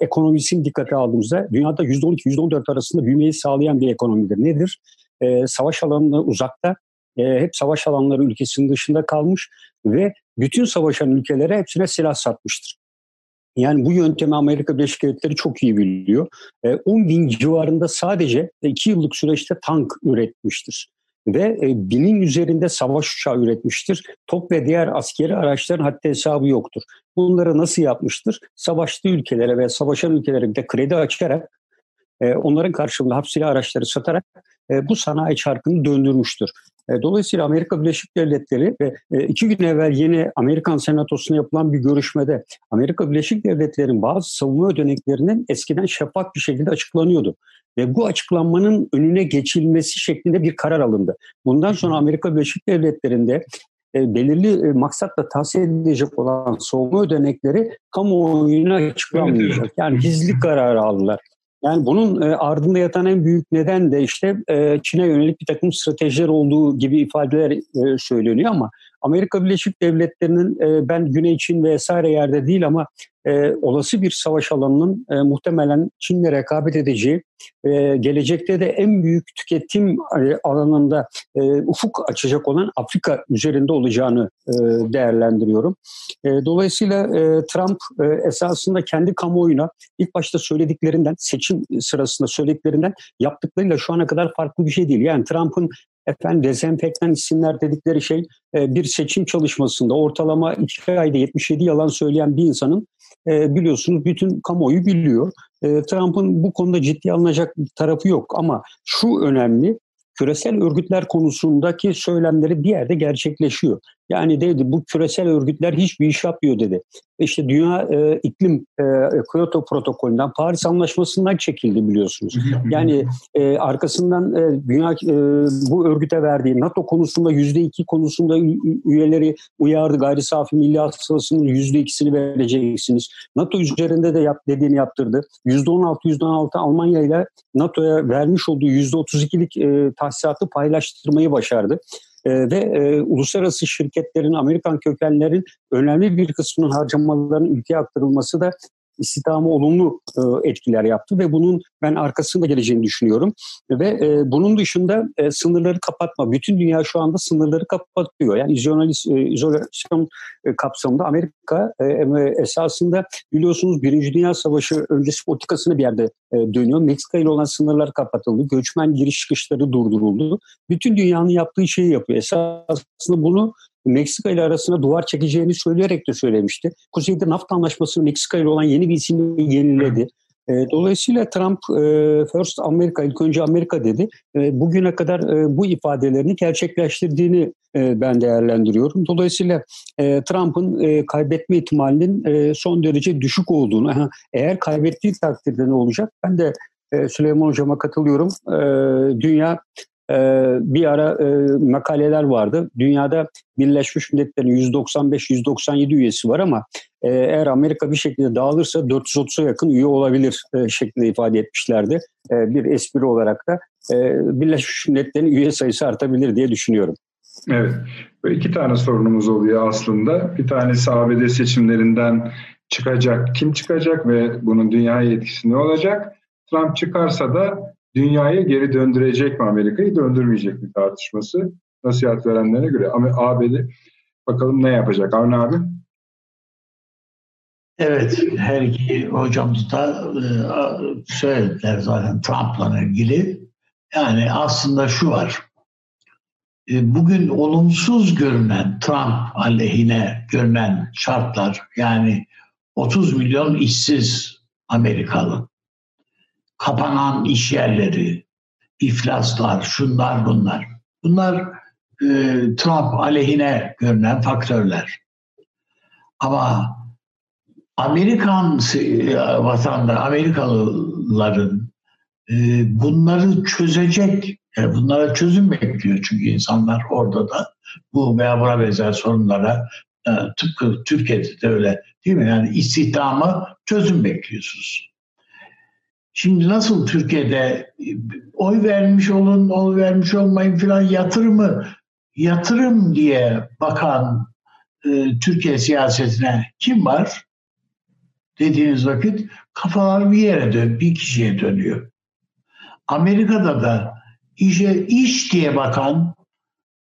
ekonomisini dikkate aldığımızda dünyada %12-%14 arasında büyümeyi sağlayan bir ekonomidir. Nedir? E, savaş alanına uzakta, e, hep savaş alanları ülkesinin dışında kalmış ve bütün savaşan ülkelere hepsine silah satmıştır. Yani bu yöntemi Amerika Birleşik Devletleri çok iyi biliyor. 10 bin civarında sadece 2 yıllık süreçte tank üretmiştir ve e, binin üzerinde savaş uçağı üretmiştir. Top ve diğer askeri araçların hatta hesabı yoktur. Bunları nasıl yapmıştır? Savaştığı ülkelere ve savaşan ülkelere bir de kredi açarak e, onların karşılığında hapsili araçları satarak e, bu sanayi çarkını döndürmüştür. E, dolayısıyla Amerika Birleşik Devletleri ve e, iki gün evvel yeni Amerikan Senatosu'na yapılan bir görüşmede Amerika Birleşik Devletleri'nin bazı savunma ödeneklerinin eskiden şeffaf bir şekilde açıklanıyordu. Ve bu açıklanmanın önüne geçilmesi şeklinde bir karar alındı. Bundan sonra Amerika Birleşik Devletleri'nde e, belirli e, maksatla tahsil edilecek olan savunma ödenekleri kamuoyuna açıklanmayacak. Yani gizli kararı aldılar. Yani bunun e, ardında yatan en büyük neden de işte e, Çin'e yönelik bir takım stratejiler olduğu gibi ifadeler e, söyleniyor ama Amerika Birleşik Devletleri'nin e, ben Güney Çin vesaire yerde değil ama e, olası bir savaş alanının e, muhtemelen Çin'le rekabet edeceği, gelecekte de en büyük tüketim alanında ufuk açacak olan Afrika üzerinde olacağını değerlendiriyorum. Dolayısıyla Trump esasında kendi kamuoyuna ilk başta söylediklerinden, seçim sırasında söylediklerinden yaptıklarıyla şu ana kadar farklı bir şey değil. Yani Trump'ın efendim dezenfektan isimler dedikleri şey e, bir seçim çalışmasında ortalama iki ayda 77 yalan söyleyen bir insanın e, biliyorsunuz bütün kamuoyu biliyor. E, Trump'ın bu konuda ciddi alınacak tarafı yok ama şu önemli küresel örgütler konusundaki söylemleri bir yerde gerçekleşiyor. Yani dedi bu küresel örgütler hiçbir iş yapmıyor dedi. İşte dünya e, iklim e, Kyoto protokolünden Paris anlaşmasından çekildi biliyorsunuz. Yani e, arkasından e, dünya e, bu örgüte verdiği NATO konusunda yüzde iki konusunda üyeleri uyardı. Gayri safi milli hasılasının yüzde ikisini vereceksiniz. NATO üzerinde de yap, dediğini yaptırdı. Yüzde on altı, yüzde on altı Almanya ile NATO'ya vermiş olduğu yüzde otuz ikilik e, tahsisatı paylaştırmayı başardı e, ve e, uluslararası şirketlerin, Amerikan kökenlerin önemli bir kısmının harcamalarının ülkeye aktarılması da istihdamı olumlu e, etkiler yaptı ve bunun ben arkasında geleceğini düşünüyorum. Ve e, bunun dışında e, sınırları kapatma. Bütün dünya şu anda sınırları kapatıyor. Yani izolasyon, kapsamında Amerika esasında biliyorsunuz Birinci Dünya Savaşı öncesi politikasını bir yerde dönüyor. Meksika ile olan sınırlar kapatıldı. Göçmen giriş çıkışları durduruldu. Bütün dünyanın yaptığı şeyi yapıyor. Esasında bunu Meksika ile arasında duvar çekeceğini söyleyerek de söylemişti. Kuzeyde NAFTA anlaşmasını Meksika ile olan yeni bir isimle yeniledi. E, dolayısıyla Trump e, First Amerika, ilk önce Amerika dedi. E, bugüne kadar bu ifadelerini gerçekleştirdiğini ben değerlendiriyorum. Dolayısıyla Trump'ın kaybetme ihtimalinin son derece düşük olduğunu, eğer kaybettiği takdirde ne olacak? Ben de Süleyman Hocam'a katılıyorum. Dünya bir ara makaleler vardı. Dünyada Birleşmiş Milletler'in 195-197 üyesi var ama e, eğer Amerika bir şekilde dağılırsa 430'a yakın üye olabilir e, şeklinde ifade etmişlerdi. E, bir espri olarak da e, Birleşmiş Milletler'in üye sayısı artabilir diye düşünüyorum. Evet. İki tane sorunumuz oluyor aslında. Bir tanesi ABD seçimlerinden çıkacak. Kim çıkacak ve bunun dünyaya etkisi ne olacak? Trump çıkarsa da dünyayı geri döndürecek mi Amerika'yı döndürmeyecek mi tartışması nasihat verenlere göre. Ama ABD bakalım ne yapacak? Avni abi? Evet, her iki hocamız da e, söylediler zaten Trump'la ilgili. Yani aslında şu var. E, bugün olumsuz görünen Trump aleyhine görünen şartlar yani 30 milyon işsiz Amerikalı, kapanan iş yerleri, iflaslar, şunlar bunlar. Bunlar e, Trump aleyhine görünen faktörler. Ama Amerikan e, vatandaş, Amerikalıların e, bunları çözecek, yani bunlara çözüm bekliyor çünkü insanlar orada da bu veya buna benzer sorunlara e, tıpkı Türkiye'de de öyle değil mi? Yani istihdamı çözüm bekliyorsunuz. Şimdi nasıl Türkiye'de oy vermiş olun, oy vermiş olmayın filan yatırımı yatırım diye bakan e, Türkiye siyasetine kim var? dediğiniz vakit kafalar bir yere dön, bir kişiye dönüyor. Amerika'da da işe iş diye bakan,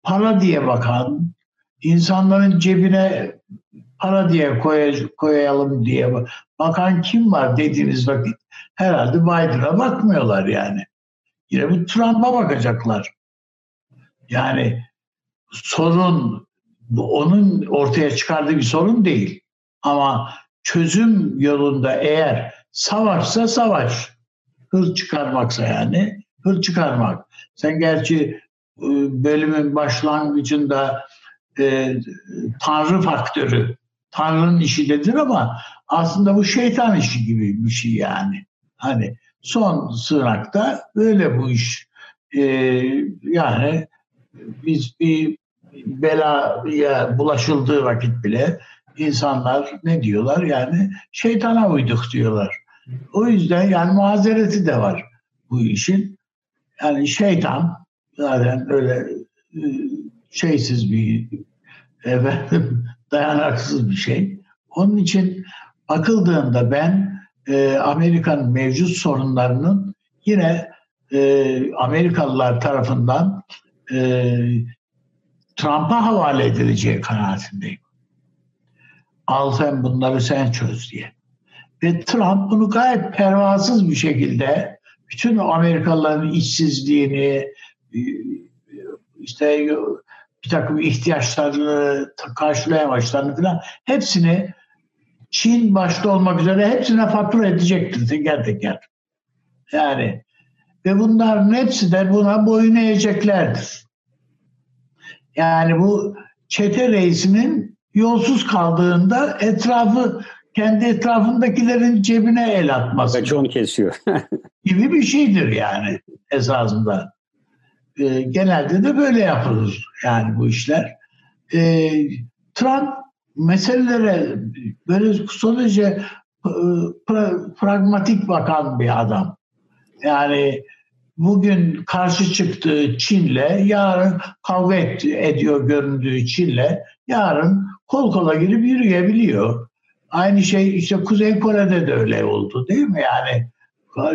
para diye bakan, insanların cebine para diye koy, koyalım diye bakan kim var dediğiniz vakit herhalde Biden'a bakmıyorlar yani. Yine bu Trump'a bakacaklar. Yani sorun onun ortaya çıkardığı bir sorun değil. Ama çözüm yolunda eğer savaşsa savaş, hır çıkarmaksa yani hır çıkarmak. Sen gerçi e, bölümün başlangıcında e, tanrı faktörü, tanrının işi dedin ama aslında bu şeytan işi gibi bir şey yani. Hani son sığınakta öyle bu iş. E, yani biz bir belaya bulaşıldığı vakit bile insanlar ne diyorlar yani şeytana uyduk diyorlar. O yüzden yani mazereti de var bu işin. Yani şeytan zaten öyle e, şeysiz bir (laughs) efendim dayanaksız bir şey. Onun için bakıldığında ben e, Amerika'nın mevcut sorunlarının yine e, Amerikalılar tarafından e, Trump'a havale edileceği kanaatindeyim al sen bunları sen çöz diye. Ve Trump bunu gayet pervasız bir şekilde bütün Amerikalıların işsizliğini işte bir takım ihtiyaçlarını karşılayamaçlarını falan hepsini Çin başta olmak üzere hepsine fatura edecektir teker teker. Yani ve bunların hepsi de buna boyun eğeceklerdir. Yani bu çete reisinin yolsuz kaldığında etrafı kendi etrafındakilerin cebine el atması. Racon kesiyor. (laughs) gibi bir şeydir yani esasında. E, genelde de böyle yapılır yani bu işler. E, Trump meselelere böyle sadece e, pra, pragmatik bakan bir adam. Yani bugün karşı çıktığı Çin'le yarın kavga et, ediyor göründüğü Çin'le yarın kol kola girip yürüyebiliyor. Aynı şey işte Kuzey Kore'de de öyle oldu değil mi? Yani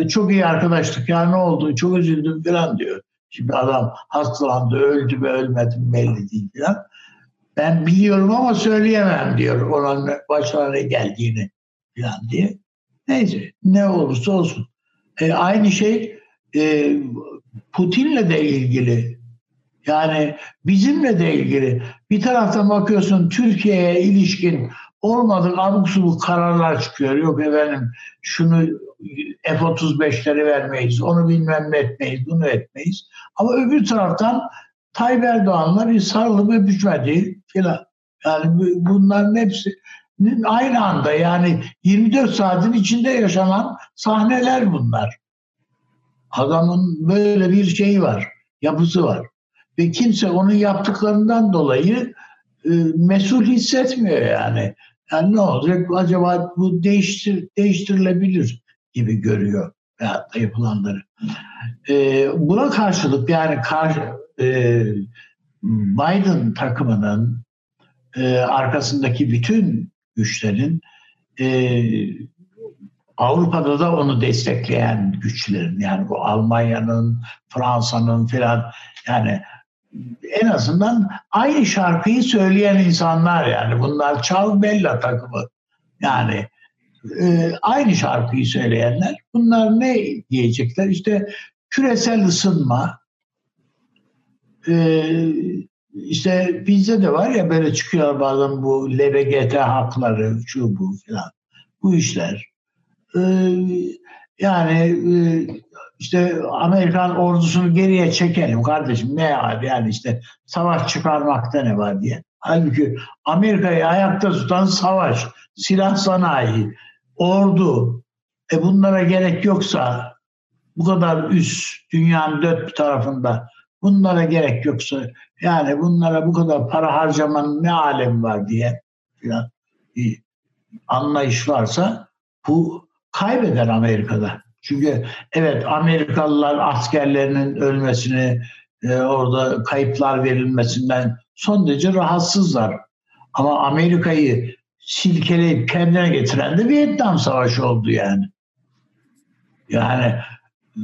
çok iyi arkadaşlık ya ne oldu çok üzüldüm falan diyor. Şimdi adam hastalandı öldü mü ölmedi mi belli değil falan. Ben biliyorum ama söyleyemem diyor onun başına ne geldiğini falan diye. Neyse ne olursa olsun. E, aynı şey e, Putin'le de ilgili Yani bizimle de ilgili bir taraftan bakıyorsun Türkiye'ye ilişkin olmadık abuk subuk kararlar çıkıyor. Yok efendim şunu F-35'leri vermeyiz, onu bilmem ne etmeyiz, bunu etmeyiz. Ama öbür taraftan Tayyip Erdoğan'la bir sarılıp öpüşmedi filan. Yani bunların hepsi aynı anda yani 24 saatin içinde yaşanan sahneler bunlar. Adamın böyle bir şeyi var, yapısı var. Ve kimse onun yaptıklarından dolayı e, mesul hissetmiyor yani. Yani ne olacak acaba bu değiştir, değiştirilebilir gibi görüyor veyahut da yapılanları. E, buna karşılık yani kar, e, Biden takımının e, arkasındaki bütün güçlerin e, Avrupa'da da onu destekleyen güçlerin yani bu Almanya'nın, Fransa'nın filan yani en azından aynı şarkıyı söyleyen insanlar yani bunlar Çal Bella takımı yani e, aynı şarkıyı söyleyenler bunlar ne? diyecekler. İşte küresel ısınma. E, işte bizde de var ya böyle çıkıyor bazen bu LBGT hakları şu bu filan bu işler. E, yani e, işte Amerikan ordusunu geriye çekelim kardeşim ne abi yani işte savaş çıkarmakta ne var diye. Halbuki Amerika'yı ayakta tutan savaş, silah sanayi, ordu. E bunlara gerek yoksa bu kadar üst dünyanın dört bir tarafında bunlara gerek yoksa yani bunlara bu kadar para harcamanın ne alemi var diye falan bir anlayış varsa bu kaybeder Amerika'da. Çünkü evet Amerikalılar askerlerinin ölmesini, e, orada kayıplar verilmesinden son derece rahatsızlar. Ama Amerika'yı silkeleyip kendine getiren de Vietnam Savaşı oldu yani. Yani e,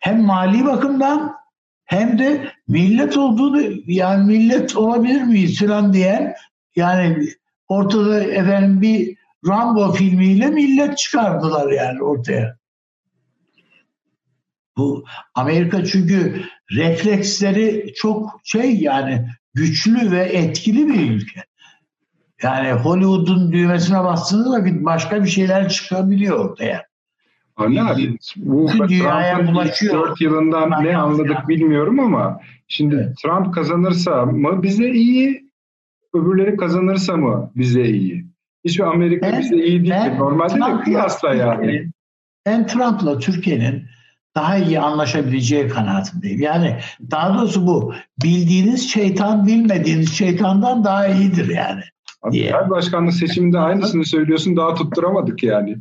hem mali bakımdan hem de millet olduğunu yani millet olabilir miyiz falan diyen yani ortada efendim bir Rambo filmiyle millet çıkardılar yani ortaya. Bu Amerika çünkü refleksleri çok şey yani güçlü ve etkili bir ülke. Yani Hollywood'un düğmesine bastığınız vakit başka bir şeyler çıkabiliyor ortaya. Anne abi bu Trump'ın 4 yılından ne anladık ya. bilmiyorum ama şimdi evet. Trump kazanırsa mı bize iyi, öbürleri kazanırsa mı bize iyi? Hiçbir Amerika ben, bize iyi değil. Ben, Normalde Trump'la, de kıyasla yani. Ben Trump'la Türkiye'nin daha iyi anlaşabileceği kanaatindeyim. Yani daha doğrusu bu bildiğiniz şeytan bilmediğiniz şeytandan daha iyidir yani. Diye. Her başkanlık seçiminde aynısını söylüyorsun daha tutturamadık yani.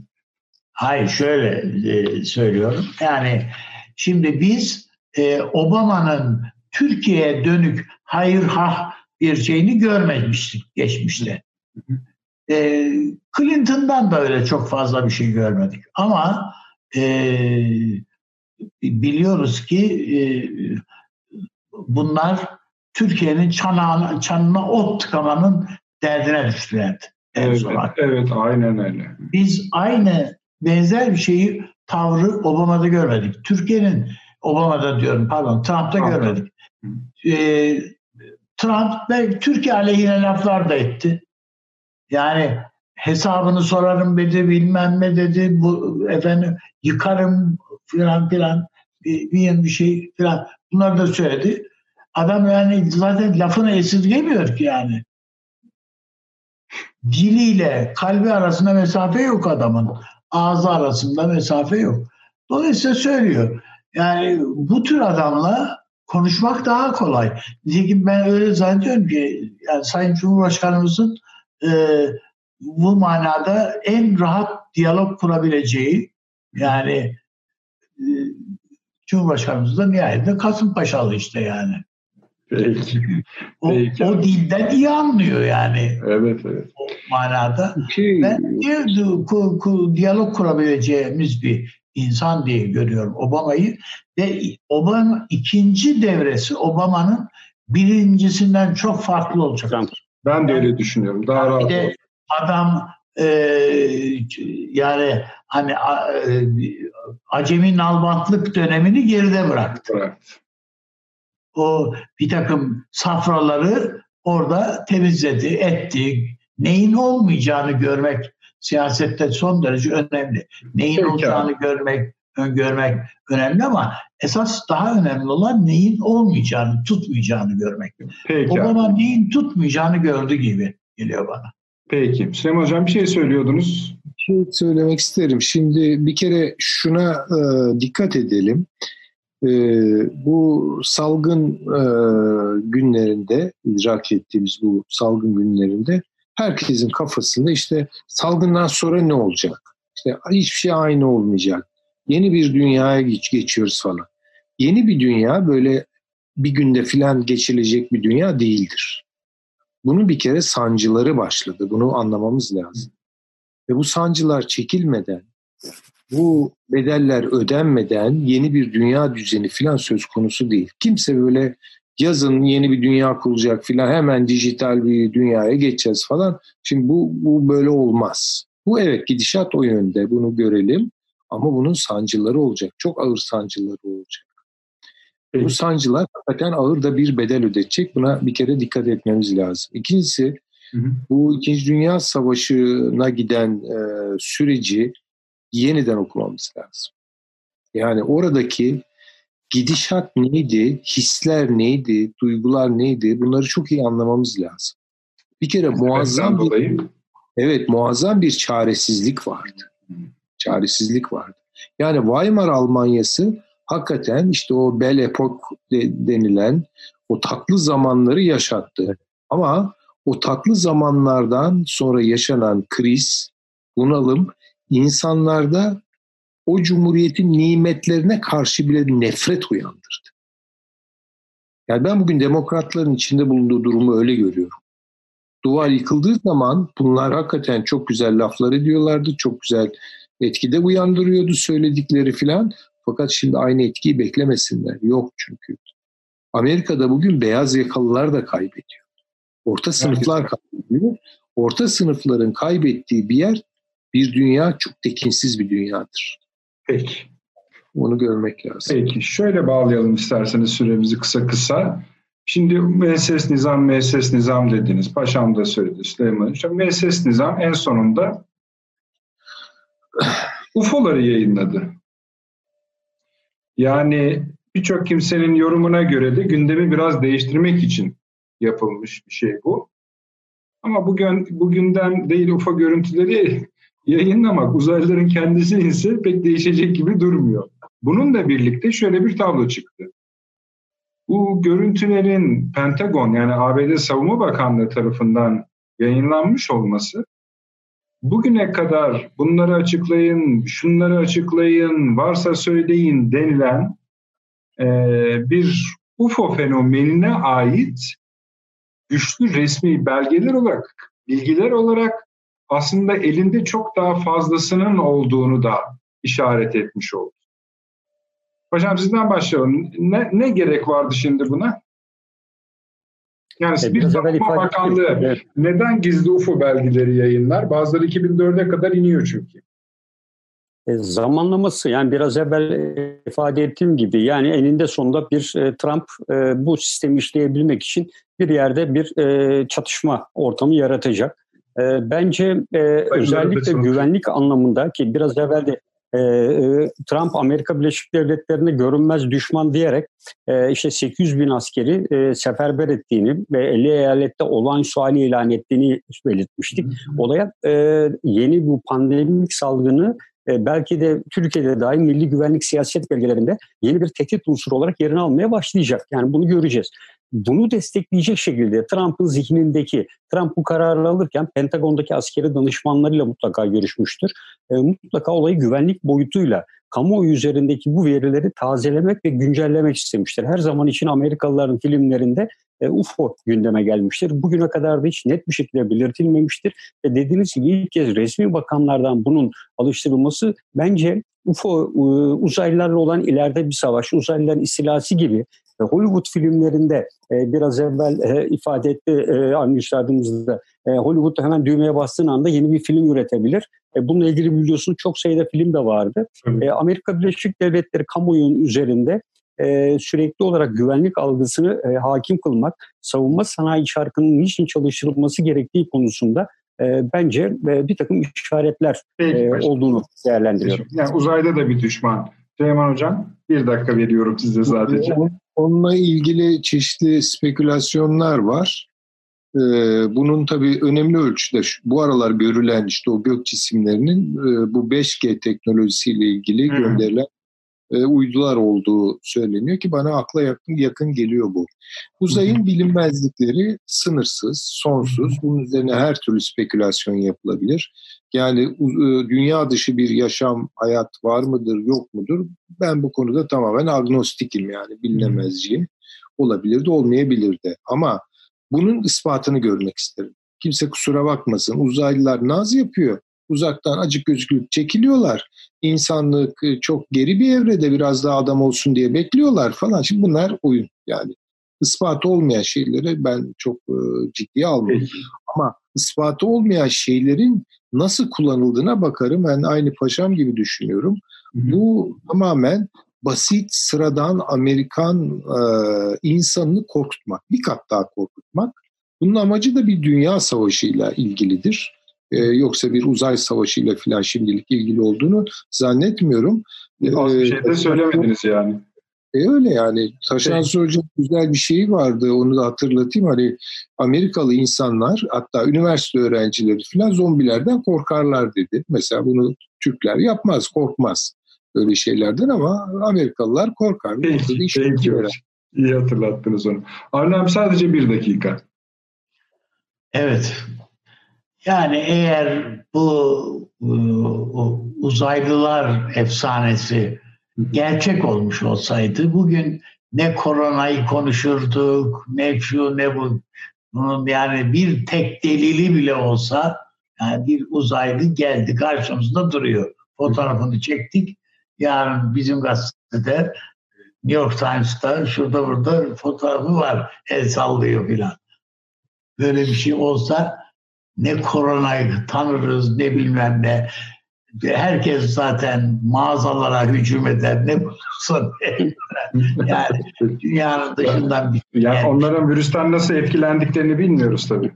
Hayır şöyle e, söylüyorum. Yani şimdi biz e, Obama'nın Türkiye'ye dönük hayır ha bir şeyini görmemiştik geçmişte. E, Clinton'dan da öyle çok fazla bir şey görmedik. Ama e, biliyoruz ki e, bunlar Türkiye'nin çanağına, çanına ot tıkamanın derdine düştüler. Evet, evet, aynen öyle. Biz aynı benzer bir şeyi tavrı Obama'da görmedik. Türkiye'nin Obama'da diyorum pardon Trump'ta Trump. görmedik. Ee, Trump ve Türkiye aleyhine laflar da etti. Yani hesabını sorarım dedi bilmem ne dedi bu efendim yıkarım filan filan bir, bir, bir şey filan bunları da söyledi. Adam yani zaten lafını esirgemiyor ki yani. Diliyle kalbi arasında mesafe yok adamın. Ağzı arasında mesafe yok. Dolayısıyla söylüyor. Yani bu tür adamla konuşmak daha kolay. Nitekim ben öyle zannediyorum ki yani Sayın Cumhurbaşkanımızın e, bu manada en rahat diyalog kurabileceği yani e, Cumhurbaşkanımız da nihayetinde Kasımpaşalı işte yani. Peki. O, Peki. o dilden iyi anlıyor yani. Evet evet. O manada. Ki... Ben diyor, ku, ku, diyalog kurabileceğimiz bir insan diye görüyorum Obama'yı ve Obama ikinci devresi Obama'nın birincisinden çok farklı olacak. Ben de öyle düşünüyorum. Daha rahat. Bir de adam e, yani hani e, acemi nalbantlık dönemini geride bıraktı. Bıraktı. O bir takım safraları orada temizledi, etti. Neyin olmayacağını görmek siyasette son derece önemli. Neyin Peki. olacağını görmek, öngörmek önemli ama esas daha önemli olan neyin olmayacağını, tutmayacağını görmek. Peki. Obama neyin tutmayacağını gördü gibi geliyor bana. Peki. Süleyman Hocam bir şey söylüyordunuz. Bir şey söylemek isterim. Şimdi bir kere şuna e, dikkat edelim. E, bu salgın e, günlerinde, idrak ettiğimiz bu salgın günlerinde herkesin kafasında işte salgından sonra ne olacak? İşte hiçbir şey aynı olmayacak. Yeni bir dünyaya geç, geçiyoruz falan. Yeni bir dünya böyle bir günde filan geçilecek bir dünya değildir. Bunun bir kere sancıları başladı. Bunu anlamamız lazım. Ve bu sancılar çekilmeden, bu bedeller ödenmeden yeni bir dünya düzeni filan söz konusu değil. Kimse böyle yazın yeni bir dünya kurulacak filan hemen dijital bir dünyaya geçeceğiz falan. Şimdi bu, bu böyle olmaz. Bu evet gidişat o yönde bunu görelim ama bunun sancıları olacak. Çok ağır sancıları olacak. Evet. Bu sancılar hakikaten ağır da bir bedel ödeyecek. Buna bir kere dikkat etmemiz lazım. İkincisi hı hı. bu İkinci Dünya Savaşı'na giden e, süreci yeniden okumamız lazım. Yani oradaki gidişat neydi, hisler neydi, duygular neydi bunları çok iyi anlamamız lazım. Bir kere muazzam bir, evet muazzam bir çaresizlik vardı. Çaresizlik vardı. Yani Weimar Almanyası hakikaten işte o Belle Epoque denilen o tatlı zamanları yaşattı. Ama o tatlı zamanlardan sonra yaşanan kriz, bunalım insanlarda o cumhuriyetin nimetlerine karşı bile nefret uyandırdı. Yani ben bugün demokratların içinde bulunduğu durumu öyle görüyorum. Duvar yıkıldığı zaman bunlar hakikaten çok güzel laflar ediyorlardı, çok güzel etkide uyandırıyordu söyledikleri filan. Fakat şimdi aynı etkiyi beklemesinler. Yok çünkü. Amerika'da bugün beyaz yakalılar da kaybediyor. Orta sınıflar kaybediyor. Orta sınıfların kaybettiği bir yer bir dünya çok tekinsiz bir dünyadır. Peki. Onu görmek lazım. Peki. Şöyle bağlayalım isterseniz süremizi kısa kısa. Şimdi müesses nizam, müesses nizam dediniz. Paşam da söyledi Süleyman Hocam. Müesses nizam en sonunda UFO'ları yayınladı. Yani birçok kimsenin yorumuna göre de gündemi biraz değiştirmek için yapılmış bir şey bu. Ama bugün bugünden değil UFO görüntüleri yayınlamak uzaylıların kendisi ise pek değişecek gibi durmuyor. Bununla birlikte şöyle bir tablo çıktı. Bu görüntülerin Pentagon yani ABD Savunma Bakanlığı tarafından yayınlanmış olması bugüne kadar bunları açıklayın, şunları açıklayın, varsa söyleyin denilen e, bir UFO fenomenine ait güçlü resmi belgeler olarak, bilgiler olarak aslında elinde çok daha fazlasının olduğunu da işaret etmiş oldu. Hocam sizden başlayalım. Ne, ne gerek vardı şimdi buna? Yani e, bir Savunma Bakanlığı evet. neden gizli UFO belgeleri yayınlar? Bazıları 2004'e kadar iniyor çünkü. E, zamanlaması yani biraz evvel ifade ettiğim gibi yani eninde sonunda bir e, Trump e, bu sistemi işleyebilmek için bir yerde bir e, çatışma ortamı yaratacak. E, bence e, özellikle güvenlik anlamında ki biraz evvel de e, e, Trump Amerika Birleşik Devletleri'ne görünmez düşman diyerek e, işte 800 bin askeri e, seferber ettiğini ve 50 eyalette olağanüstü hali ilan ettiğini belirtmiştik. Olaya e, yeni bu pandemik salgını e, belki de Türkiye'de dahi milli güvenlik siyaset belgelerinde yeni bir tehdit unsuru olarak yerini almaya başlayacak. Yani bunu göreceğiz bunu destekleyecek şekilde Trump'ın zihnindeki, Trump bu kararı alırken Pentagon'daki askeri danışmanlarıyla mutlaka görüşmüştür. E, mutlaka olayı güvenlik boyutuyla kamuoyu üzerindeki bu verileri tazelemek ve güncellemek istemiştir. Her zaman için Amerikalıların filmlerinde e, UFO gündeme gelmiştir. Bugüne kadar da hiç net bir şekilde belirtilmemiştir. Ve dediğiniz gibi ilk kez resmi bakanlardan bunun alıştırılması bence UFO e, uzaylılarla olan ileride bir savaş, uzaylıların istilası gibi Hollywood filmlerinde e, biraz evvel e, ifade etti e, Üstadımız e, Hollywood hemen düğmeye bastığın anda yeni bir film üretebilir. E, bununla ilgili biliyorsun çok sayıda film de vardı. E, Amerika Birleşik Devletleri kamuoyunun üzerinde e, sürekli olarak güvenlik algısını e, hakim kılmak, savunma sanayi şarkının niçin çalıştırılması gerektiği konusunda e, bence e, bir takım işaretler e, olduğunu değerlendiriyorum. Yani uzayda da bir düşman. Süleyman Hocam bir dakika veriyorum size sadece. Onunla ilgili çeşitli spekülasyonlar var. Ee, bunun tabii önemli ölçüde bu aralar görülen işte o gök cisimlerinin e, bu 5G teknolojisiyle ilgili gönderilen e, uydular olduğu söyleniyor ki bana akla yakın, yakın geliyor bu. Uzayın bilinmezlikleri sınırsız, sonsuz. Bunun üzerine her türlü spekülasyon yapılabilir. Yani e, dünya dışı bir yaşam, hayat var mıdır, yok mudur? Ben bu konuda tamamen agnostikim yani bilinemezciyim. Olabilir de olmayabilir de. Ama bunun ispatını görmek isterim. Kimse kusura bakmasın. Uzaylılar naz yapıyor uzaktan acık gözüküp çekiliyorlar. İnsanlık e, çok geri bir evrede biraz daha adam olsun diye bekliyorlar falan. Şimdi bunlar oyun yani. Ispatı olmayan şeyleri ben çok e, ciddiye almıyorum. Ama ispatı olmayan şeylerin nasıl kullanıldığına bakarım. Ben aynı paşam gibi düşünüyorum. Hı-hı. Bu tamamen basit, sıradan Amerikan e, insanını korkutmak. Bir kat daha korkutmak. Bunun amacı da bir dünya savaşıyla ilgilidir e, yoksa bir uzay savaşıyla falan şimdilik ilgili olduğunu zannetmiyorum. Az bir şey de söylemediniz yani. E öyle yani. Taşan Hocam güzel bir şey vardı onu da hatırlatayım. Hani Amerikalı insanlar hatta üniversite öğrencileri falan zombilerden korkarlar dedi. Mesela bunu Türkler yapmaz, korkmaz öyle şeylerden ama Amerikalılar korkar. Peki, peki. İyi hatırlattınız onu. Arnhem sadece bir dakika. Evet, yani eğer bu e, uzaylılar efsanesi gerçek olmuş olsaydı bugün ne koronayı konuşurduk ne şu ne bu bunun yani bir tek delili bile olsa yani bir uzaylı geldi karşımızda duruyor. Fotoğrafını çektik. Yarın bizim gazetede New York Times'ta şurada burada fotoğrafı var. El sallıyor filan. Böyle bir şey olsa ne koronayı tanırız ne bilmem ne. Herkes zaten mağazalara hücum eder ne bulursa yani dünyanın dışından bir Yani yer. onların virüsten nasıl etkilendiklerini bilmiyoruz tabii.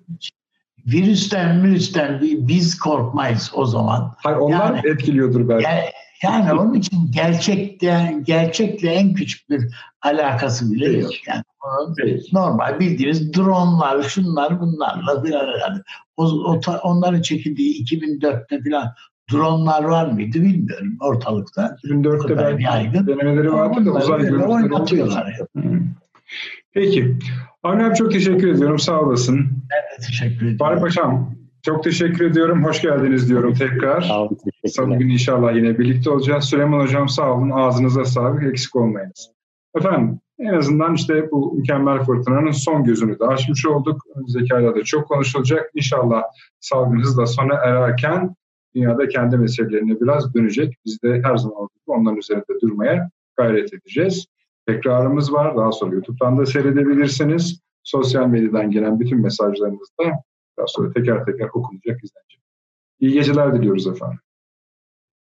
Virüsten virüsten biz korkmayız o zaman. Hayır onlar yani, etkiliyordur belki. Yani, yani onun için gerçekte gerçekle en küçük bir alakası bile yok. Yani onun normal bildiğimiz dronlar, şunlar bunlarla yani o, o, onların çekildiği 2004'te falan dronlar var mıydı bilmiyorum ortalıkta. 2004'te belki yaygın. denemeleri vardı da uzay görüntüleri olduğu Peki. Avni çok teşekkür ediyorum. Sağ olasın. Ben de teşekkür ederim. Bari Paşam çok teşekkür ediyorum. Hoş geldiniz diyorum tekrar. Sağ olun. Salı günü inşallah yine birlikte olacağız. Süleyman Hocam sağ olun. Ağzınıza sağlık. Eksik olmayınız. Efendim en azından işte bu mükemmel fırtınanın son gözünü de açmış olduk. Önümüzdeki ayda da çok konuşulacak. İnşallah salgın hızla sona ererken dünyada kendi meselelerine biraz dönecek. Biz de her zaman onların üzerinde durmaya gayret edeceğiz. Tekrarımız var. Daha sonra YouTube'dan da seyredebilirsiniz. Sosyal medyadan gelen bütün mesajlarınız da daha sonra teker teker okunacak, izlenecek. İyi geceler diliyoruz efendim.